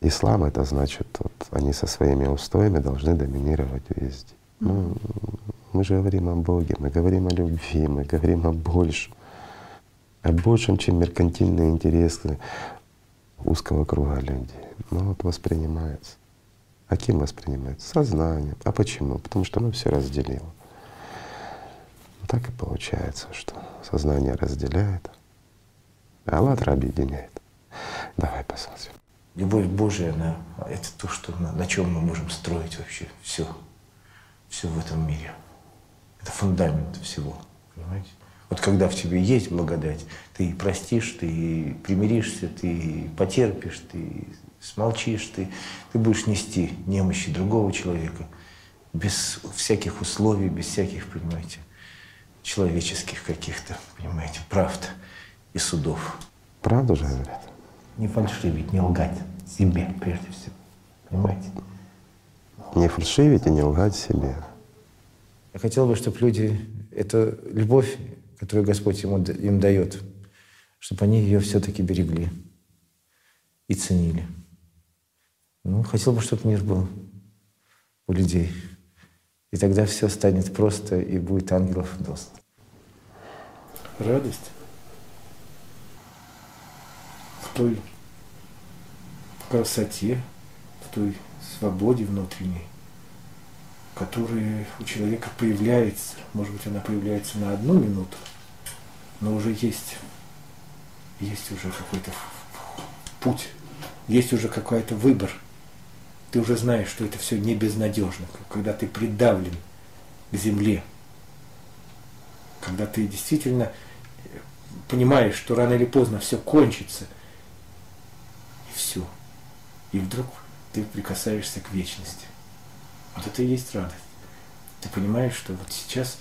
ислам это значит, вот они со своими устоями должны доминировать везде. Ну, мы же говорим о Боге, мы говорим о любви, мы говорим о большем, о большем, чем меркантильные интересы узкого круга людей. Ну вот воспринимается. А кем воспринимается? Сознанием. А почему? Потому что оно все разделило. Так и получается, что сознание разделяет, а Аллатра объединяет. Давай посмотрим. Любовь Божия, она, это то, что, на, на чем мы можем строить вообще все, все в этом мире. Это фундамент всего, понимаете? Вот когда в тебе есть благодать, ты простишь, ты примиришься, ты потерпишь, ты смолчишь, ты, ты будешь нести немощи другого человека без всяких условий, без всяких, понимаете, человеческих каких-то, понимаете, правд и судов. Правду же говорят? Не фальшивить, не лгать себе прежде всего. Понимаете? Не фальшивить и не лгать себе. Я хотел бы, чтобы люди, эту любовь, которую Господь ему, им дает, чтобы они ее все-таки берегли и ценили. Ну, хотел бы, чтобы мир был у людей. И тогда все станет просто, и будет ангелов дост. Радость в той красоте, в той свободе внутренней, которая у человека появляется. Может быть, она появляется на одну минуту, но уже есть, есть уже какой-то путь, есть уже какой-то выбор. Ты уже знаешь, что это все не безнадежно, когда ты придавлен к земле, когда ты действительно понимаешь, что рано или поздно все кончится, и все. И вдруг ты прикасаешься к вечности. Вот это и есть радость. Ты понимаешь, что вот сейчас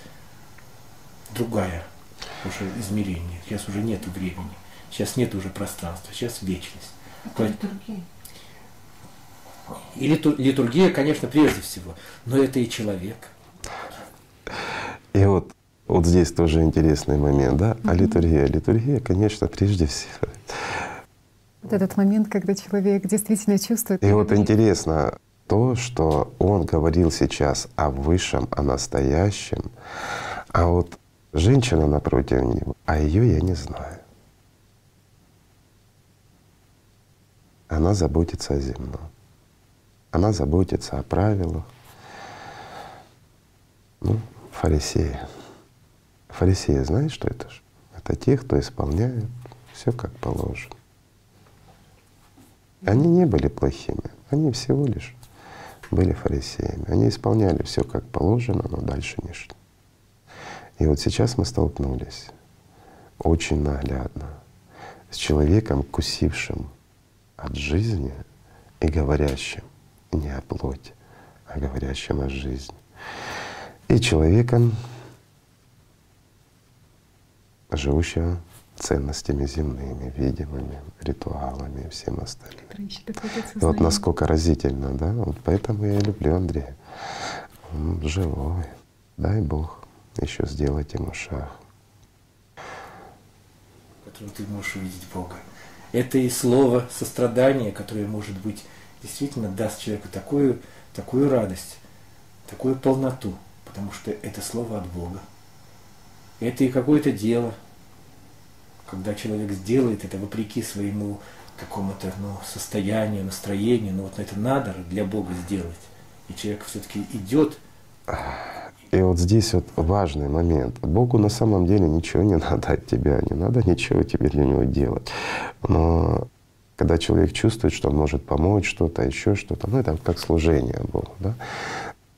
другая уже измерение. Сейчас уже нет времени. Сейчас нет уже пространства. Сейчас вечность. Это литургия. И литу- литургия, конечно, прежде всего, но это и человек. И вот, вот здесь тоже интересный момент, да? А литургия? Литургия, конечно, прежде всего. Вот этот момент, когда человек действительно чувствует. И вот интересно то, что он говорил сейчас о высшем, о настоящем, а вот женщина напротив него, а ее я не знаю. Она заботится о земном. Она заботится о правилах. Ну, фарисеи. Фарисеи, знаешь, что это же? Это те, кто исполняет все как положено. Они не были плохими, они всего лишь были фарисеями. Они исполняли все как положено, но дальше не шли. И вот сейчас мы столкнулись очень наглядно с человеком, кусившим от жизни и говорящим не о плоти, а говорящим о жизни. И человеком, живущего ценностями земными, видимыми, ритуалами и всем остальным. вот насколько разительно, да, вот поэтому я и люблю Андрея. Он живой. Дай Бог еще сделать ему шаг. которым ты можешь увидеть Бога. Это и слово сострадания, которое, может быть, действительно даст человеку такую, такую радость, такую полноту, потому что это слово от Бога. Это и какое-то дело, когда человек сделает это вопреки своему какому-то ну, состоянию, настроению, но вот это надо для Бога сделать. И человек все-таки идет. И вот здесь вот важный момент. Богу на самом деле ничего не надо от тебя, не надо ничего тебе для него делать. Но когда человек чувствует, что он может помочь что-то, еще что-то, ну это как служение Богу, да?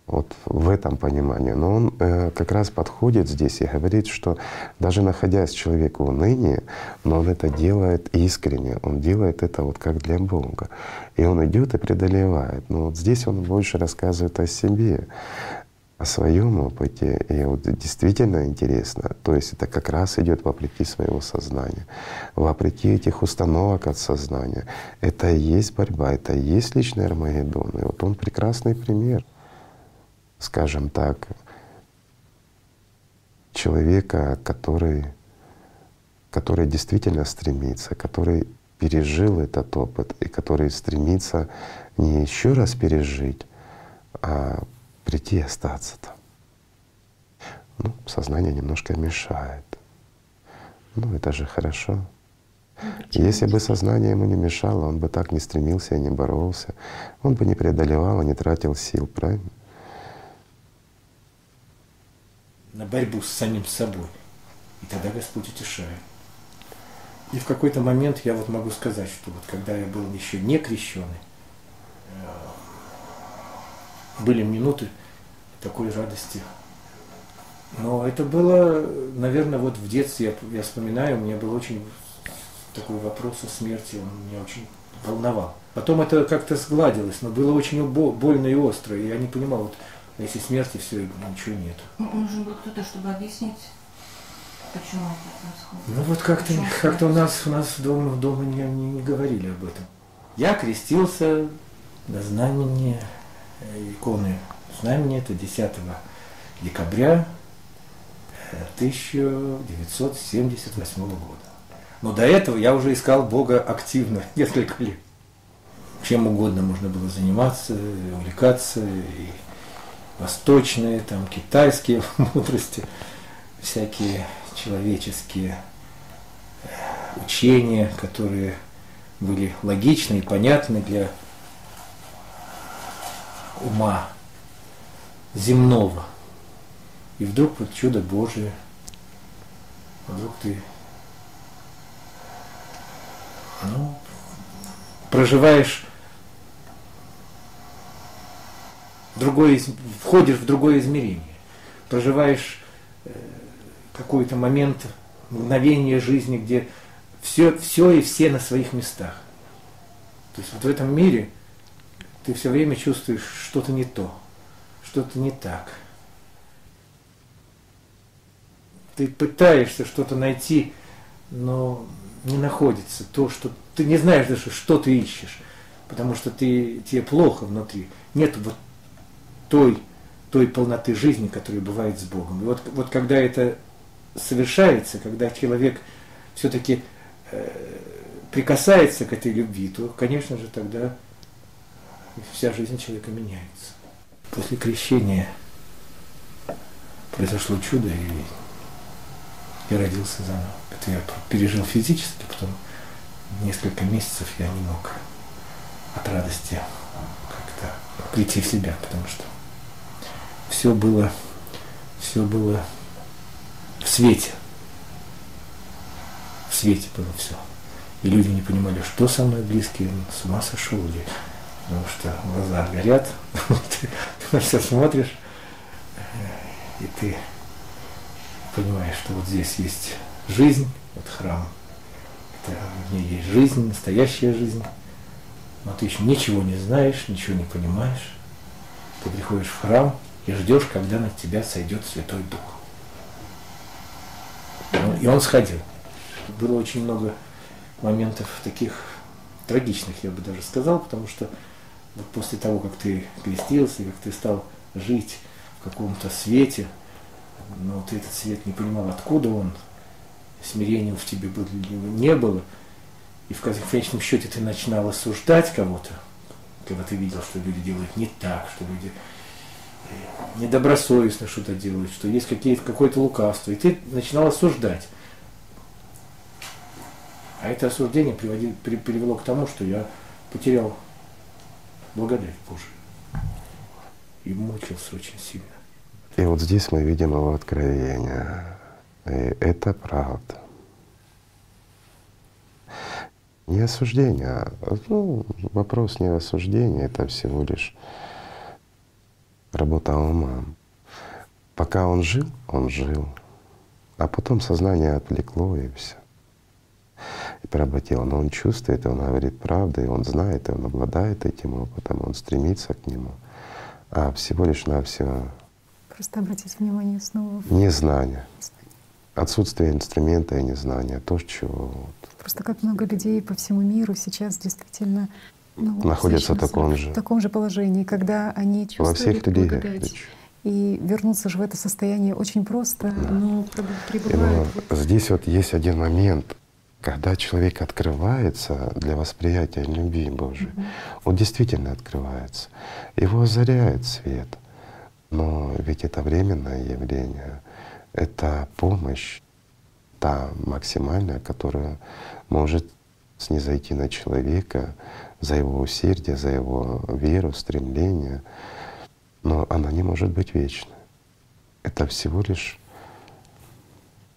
вот в этом понимании. Но он э, как раз подходит здесь и говорит, что даже находясь человеку в унынии, но он это делает искренне, он делает это вот как для Бога. И он идет и преодолевает. Но вот здесь он больше рассказывает о себе о своем опыте. И вот действительно интересно. То есть это как раз идет вопреки своего сознания, вопреки этих установок от сознания. Это и есть борьба, это и есть личный Армагеддон. И вот он прекрасный пример скажем так, человека, который, который действительно стремится, который пережил этот опыт и который стремится не еще раз пережить, а прийти и остаться там. Ну, сознание немножко мешает. Ну, это же хорошо. Если бы сознание ему не мешало, он бы так не стремился и не боролся, он бы не преодолевал и не тратил сил, правильно? на борьбу с самим собой. И тогда Господь утешает. И в какой-то момент я вот могу сказать, что вот когда я был еще не крещенный, были минуты такой радости. Но это было, наверное, вот в детстве, я, я вспоминаю, у меня был очень такой вопрос о смерти, он меня очень волновал. Потом это как-то сгладилось, но было очень больно и остро, и я не понимал, вот а если смерти, все, ничего нет. Ну, нужен был кто-то, чтобы объяснить, почему это происходит. Ну вот как-то как у нас у нас дома, дома не, не, не говорили об этом. Я крестился на знамени э, иконы знамени, это 10 декабря 1978 года. Но до этого я уже искал Бога активно, несколько лет. Чем угодно можно было заниматься, увлекаться. И восточные, там, китайские мудрости, всякие человеческие э, учения, которые были логичны и понятны для ума земного. И вдруг вот чудо Божие, вдруг ты ну, проживаешь другое, входишь в другое измерение, проживаешь э, какой-то момент, мгновение жизни, где все, все и все на своих местах. То есть вот в этом мире ты все время чувствуешь что-то не то, что-то не так. Ты пытаешься что-то найти, но не находится то, что ты не знаешь даже, что ты ищешь, потому что ты, тебе плохо внутри. Нет вот той, той полноты жизни, которая бывает с Богом. И вот, вот когда это совершается, когда человек все-таки э, прикасается к этой любви, то, конечно же, тогда вся жизнь человека меняется. После крещения произошло чудо, и я родился заново. Это я пережил физически, потом несколько месяцев я не мог от радости как-то прийти в себя, потому что все было, все было в свете. В свете было все. И люди не понимали, что со мной близкий, с ума сошел или потому что глаза горят, ты на все смотришь, и ты понимаешь, что вот здесь есть жизнь, вот храм, это, в ней есть жизнь, настоящая жизнь, но ты еще ничего не знаешь, ничего не понимаешь, ты приходишь в храм, и ждешь, когда на тебя сойдет Святой Дух. И он сходил. Было очень много моментов таких трагичных, я бы даже сказал, потому что вот после того, как ты крестился, как ты стал жить в каком-то свете, но ты этот свет не понимал, откуда он, смирением в тебе не было, И в конечном счете ты начинал осуждать кого-то, когда ты видел, что люди делают не так, что люди э, недобросовестно что-то делают, что есть какие-то, какое-то лукавство, и ты начинал осуждать. А это осуждение приводило, привело к тому, что я потерял благодать Божию. И мучился очень сильно. И вот здесь мы видим его откровение. И это правда. Не осуждение, а ну, вопрос не осуждения, это всего лишь работа ума. Пока он жил, он жил, а потом сознание отвлекло и все. И поработило. Но он чувствует, и он говорит правду, и он знает, и он обладает этим опытом, он стремится к нему. А всего лишь навсего Просто обратить внимание снова. Незнание. Отсутствие инструмента и незнание. То, чего Просто как много людей по всему миру сейчас действительно ну, находятся в таком же. в таком же положении, когда они чувствуют Во всех религиях. И вернуться же в это состояние очень просто, да. но пребывает. Но здесь вот есть один момент, когда человек открывается для восприятия любви Божией, угу. он действительно открывается. Его озаряет свет. Но ведь это временное явление, это помощь, та максимальная, которая может снизойти на человека за его усердие, за его веру, стремление, но она не может быть вечной. Это всего лишь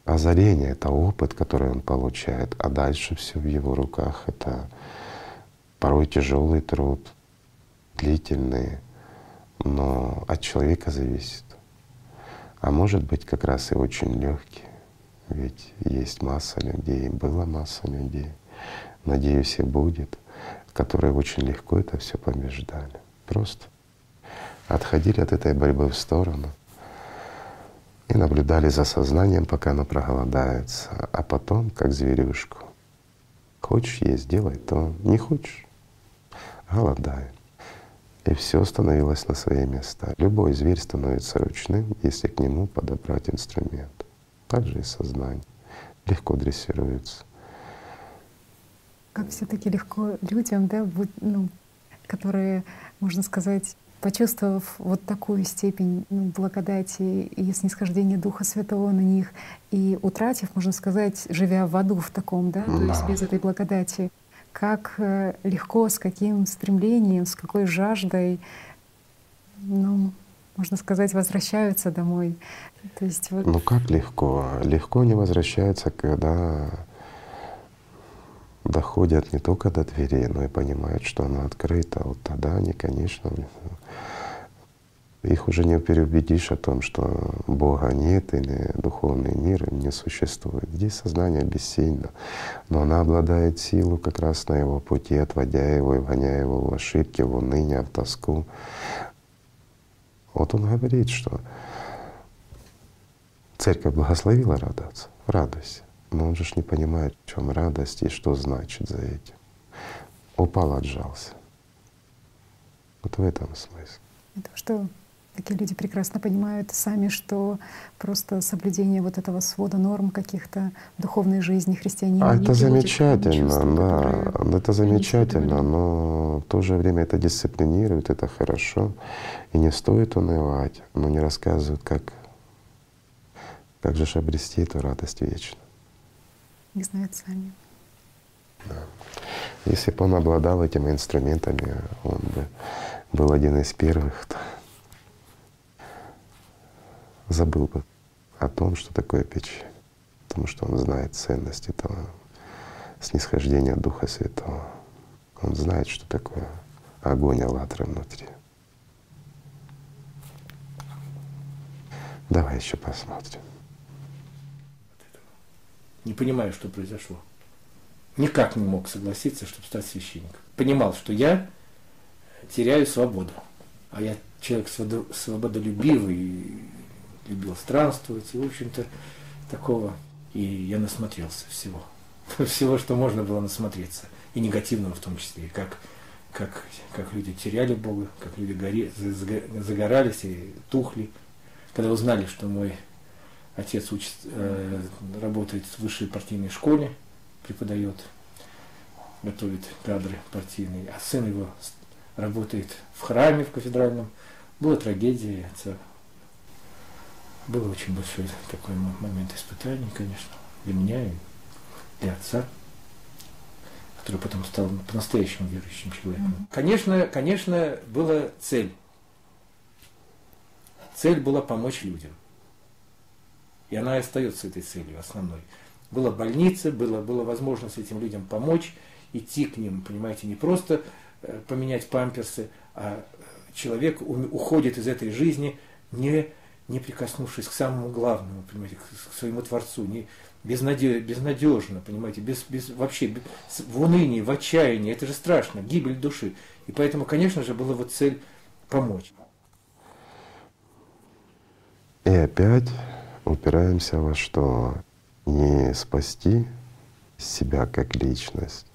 озарение, это опыт, который он получает, а дальше все в его руках. Это порой тяжелый труд, длительный, но от человека зависит. А может быть как раз и очень легкий. Ведь есть масса людей, была масса людей, надеюсь, и будет, которые очень легко это все побеждали. Просто отходили от этой борьбы в сторону и наблюдали за сознанием, пока оно проголодается, а потом, как зверюшку, хочешь есть, делай то, не хочешь — голодай. И все становилось на свои места. Любой зверь становится ручным, если к нему подобрать инструмент также и сознание. Легко дрессируется. Как все таки легко людям, да, ну, которые, можно сказать, почувствовав вот такую степень ну, благодати и снисхождения Духа Святого на них, и утратив, можно сказать, живя в аду в таком, да, да. то есть без этой благодати, как э, легко, с каким стремлением, с какой жаждой, ну, можно сказать, возвращаются домой. То есть вот... Ну как легко? Легко не возвращаются, когда доходят не только до двери, но и понимают, что она открыта. Вот тогда они, конечно, их уже не переубедишь о том, что Бога нет или духовный мир не существует. Здесь сознание бессильно, но она обладает силой как раз на его пути, отводя его и вгоняя его в ошибки, в уныние, в тоску. Вот он говорит, что церковь благословила радоваться, радуйся. Но он же не понимает, в чем радость и что значит за этим. Упал, отжался. Вот в этом смысл. Это что такие люди прекрасно понимают сами, что просто соблюдение вот этого свода норм каких-то духовной жизни христианина. А это замечательно, да, это замечательно, но в то же время это дисциплинирует, это хорошо. И не стоит унывать, но не рассказывают, как, как же обрести эту радость вечно. Не знают сами. Да. Если бы он обладал этими инструментами, он бы был один из первых, то забыл бы о том, что такое печаль, потому что он знает ценность этого снисхождения Духа Святого. Он знает, что такое огонь Аллатра внутри. Давай еще посмотрим. Не понимаю, что произошло. Никак не мог согласиться, чтобы стать священником. Понимал, что я теряю свободу. А я человек свободолюбивый, любил странствовать, и, в общем-то, такого. И я насмотрелся всего. Всего, что можно было насмотреться. И негативного в том числе. Как, как, как люди теряли Бога, как люди горе, загорались и тухли. Когда узнали, что мой отец учит, э, работает в высшей партийной школе, преподает, готовит кадры партийные, а сын его работает в храме, в кафедральном. Была трагедия отца. Был очень большой такой момент испытаний, конечно, для меня и для отца, который потом стал по-настоящему верующим человеком. Конечно, конечно, была цель. Цель была помочь людям. И она и остается этой целью основной. Была больница, была, была возможность этим людям помочь, идти к ним, понимаете, не просто э, поменять памперсы, а человек уходит из этой жизни, не, не прикоснувшись к самому главному, понимаете, к, своему Творцу, не, безнадеж, безнадежно, понимаете, без, без, вообще без, в унынии, в отчаянии. Это же страшно, гибель души. И поэтому, конечно же, была вот цель помочь. И опять упираемся во что? Не спасти себя как личность,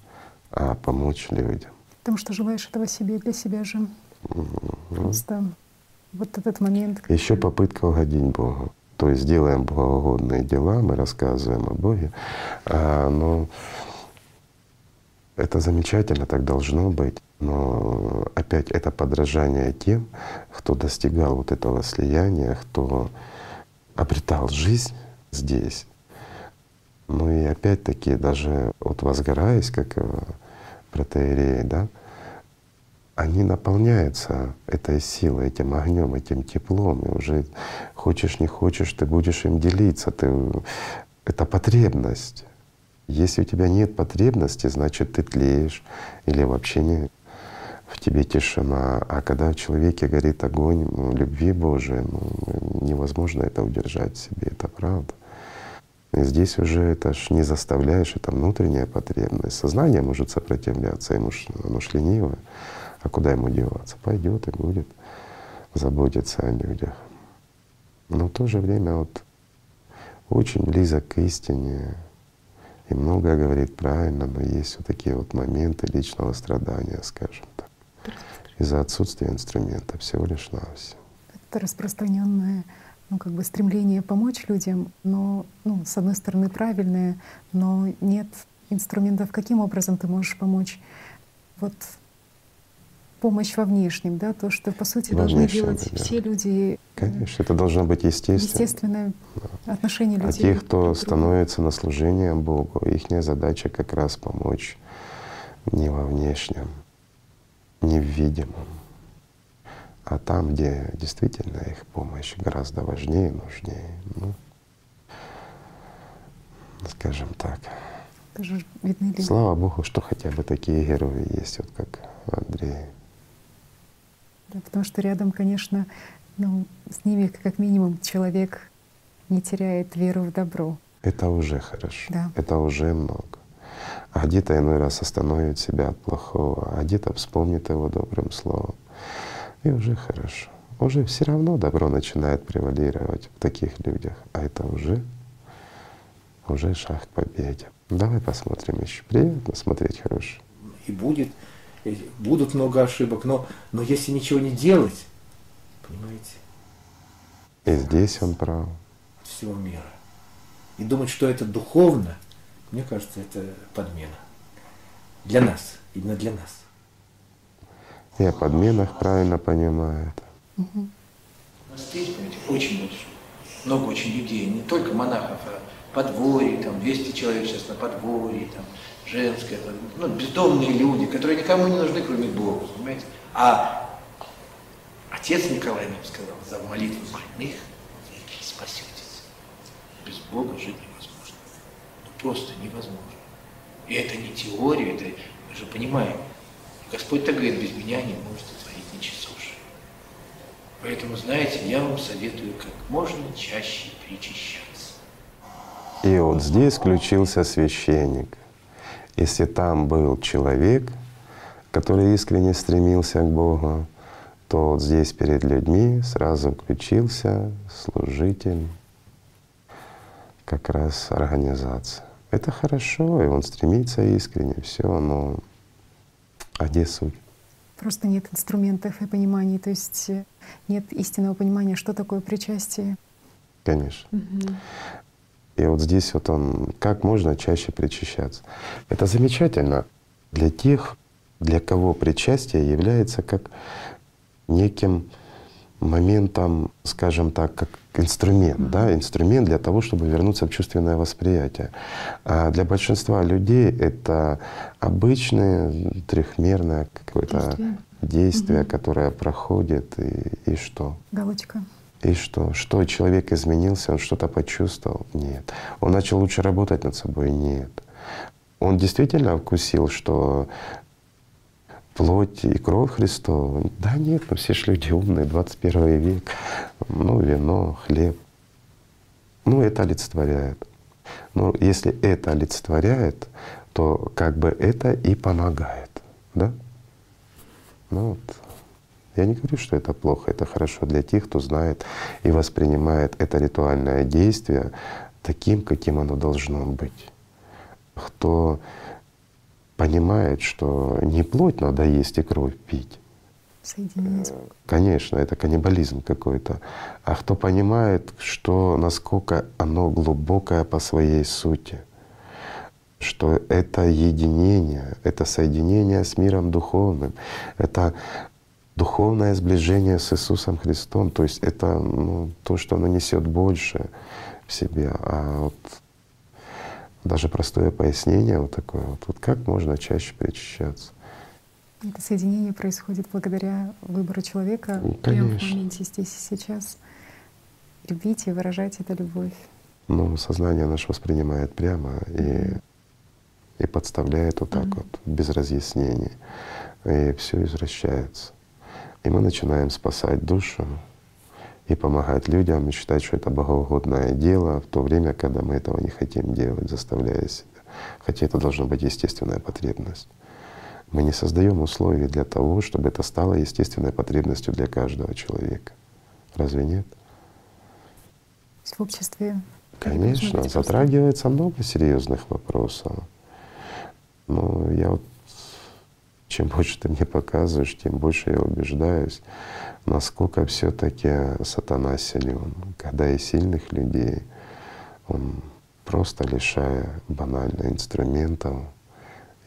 а помочь людям. Потому что желаешь этого себе для себя же. Просто вот этот момент. Еще попытка угодить Богу. То есть делаем богоугодные дела, мы рассказываем о Боге, а, но это замечательно, так должно быть. Но опять это подражание тем, кто достигал вот этого слияния, кто обретал жизнь здесь. Ну и опять-таки даже вот возгораясь, как протеерей, да, они наполняются этой силой, этим огнем, этим теплом, и уже хочешь не хочешь, ты будешь им делиться. Ты, это потребность. Если у тебя нет потребности, значит ты тлеешь или вообще не в тебе тишина. А когда в человеке горит огонь ну, любви Божией, ну, невозможно это удержать в себе, это правда. И здесь уже это ж не заставляешь, это внутренняя потребность. Сознание может сопротивляться, ему ж, оно ж ленивое. А куда ему деваться? Пойдет и будет заботиться о людях. Но в то же время вот очень близок к истине и многое говорит правильно, но есть вот такие вот моменты личного страдания, скажем так, из-за отсутствия инструмента всего лишь на все. Это распространенное ну, как бы стремление помочь людям, но, ну, с одной стороны, правильное, но нет инструментов, каким образом ты можешь помочь. Вот помощь во внешнем, да, то, что по сути во должны делать да. все люди. Конечно, это должно быть естественно. Естественное да. отношение а людей. А те, кто становится на служение Богу, их задача как раз помочь не во внешнем, не в видимом, а там, где действительно их помощь гораздо важнее, нужнее. Ну, скажем так. Тоже видны ли... Слава Богу, что хотя бы такие герои есть, вот как Андрей. Да, потому что рядом, конечно, ну, с ними как минимум человек не теряет веру в добро. Это уже хорошо. Да. Это уже много. А где-то иной раз остановит себя от плохого, а где-то вспомнит его добрым словом. И уже хорошо. Уже все равно добро начинает превалировать в таких людях. А это уже, уже шаг к победе. Давай посмотрим еще. Приятно смотреть хорошее. И будет будут много ошибок, но, но если ничего не делать, понимаете? И здесь он прав. Всего мира. И думать, что это духовно, мне кажется, это подмена. Для нас, именно для нас. Я подменах правильно понимаю это. Угу. Монастырь, понимаете, очень большой. Много очень людей, не только монахов, а подворье, там 200 человек сейчас на подворье, там женское, ну, бездомные люди, которые никому не нужны, кроме Бога, понимаете? А отец Николай нам сказал, за молитву больных вы спасетесь. Без Бога жить невозможно. Ну, просто невозможно. И это не теория, это мы же понимаем. Господь так говорит, без меня не можете творить ничего. Поэтому, знаете, я вам советую как можно чаще причащаться. И вот здесь включился священник. Если там был человек, который искренне стремился к Богу, то вот здесь перед людьми сразу включился служитель как раз организации. Это хорошо, и он стремится искренне, все, но а где суть? Просто нет инструментов и пониманий, то есть э, нет истинного понимания, что такое причастие. Конечно. Угу. И вот здесь вот он, как можно чаще причащаться. Это замечательно. для тех, для кого причастие является как неким моментом, скажем так, как инструмент, mm-hmm. да, инструмент для того, чтобы вернуться в чувственное восприятие. А для большинства людей это обычное трехмерное какое-то действие, действие mm-hmm. которое проходит и, и что? Галочка. И что? Что человек изменился, он что-то почувствовал? Нет. Он начал лучше работать над собой? Нет. Он действительно вкусил, что плоть и кровь Христова. Да нет, ну все ж люди умные, 21 век. Ну, вино, хлеб. Ну, это олицетворяет. Но если это олицетворяет, то как бы это и помогает. Да? Ну вот. Я не говорю, что это плохо, это хорошо для тех, кто знает и воспринимает это ритуальное действие таким, каким оно должно быть. Кто понимает, что не плоть надо есть и кровь пить. Соединение. Конечно, это каннибализм какой-то. А кто понимает, что насколько оно глубокое по своей сути, что это единение, это соединение с миром духовным, это духовное сближение с Иисусом Христом, то есть это ну, то, что оно несет больше в себе. А вот даже простое пояснение вот такое вот, вот как можно чаще причащаться. Это соединение происходит благодаря выбору человека ну, прямо в моменте здесь и сейчас. Любить и выражать это любовь. Ну, сознание наше воспринимает прямо и, и подставляет вот так mm-hmm. вот, без разъяснений. И все извращается. И мы начинаем спасать душу, и помогать людям, и считать, что это богоугодное дело в то время, когда мы этого не хотим делать, заставляя себя. Хотя это должна быть естественная потребность. Мы не создаем условий для того, чтобы это стало естественной потребностью для каждого человека. Разве нет? В обществе. Конечно, затрагивается много серьезных вопросов. Но я вот чем больше ты мне показываешь, тем больше я убеждаюсь, насколько все-таки сатана силен. Когда и сильных людей, он просто лишая банально инструментов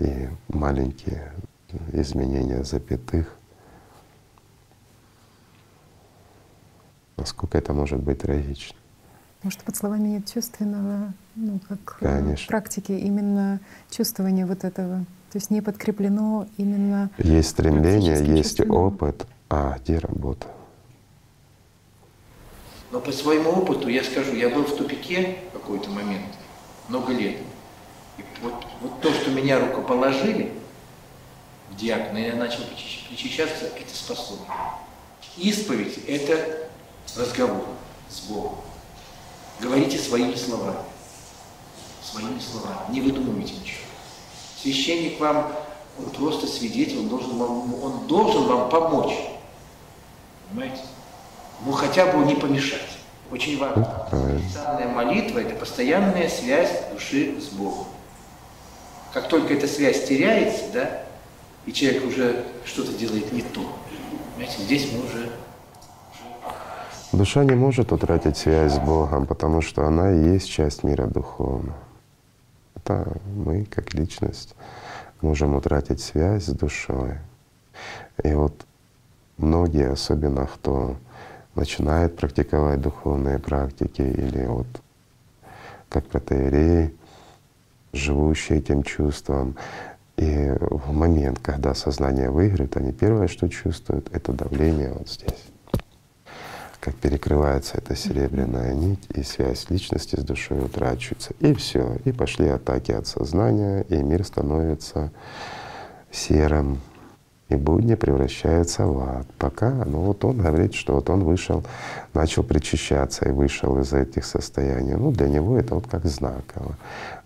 и маленькие изменения запятых, насколько это может быть трагично. Может, под словами нет чувственного, ну, как Конечно. в практике, именно чувствование вот этого. То есть не подкреплено именно… Есть стремление, есть опыт, а где работа? Но по своему опыту я скажу, я был в тупике в какой-то момент, много лет. И вот, вот то, что меня рукоположили в диакона, я начал причащаться, это спасло. Исповедь — это разговор с Богом. Говорите своими словами. Своими словами. Не выдумывайте ничего. Священник вам, он просто свидетель, он должен вам, он должен вам помочь. Понимаете? Ну хотя бы не помешать. Очень важно. Постоянная молитва – это постоянная связь души с Богом. Как только эта связь теряется, да, и человек уже что-то делает не то, понимаете, здесь мы уже Душа не может утратить связь с Богом, потому что она и есть часть мира духовного. Это мы, как личность, можем утратить связь с душой. И вот многие, особенно кто начинает практиковать духовные практики или вот как протеерей, живущие этим чувством, и в момент, когда сознание выиграет, они первое, что чувствуют, это давление вот здесь. Как перекрывается эта серебряная нить, и связь личности с душой утрачивается. И все. И пошли атаки от сознания, и мир становится серым, и будни превращаются в ад. Пока, ну вот он говорит, что вот он вышел, начал причащаться и вышел из этих состояний. Ну для него это вот как знаково.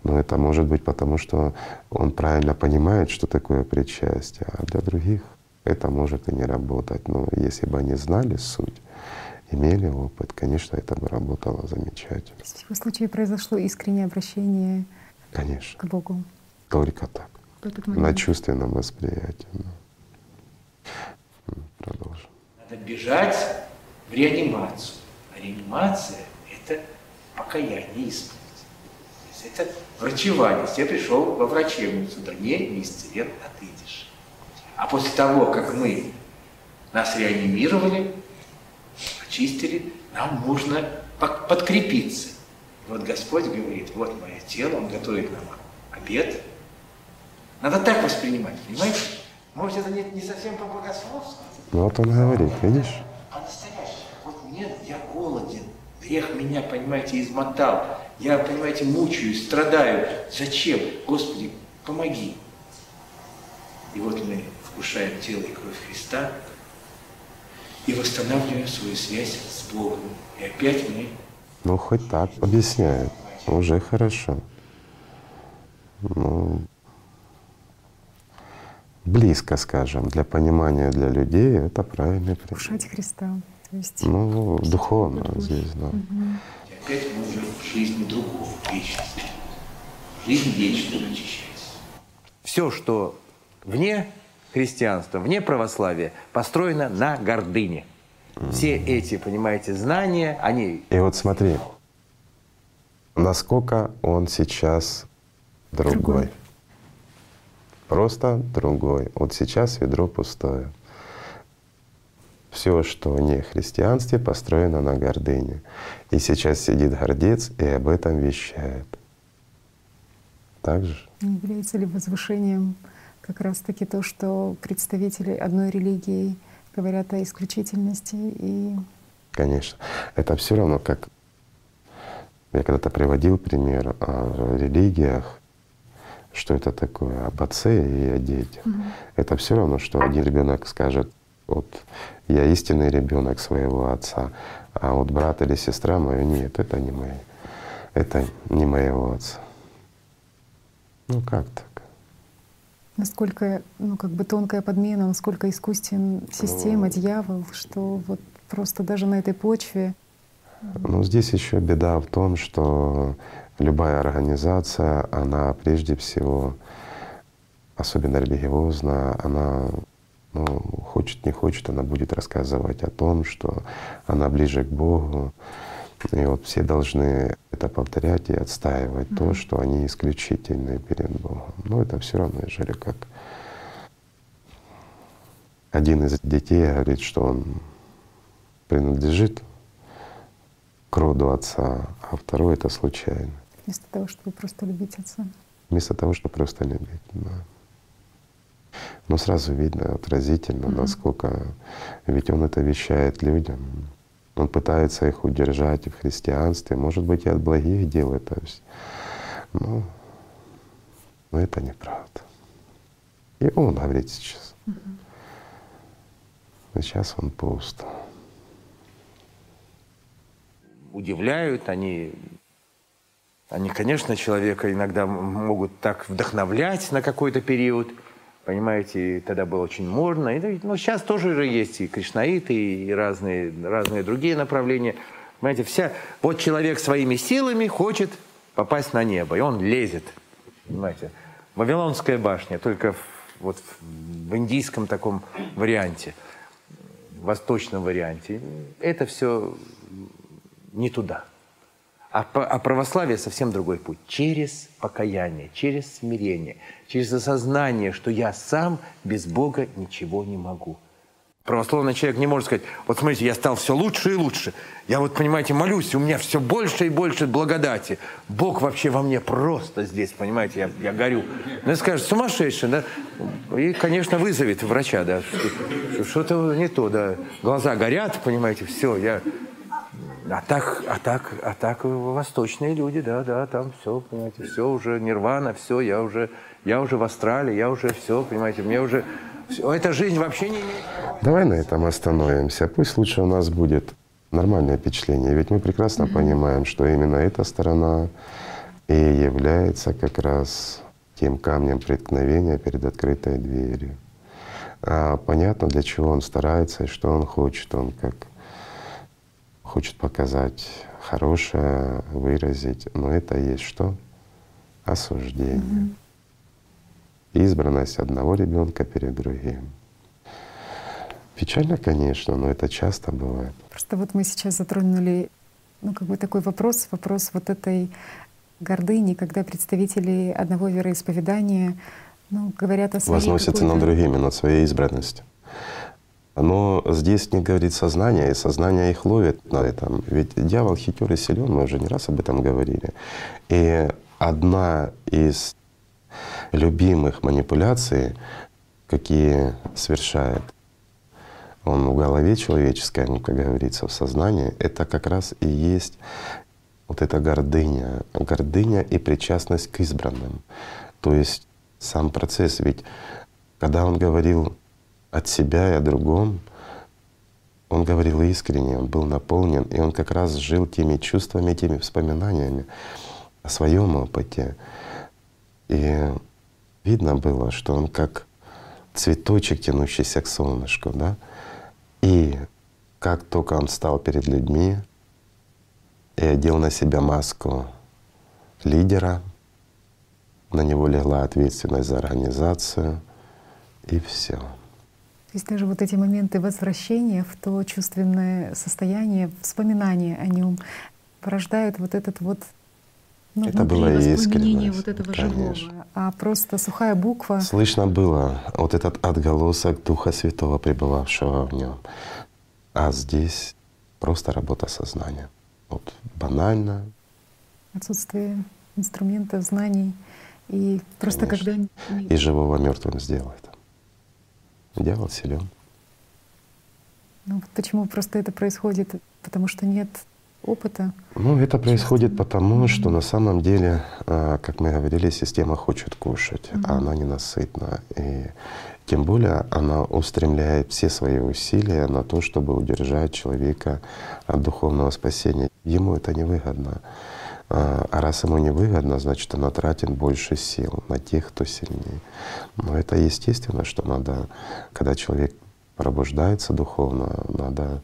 Но это может быть потому, что он правильно понимает, что такое причастие, а для других это может и не работать. Но если бы они знали суть, имели опыт, конечно, это бы работало замечательно. В его случае произошло искреннее обращение конечно. к Богу. Только так. На чувственном восприятии. Продолжим. Надо бежать в реанимацию. А реанимация — это покаяние, исповедь. Это врачевание. Я пришел во врачебницу, да не, не исцелен, отыдешь. А после того, как мы нас реанимировали, очистили, нам нужно подкрепиться. И вот Господь говорит, вот мое тело, Он готовит нам обед. Надо так воспринимать, понимаете? Может, это не, не совсем по-богословски. Ну вот он говорит, видишь? По-настоящему. Вот нет, я голоден. Грех меня, понимаете, измотал. Я, понимаете, мучаюсь, страдаю. Зачем? Господи, помоги. И вот мы вкушаем тело и кровь Христа и восстанавливаем свою связь с Богом. И опять мы... Ну, хоть так объясняет. Уже хорошо. Ну, близко, скажем, для понимания для людей это правильный пример. Кушать Христа. То есть... Ну, духовно здесь, да. Угу. И опять мы уже в жизни другого, вечности. Жизнь вечная очищается. Все, что вне христианства, вне православия, построено на гордыне. Все эти, понимаете, знания, они... И вот смотри, насколько он сейчас другой. другой. Просто другой. Вот сейчас ведро пустое. Все, что не христианстве, построено на гордыне. И сейчас сидит гордец и об этом вещает. Так же? Не является ли возвышением как раз-таки то, что представители одной религии говорят о исключительности и… Конечно. Это все равно как… Я когда-то приводил пример о религиях, что это такое, об отце и о детях. Угу. Это все равно, что один ребенок скажет, вот я истинный ребенок своего отца, а вот брат или сестра мою нет, это не мои, это не моего отца. Ну как так? Насколько, ну как бы тонкая подмена, насколько искусствен система, ну, дьявол, что вот просто даже на этой почве. Ну здесь еще беда в том, что любая организация, она прежде всего, особенно религиозная, она ну, хочет, не хочет, она будет рассказывать о том, что она ближе к Богу. И вот все должны это повторять и отстаивать mm-hmm. то, что они исключительны перед Богом. Но это все равно, ежели как один из детей говорит, что он принадлежит к роду отца, а второй это случайно. Вместо того, чтобы просто любить отца. Вместо того, чтобы просто любить, да. Но сразу видно отразительно, угу. насколько ведь он это вещает людям. Он пытается их удержать в христианстве, может быть, и от благих дел это все. Но, но это неправда. И он говорит сейчас. Угу. Сейчас он пуст. Удивляют, они они, конечно, человека иногда могут так вдохновлять на какой-то период, понимаете, тогда было очень модно. И, ну, сейчас тоже же есть и кришнаиты, и разные, разные другие направления. Понимаете, вся, вот человек своими силами хочет попасть на небо, и он лезет, понимаете. Вавилонская башня, только в, вот в индийском таком варианте, восточном варианте. Это все не туда. А, а православие совсем другой путь. Через покаяние, через смирение, через осознание, что я сам без Бога ничего не могу. Православный человек не может сказать, вот смотрите, я стал все лучше и лучше. Я вот, понимаете, молюсь, у меня все больше и больше благодати. Бог вообще во мне просто здесь, понимаете, я, я горю. Ну, скажет, сумасшедший, да? И, конечно, вызовет врача, да, что-то не то, да. Глаза горят, понимаете, все, я а так, а так, а так восточные люди, да, да, там все, понимаете, все уже нирвана, все, я уже, я уже в Австралии, я уже все, понимаете, мне уже, все, эта жизнь вообще не. Давай на этом остановимся. Пусть лучше у нас будет нормальное впечатление, ведь мы прекрасно mm-hmm. понимаем, что именно эта сторона и является как раз тем камнем преткновения перед открытой дверью. А понятно, для чего он старается и что он хочет. Он как хочет показать хорошее, выразить, но это есть что? Осуждение. Угу. Избранность одного ребенка перед другим. Печально, конечно, но это часто бывает. Просто вот мы сейчас затронули, ну, как бы такой вопрос, вопрос вот этой гордыни, когда представители одного вероисповедания ну, говорят о своей Возносятся над другими, над своей избранностью. Но здесь не говорит сознание, и сознание их ловит на этом. Ведь дьявол хитер и силен, мы уже не раз об этом говорили. И одна из любимых манипуляций, какие совершает он в голове человеческой, ну, как говорится, в сознании, это как раз и есть вот эта гордыня, гордыня и причастность к избранным. То есть сам процесс, ведь когда он говорил от себя и о другом, он говорил искренне, он был наполнен, и он как раз жил теми чувствами, теми воспоминаниями о своем опыте. И видно было, что он как цветочек, тянущийся к солнышку, да. И как только он стал перед людьми и одел на себя маску лидера, на него легла ответственность за организацию, и все. То есть даже вот эти моменты возвращения в то чувственное состояние, вспоминания о нем порождают вот этот вот ну, это было искренне. вот этого конечно. живого, а просто сухая буква. Слышно было вот этот отголосок Духа Святого, пребывавшего в нем. А здесь просто работа сознания. Вот банально. Отсутствие инструментов, знаний. И просто Конечно. когда... И живого мертвым сделает. Дьявол силен. Ну почему просто это происходит? Потому что нет опыта. Ну, это происходит потому, что на самом деле, а, как мы говорили, система хочет кушать, mm-hmm. а она ненасытна. И тем более она устремляет все свои усилия на то, чтобы удержать человека от духовного спасения. Ему это невыгодно. А, а раз ему невыгодно, значит, она тратит больше сил на тех, кто сильнее. Но это естественно, что надо, когда человек пробуждается духовно, надо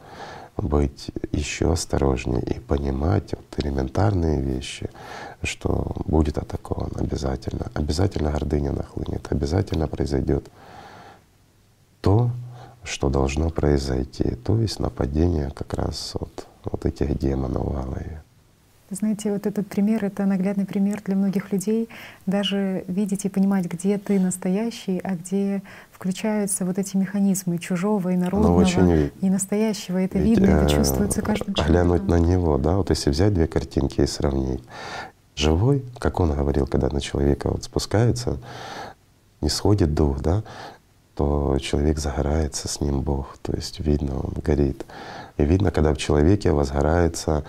быть еще осторожнее и понимать вот элементарные вещи, что будет атакован обязательно. Обязательно гордыня нахлынет, обязательно произойдет то, что должно произойти, то есть нападение как раз от вот этих демонов в. Знаете, вот этот пример — это наглядный пример для многих людей. Даже видеть и понимать, где ты настоящий, а где включаются вот эти механизмы чужого и народного, очень, и настоящего. Это ведь, видно, это чувствуется каждым человеком. Глянуть на него, да, вот если взять две картинки и сравнить. Живой, как он говорил, когда на человека вот спускается, не сходит дух, да, то человек загорается, с ним Бог. То есть видно, он горит. И видно, когда в человеке возгорается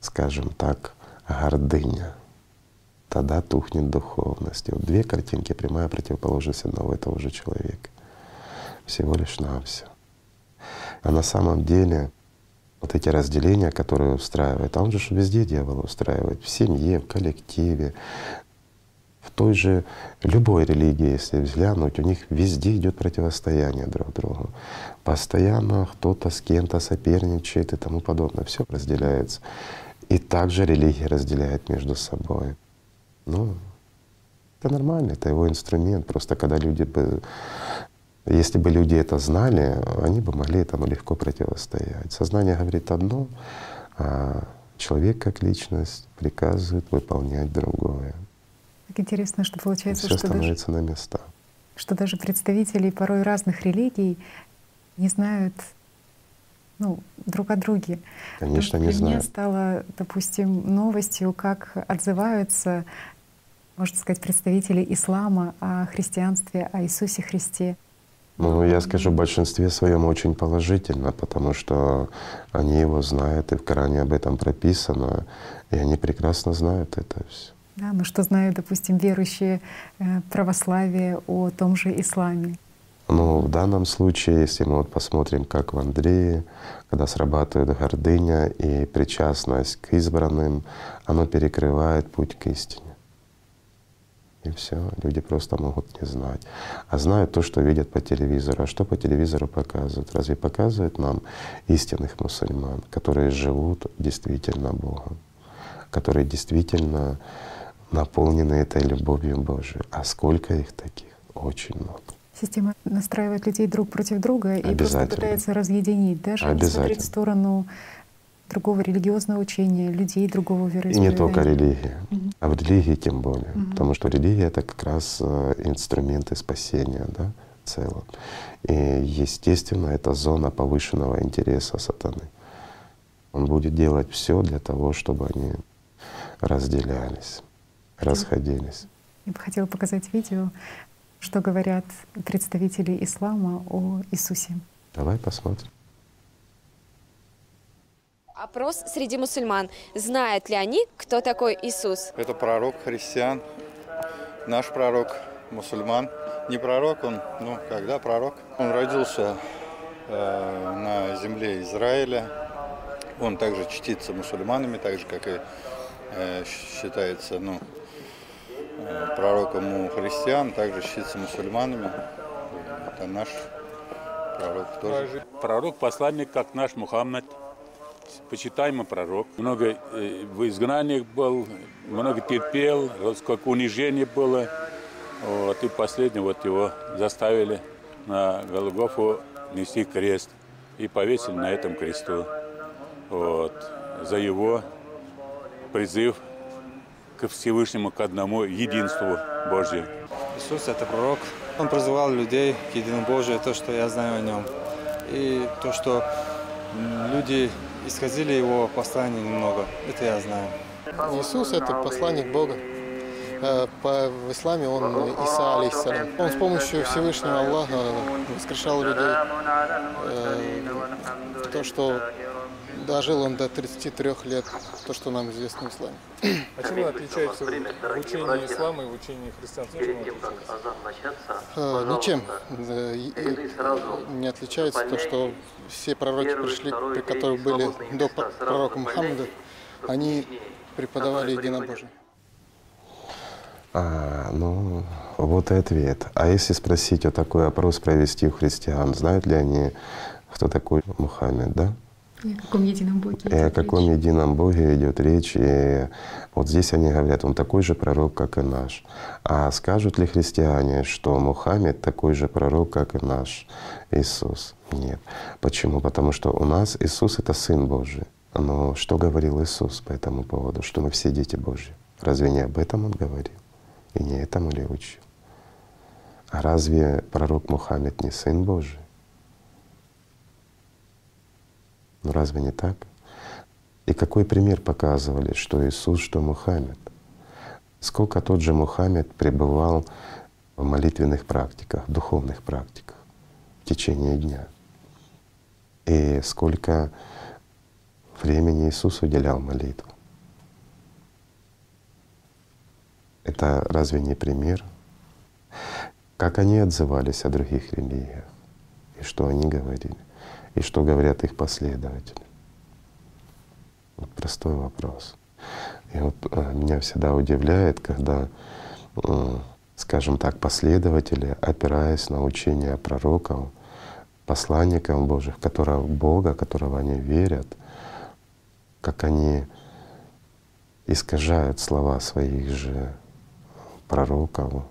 скажем так, гордыня, тогда тухнет духовность. И вот две картинки, прямая противоположность одного и того же человека. Всего лишь на все. А на самом деле вот эти разделения, которые устраивает, а он же везде дьявол устраивает, в семье, в коллективе, в той же любой религии, если взглянуть, у них везде идет противостояние друг другу. Постоянно кто-то с кем-то соперничает и тому подобное. Все разделяется. И также религия разделяет между собой. Ну, это нормально, это его инструмент. Просто когда люди бы, если бы люди это знали, они бы могли этому легко противостоять. Сознание говорит одно, а человек как личность приказывает выполнять другое. Так интересно, что получается, Все что становится даже, на места. Что даже представители порой разных религий не знают ну, друг о друге. Конечно, не знаю. Для меня стало, допустим, новостью, как отзываются, можно сказать, представители ислама о христианстве, о Иисусе Христе. Ну, я скажу, в большинстве своем очень положительно, потому что они его знают, и в Коране об этом прописано, и они прекрасно знают это все. Да, но что знают, допустим, верующие э, православие о том же исламе? Но в данном случае, если мы вот посмотрим, как в Андрее, когда срабатывает гордыня и причастность к избранным, оно перекрывает путь к истине. И все, люди просто могут не знать. А знают то, что видят по телевизору. А что по телевизору показывают? Разве показывают нам истинных мусульман, которые живут действительно Богом, которые действительно наполнены этой любовью Божией? А сколько их таких? Очень много. Система настраивает людей друг против друга и просто пытается разъединить, даже не смотреть в сторону другого религиозного учения, людей другого И вероисповедания. не только религия, Мгм. а в религии тем более. Мгм. Потому что религия — это как раз э, инструменты спасения да, в целом. И, естественно, это зона повышенного интереса сатаны. Он будет делать все для того, чтобы они разделялись, расходились. Я бы хотела показать видео, что говорят представители ислама о Иисусе. Давай посмотрим. Опрос среди мусульман. Знают ли они, кто такой Иисус? Это пророк христиан, наш пророк мусульман. Не пророк он, ну, когда пророк? Он родился э, на земле Израиля. Он также чтится мусульманами, так же, как и э, считается, ну, э, пророком у христиан, также чтится мусульманами. Это наш пророк тоже. Пророк, посланник, как наш Мухаммад, почитаемый пророк. Много э, в изгнаниях был, много терпел, сколько унижений было. Вот, и последний вот его заставили на Голгофу нести крест и повесили на этом кресту. Вот, за его призыв к Всевышнему, к одному единству Божьему. Иисус – это пророк. Он призывал людей к единобожию, то, что я знаю о нем. И то, что люди исходили его послание немного, это я знаю. Иисус – это посланник Бога. Э, По, в исламе он Иса, алейхиссалям. Он с помощью Всевышнего Аллаха воскрешал людей. Э, То, что дожил он до 33 лет, то, что нам известно в исламе. А чем отличается в учении ислама и в учении христианства? Чем отличается? Э, Ничем э, и- и не отличается то, что все пророки пришли, при которых были до пр- пророка Мухаммада, они преподавали единобожие. А, ну, вот и ответ. А если спросить, вот такой опрос провести у христиан, знают ли они, кто такой Мухаммед, да? И о каком едином Боге И о каком едином Боге идет речь. И вот здесь они говорят, он такой же пророк, как и наш. А скажут ли христиане, что Мухаммед такой же пророк, как и наш Иисус? Нет. Почему? Потому что у нас Иисус — это Сын Божий. Но что говорил Иисус по этому поводу? Что мы все дети Божьи. Разве не об этом Он говорил? И не этому ли учил? А разве пророк Мухаммед не Сын Божий? Ну разве не так? И какой пример показывали, что Иисус, что Мухаммед? Сколько тот же Мухаммед пребывал в молитвенных практиках, духовных практиках в течение дня. И сколько времени Иисус уделял молитву. Это разве не пример? Как они отзывались о других религиях? И что они говорили? И что говорят их последователи? Вот простой вопрос. И вот э, меня всегда удивляет, когда, э, скажем так, последователи, опираясь на учения пророков, посланников Божьих, которого Бога, которого они верят, как они искажают слова своих же пророков,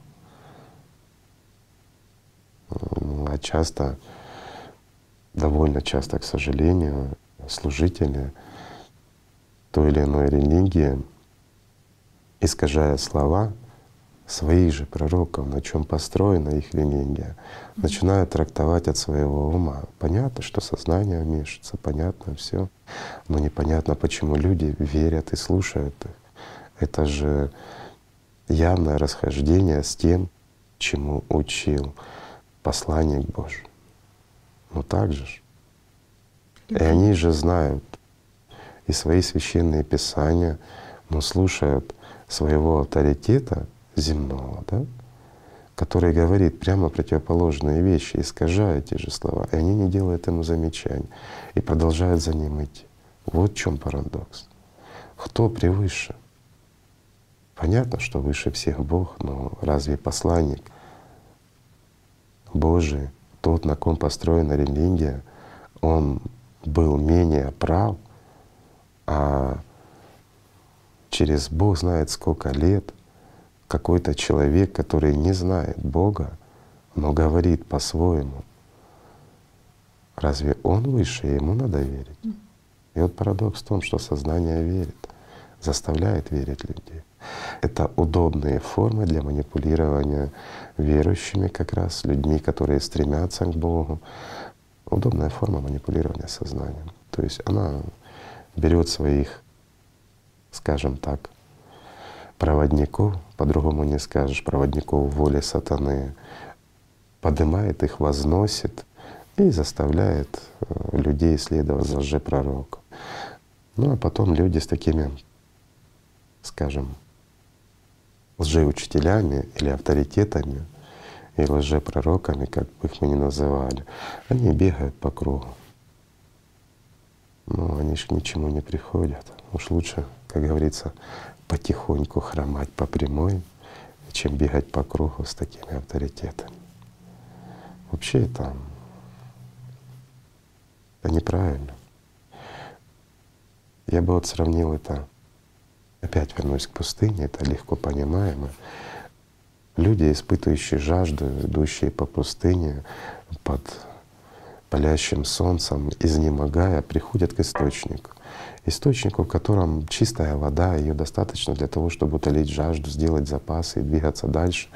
а часто, довольно часто, к сожалению, служители той или иной религии, искажая слова своих же пророков, на чем построена их религия, начинают трактовать от своего ума. Понятно, что сознание вмешивается, понятно все, но непонятно, почему люди верят и слушают их. Это же явное расхождение с тем, чему учил посланник Божий. Ну так же ж. И они же знают и свои священные писания, но слушают своего авторитета земного, да, который говорит прямо противоположные вещи, искажая те же слова, и они не делают ему замечаний и продолжают за ним идти. Вот в чем парадокс. Кто превыше? Понятно, что выше всех Бог, но разве посланник Божий, тот, на ком построена религия, он был менее прав, а через Бог знает сколько лет какой-то человек, который не знает Бога, но говорит по-своему, разве он выше, ему надо верить? И вот парадокс в том, что сознание верит, заставляет верить людей. Это удобные формы для манипулирования верующими как раз, людьми, которые стремятся к Богу. Удобная форма манипулирования сознанием. То есть она берет своих, скажем так, проводников, по-другому не скажешь, проводников воли сатаны, поднимает их, возносит и заставляет э, людей следовать за лжепророку. Ну а потом люди с такими, скажем, лжеучителями или авторитетами и лжепророками, как бы их мы ни называли, они бегают по кругу. Но они ж к ничему не приходят. Уж лучше, как говорится, потихоньку хромать по прямой, чем бегать по кругу с такими авторитетами. Вообще это, это неправильно. Я бы вот сравнил это, опять вернусь к пустыне, это легко понимаемо. Люди, испытывающие жажду, идущие по пустыне под палящим солнцем, изнемогая, приходят к источнику. Источнику, в котором чистая вода, ее достаточно для того, чтобы утолить жажду, сделать запасы и двигаться дальше.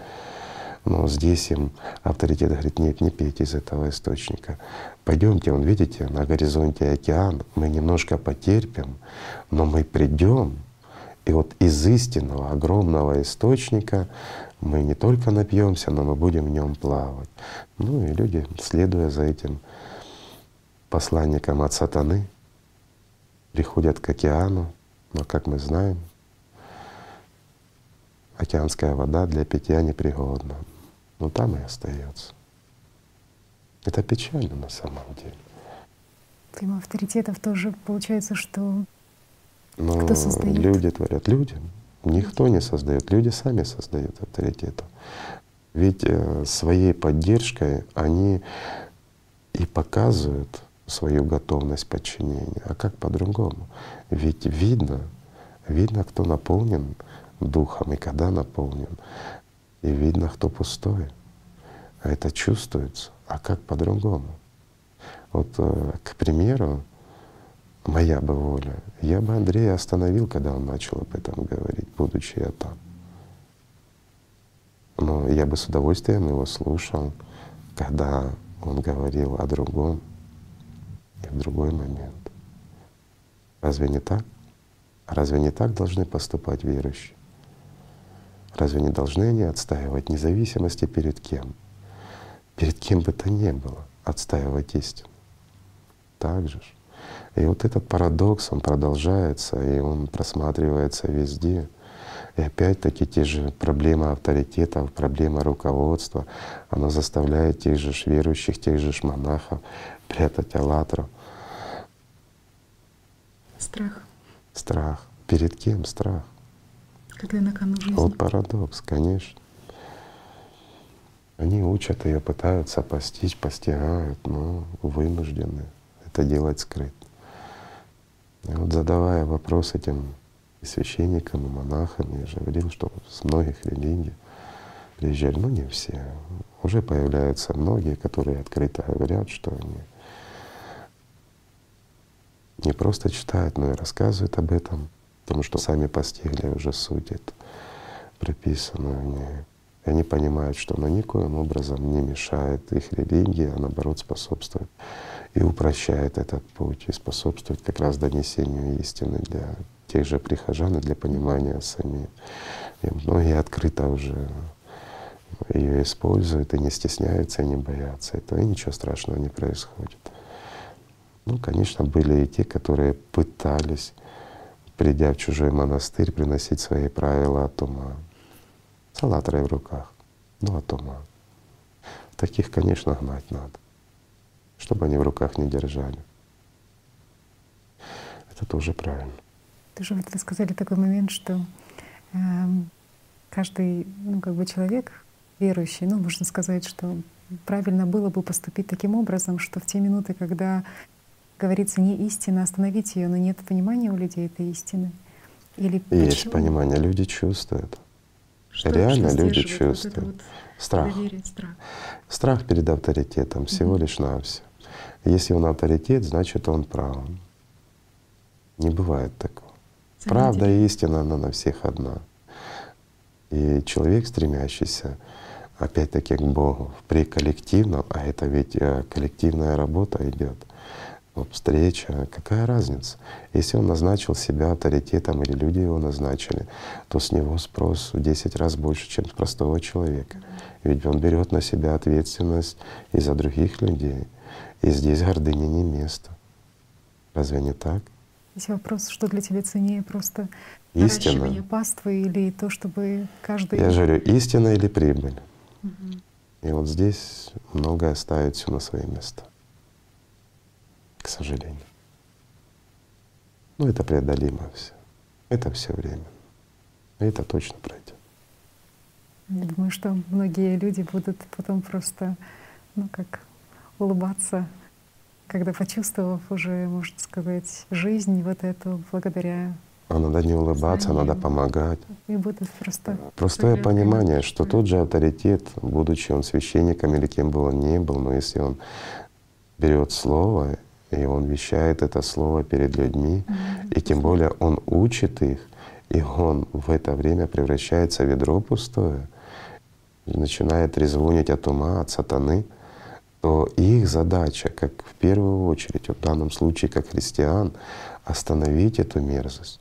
Но здесь им авторитет говорит, нет, не пейте из этого источника. Пойдемте, он видите, на горизонте океан, мы немножко потерпим, но мы придем, и вот из истинного огромного источника мы не только напьемся, но мы будем в нем плавать. Ну и люди, следуя за этим посланникам от сатаны, приходят к океану, но, как мы знаем, океанская вода для питья непригодна. Но там и остается. Это печально на самом деле. Тема авторитетов тоже получается, что Но кто создает? люди творят. Люди. Никто не создает. Люди сами создают авторитетов. Ведь э, своей поддержкой они и показывают свою готовность подчинения. А как по-другому? Ведь видно, видно, кто наполнен духом и когда наполнен. И видно, кто пустой. А это чувствуется. А как по-другому? Вот, э, к примеру, моя бы воля, я бы Андрея остановил, когда он начал об этом говорить, будучи я там. Но я бы с удовольствием его слушал, когда он говорил о другом и в другой момент. Разве не так? Разве не так должны поступать верующие? Разве не должны они отстаивать независимости перед кем? Перед кем бы то ни было, отстаивать истину. Так же. ж. И вот этот парадокс, он продолжается, и он просматривается везде. И опять-таки те же проблемы авторитетов, проблема руководства, оно заставляет тех же верующих, тех же монахов прятать аллатру. Страх. Страх. Перед кем страх? Когда на кону жизнь. Вот парадокс, конечно. Они учат ее, пытаются постичь, постигают, но вынуждены это делать скрыто. Вот задавая вопрос этим и священникам, и монахам, я же говорил, что с многих религий приезжали, ну не все, уже появляются многие, которые открыто говорят, что они не просто читают, но и рассказывают об этом, потому что сами постигли уже суть это прописанную в ней. И они понимают, что она никоим образом не мешает их религии, а наоборот способствует и упрощает этот путь, и способствует как раз донесению истины для тех же прихожан и для понимания самих. И многие открыто уже ее используют и не стесняются, и не боятся этого, и ничего страшного не происходит. Ну, конечно, были и те, которые пытались, придя в чужой монастырь, приносить свои правила от ума. С в руках, ну от ума. Таких, конечно, гнать надо, чтобы они в руках не держали. Это тоже правильно. Тоже вот вы сказали такой момент, что эм, каждый, ну как бы человек верующий, ну можно сказать, что правильно было бы поступить таким образом, что в те минуты, когда говорится не истина, остановить ее, но нет понимания у людей этой истины. Или Есть почему? понимание, люди чувствуют. Что- Реально что люди сдерживает вот чувствуют. вот страх. доверие, страх. Страх перед авторитетом всего лишь навсего. Если он авторитет, значит он прав. Не бывает такого. Правда и истина, она на всех одна. И человек, стремящийся опять-таки к Богу при коллективном, а это ведь э, коллективная работа идет, встреча, какая разница? Если он назначил себя авторитетом или люди его назначили, то с него спрос в 10 раз больше, чем с простого человека. Ведь он берет на себя ответственность и за других людей. И здесь гордыни не место. Разве не так? Есть вопрос, что для тебя ценнее просто Истина. паствы или то, чтобы каждый… Я же говорю, истина или прибыль. И вот здесь многое ставит все на свои места. К сожалению. Но это преодолимо все. Это все время. И это точно пройдет. Я думаю, что многие люди будут потом просто, ну как, улыбаться, когда почувствовав уже, можно сказать, жизнь вот эту благодаря А надо не улыбаться, надо помогать. и будут просто Простое понимание, что тот же авторитет, будучи он священником или кем бы он ни был, но если он берет слово и он вещает это слово перед людьми, и тем более он учит их, и он в это время превращается в ведро пустое, начинает резвонить от ума, от сатаны, то их задача, как в первую очередь, в данном случае как христиан, остановить эту мерзость,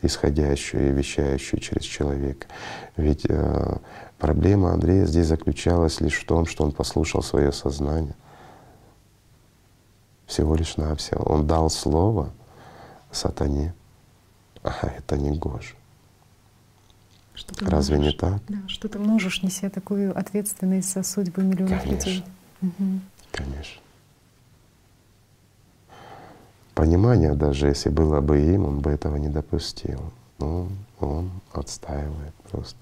исходящую и вещающую через человека. Ведь э, проблема Андрея здесь заключалась лишь в том, что он послушал свое сознание. Всего лишь навсего. Он дал слово сатане, а это не. Что ты Разве не можешь- так? Да, что ты можешь, неся такую ответственность за судьбы миллионов Конечно. людей. Мгм. Конечно. Понимание даже, если было бы им, он бы этого не допустил. Но он отстаивает просто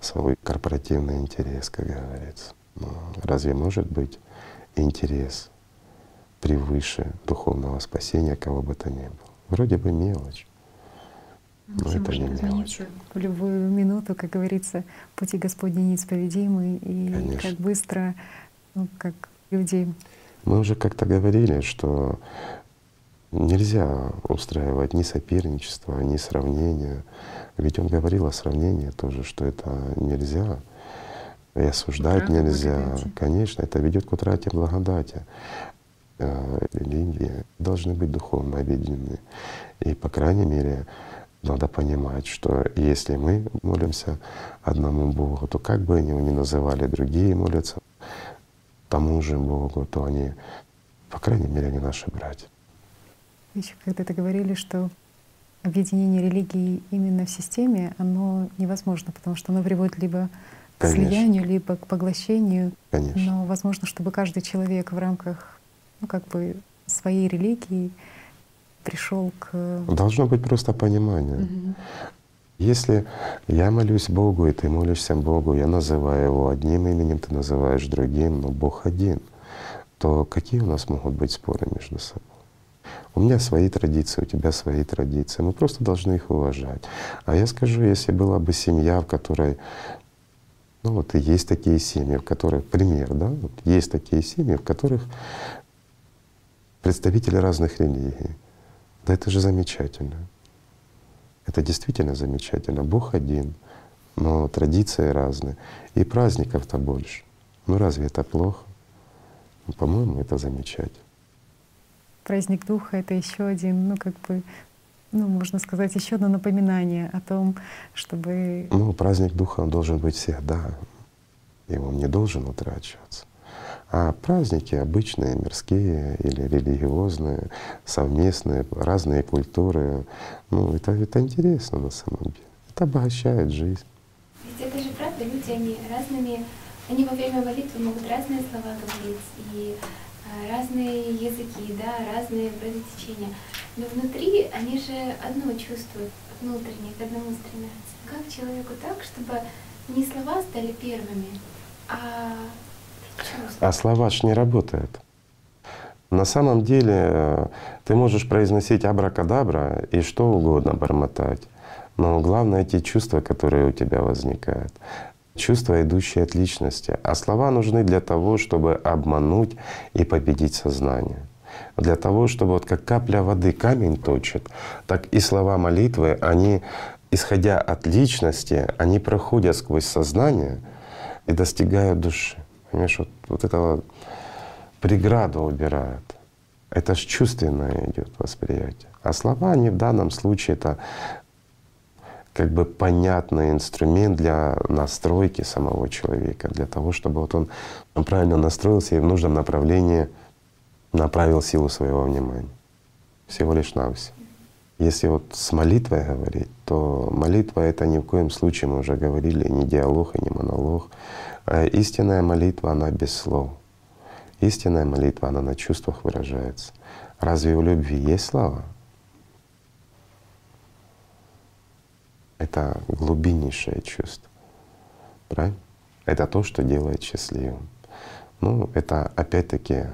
свой корпоративный интерес, как говорится. Но разве может быть интерес превыше духовного спасения кого бы то ни было? Вроде бы мелочь, но Все это не мелочь. в любую минуту, как говорится, пути Господни неисповедимы, и Конечно. как быстро, ну, как люди Мы уже как-то говорили, что нельзя устраивать ни соперничество, ни сравнения. Ведь он говорил о сравнении тоже, что это нельзя. И осуждать Утрата нельзя. благодати. Конечно, это ведет к утрате благодати. Э, Религии должны быть духовно объединены. И, по крайней мере, надо понимать, что если мы молимся одному Богу, то как бы они его ни называли, другие молятся тому же Богу, то они, по крайней мере, они наши братья. еще когда-то говорили, что объединение религии именно в системе, оно невозможно, потому что оно приводит либо к Конечно. слиянию, либо к поглощению. Конечно. Но возможно, чтобы каждый человек в рамках ну, как бы своей религии пришел к Должно быть просто понимание. Если я молюсь Богу, и ты молишься Богу, я называю Его одним именем, ты называешь другим, но Бог один, то какие у нас могут быть споры между собой? У меня свои традиции, у тебя свои традиции. Мы просто должны их уважать. А я скажу, если была бы семья, в которой ну вот и есть такие семьи, в которых, пример, да, вот есть такие семьи, в которых представители разных религий. Да это же замечательно. Это действительно замечательно. Бог один, но традиции разные. И праздников-то больше. Ну разве это плохо? Ну, По-моему, это замечательно. праздник Духа. Это еще один, ну как бы, ну можно сказать, еще одно напоминание о том, чтобы Ну, праздник Духа он должен быть всегда. И он не должен утрачиваться. А праздники обычные, мирские или религиозные, совместные, разные культуры, ну, это, это интересно на самом деле. Это обогащает жизнь. Ведь это же правда, люди, они разными, они во время молитвы могут разные слова говорить и а, разные языки, да, разные вроде течения. Но внутри они же одно чувствуют, внутренне, к одному стремятся. Как человеку так, чтобы не слова стали первыми, а? А слова ж не работают. На самом деле э, ты можешь произносить абракадабра и что угодно бормотать. Но главное те чувства, которые у тебя возникают. Чувства, идущие от личности. А слова нужны для того, чтобы обмануть и победить сознание. Для того, чтобы вот как капля воды камень точит, так и слова молитвы, они, исходя от личности, они проходят сквозь сознание и достигают души. Понимаешь, вот, вот это вот преграду убирают. Это ж чувственное идет восприятие. А слова, они в данном случае это как бы понятный инструмент для настройки самого человека, для того, чтобы вот он, он правильно настроился и в нужном направлении направил силу своего внимания. Всего лишь на все. Если вот с молитвой говорить, то молитва — это ни в коем случае, мы уже говорили, не диалог и не монолог. А истинная молитва, она без слов. Истинная молитва, она на чувствах выражается. Разве в любви есть слова? Это глубиннейшее чувство. Правильно? Это то, что делает счастливым. Ну, это опять-таки,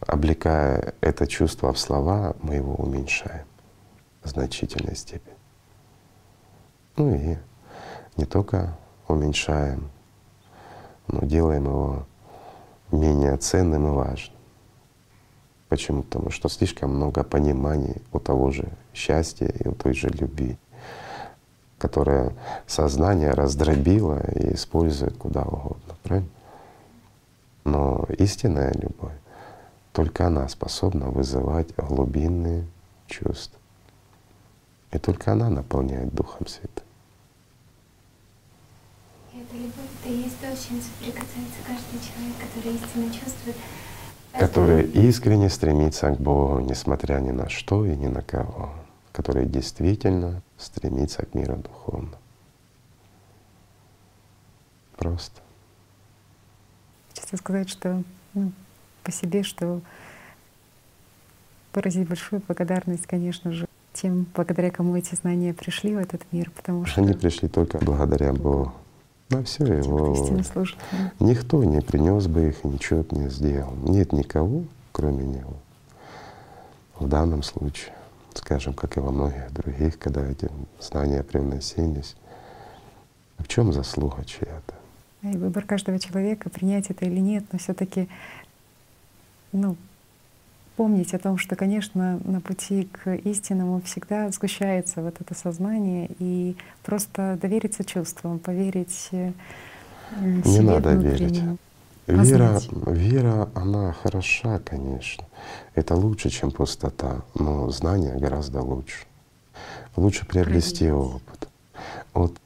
облекая это чувство в слова, мы его уменьшаем в значительной степени. Ну и не только уменьшаем, но делаем его менее ценным и важным. Почему? Потому что слишком много пониманий у того же счастья и у той же любви, которая сознание раздробило и использует куда угодно, правильно? Но истинная любовь, только она способна вызывать глубинные чувства. И только она наполняет Духом Святым. Любовь, это и есть то, с чем соприкасается каждый человек, который истинно чувствует. Который искренне стремится к Богу, несмотря ни на что и ни на кого. Который действительно стремится к миру духовному. Просто. Хочется сказать, что ну, по себе, что выразить большую благодарность, конечно же, тем, благодаря кому эти знания пришли в этот мир, потому что Они пришли только благодаря Богу. На все его. да. Никто не принес бы их и ничего бы не сделал. Нет никого, кроме него. В данном случае, скажем, как и во многих других, когда эти знания привносились, в чем заслуга чья-то? И выбор каждого человека, принять это или нет, но все таки ну, помнить о том, что, конечно, на пути к истинному всегда сгущается вот это сознание, и просто довериться чувствам, поверить э, Не надо верить. Вера, вера, она хороша, конечно. Это лучше, чем пустота, но знание гораздо лучше. Лучше приобрести Проверить. опыт. Вот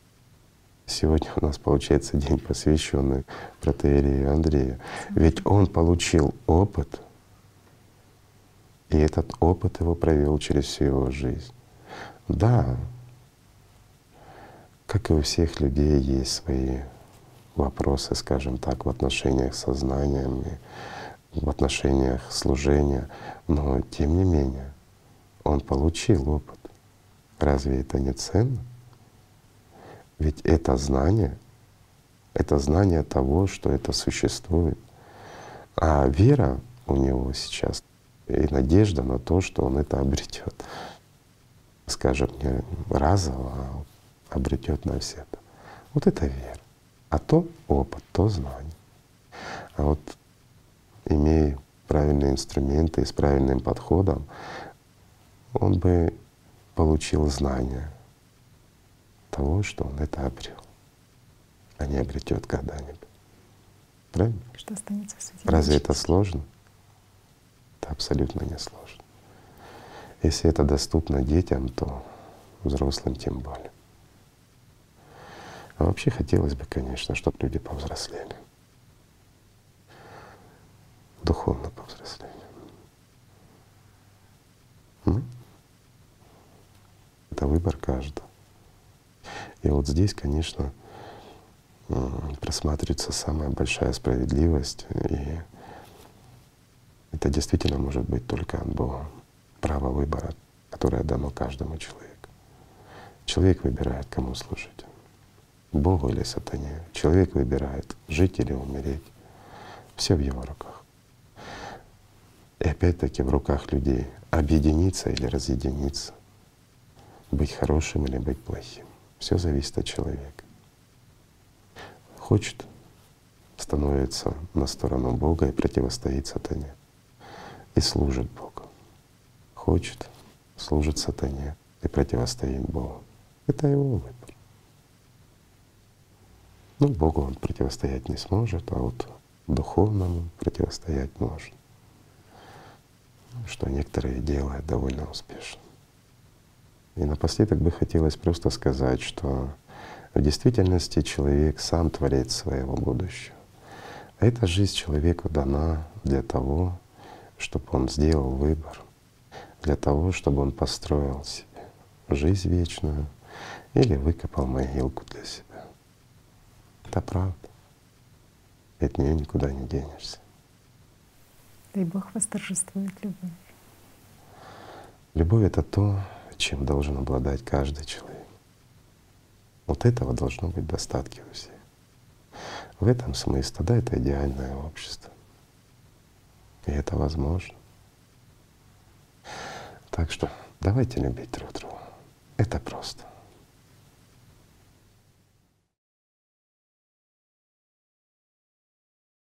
сегодня у нас получается день, посвященный протеерею Андрею. Ведь он получил опыт, и этот опыт его провел через всю его жизнь. Да, как и у всех людей есть свои вопросы, скажем так, в отношениях с сознанием, в отношениях служения, но тем не менее он получил опыт. Разве это не ценно? Ведь это знание, это знание того, что это существует. А вера у него сейчас и надежда на то, что он это обретет. Скажем, не разово, а обретет навсегда. Вот это вера. А то опыт, то знание. А вот имея правильные инструменты и с правильным подходом, он бы получил знание того, что он это обрел, а не обретет когда-нибудь. Правильно? Что останется в Разве это сложно? Это абсолютно не сложно. Если это доступно детям, то взрослым тем более. А вообще хотелось бы, конечно, чтобы люди повзрослели. Духовно повзрослели. Это выбор каждого. И вот здесь, конечно, просматривается самая большая справедливость, и это действительно может быть только от Бога. Право выбора, которое дано каждому человеку. Человек выбирает, кому служить. Богу или сатане. Человек выбирает, жить или умереть. Все в его руках. И опять-таки в руках людей объединиться или разъединиться, быть хорошим или быть плохим. Все зависит от человека. Хочет, становится на сторону Бога и противостоит сатане. И служит Богу. Хочет, служит сатане и противостоит Богу. Это его выбор. Ну, Богу он противостоять не сможет, а вот духовному противостоять может. Что некоторые делают довольно успешно. И напоследок бы хотелось просто сказать, что в действительности человек сам творец своего будущего. А эта жизнь человеку дана для того, чтобы он сделал выбор, для того, чтобы он построил себе жизнь вечную или выкопал могилку для себя. Это правда. И от нее никуда не денешься. Дай Бог восторжествует любовь. Любовь — это то, чем должен обладать каждый человек. Вот этого должно быть достатки у всех. В этом смысле, да, это идеальное общество. И это возможно. Так что давайте любить друг друга. Это просто.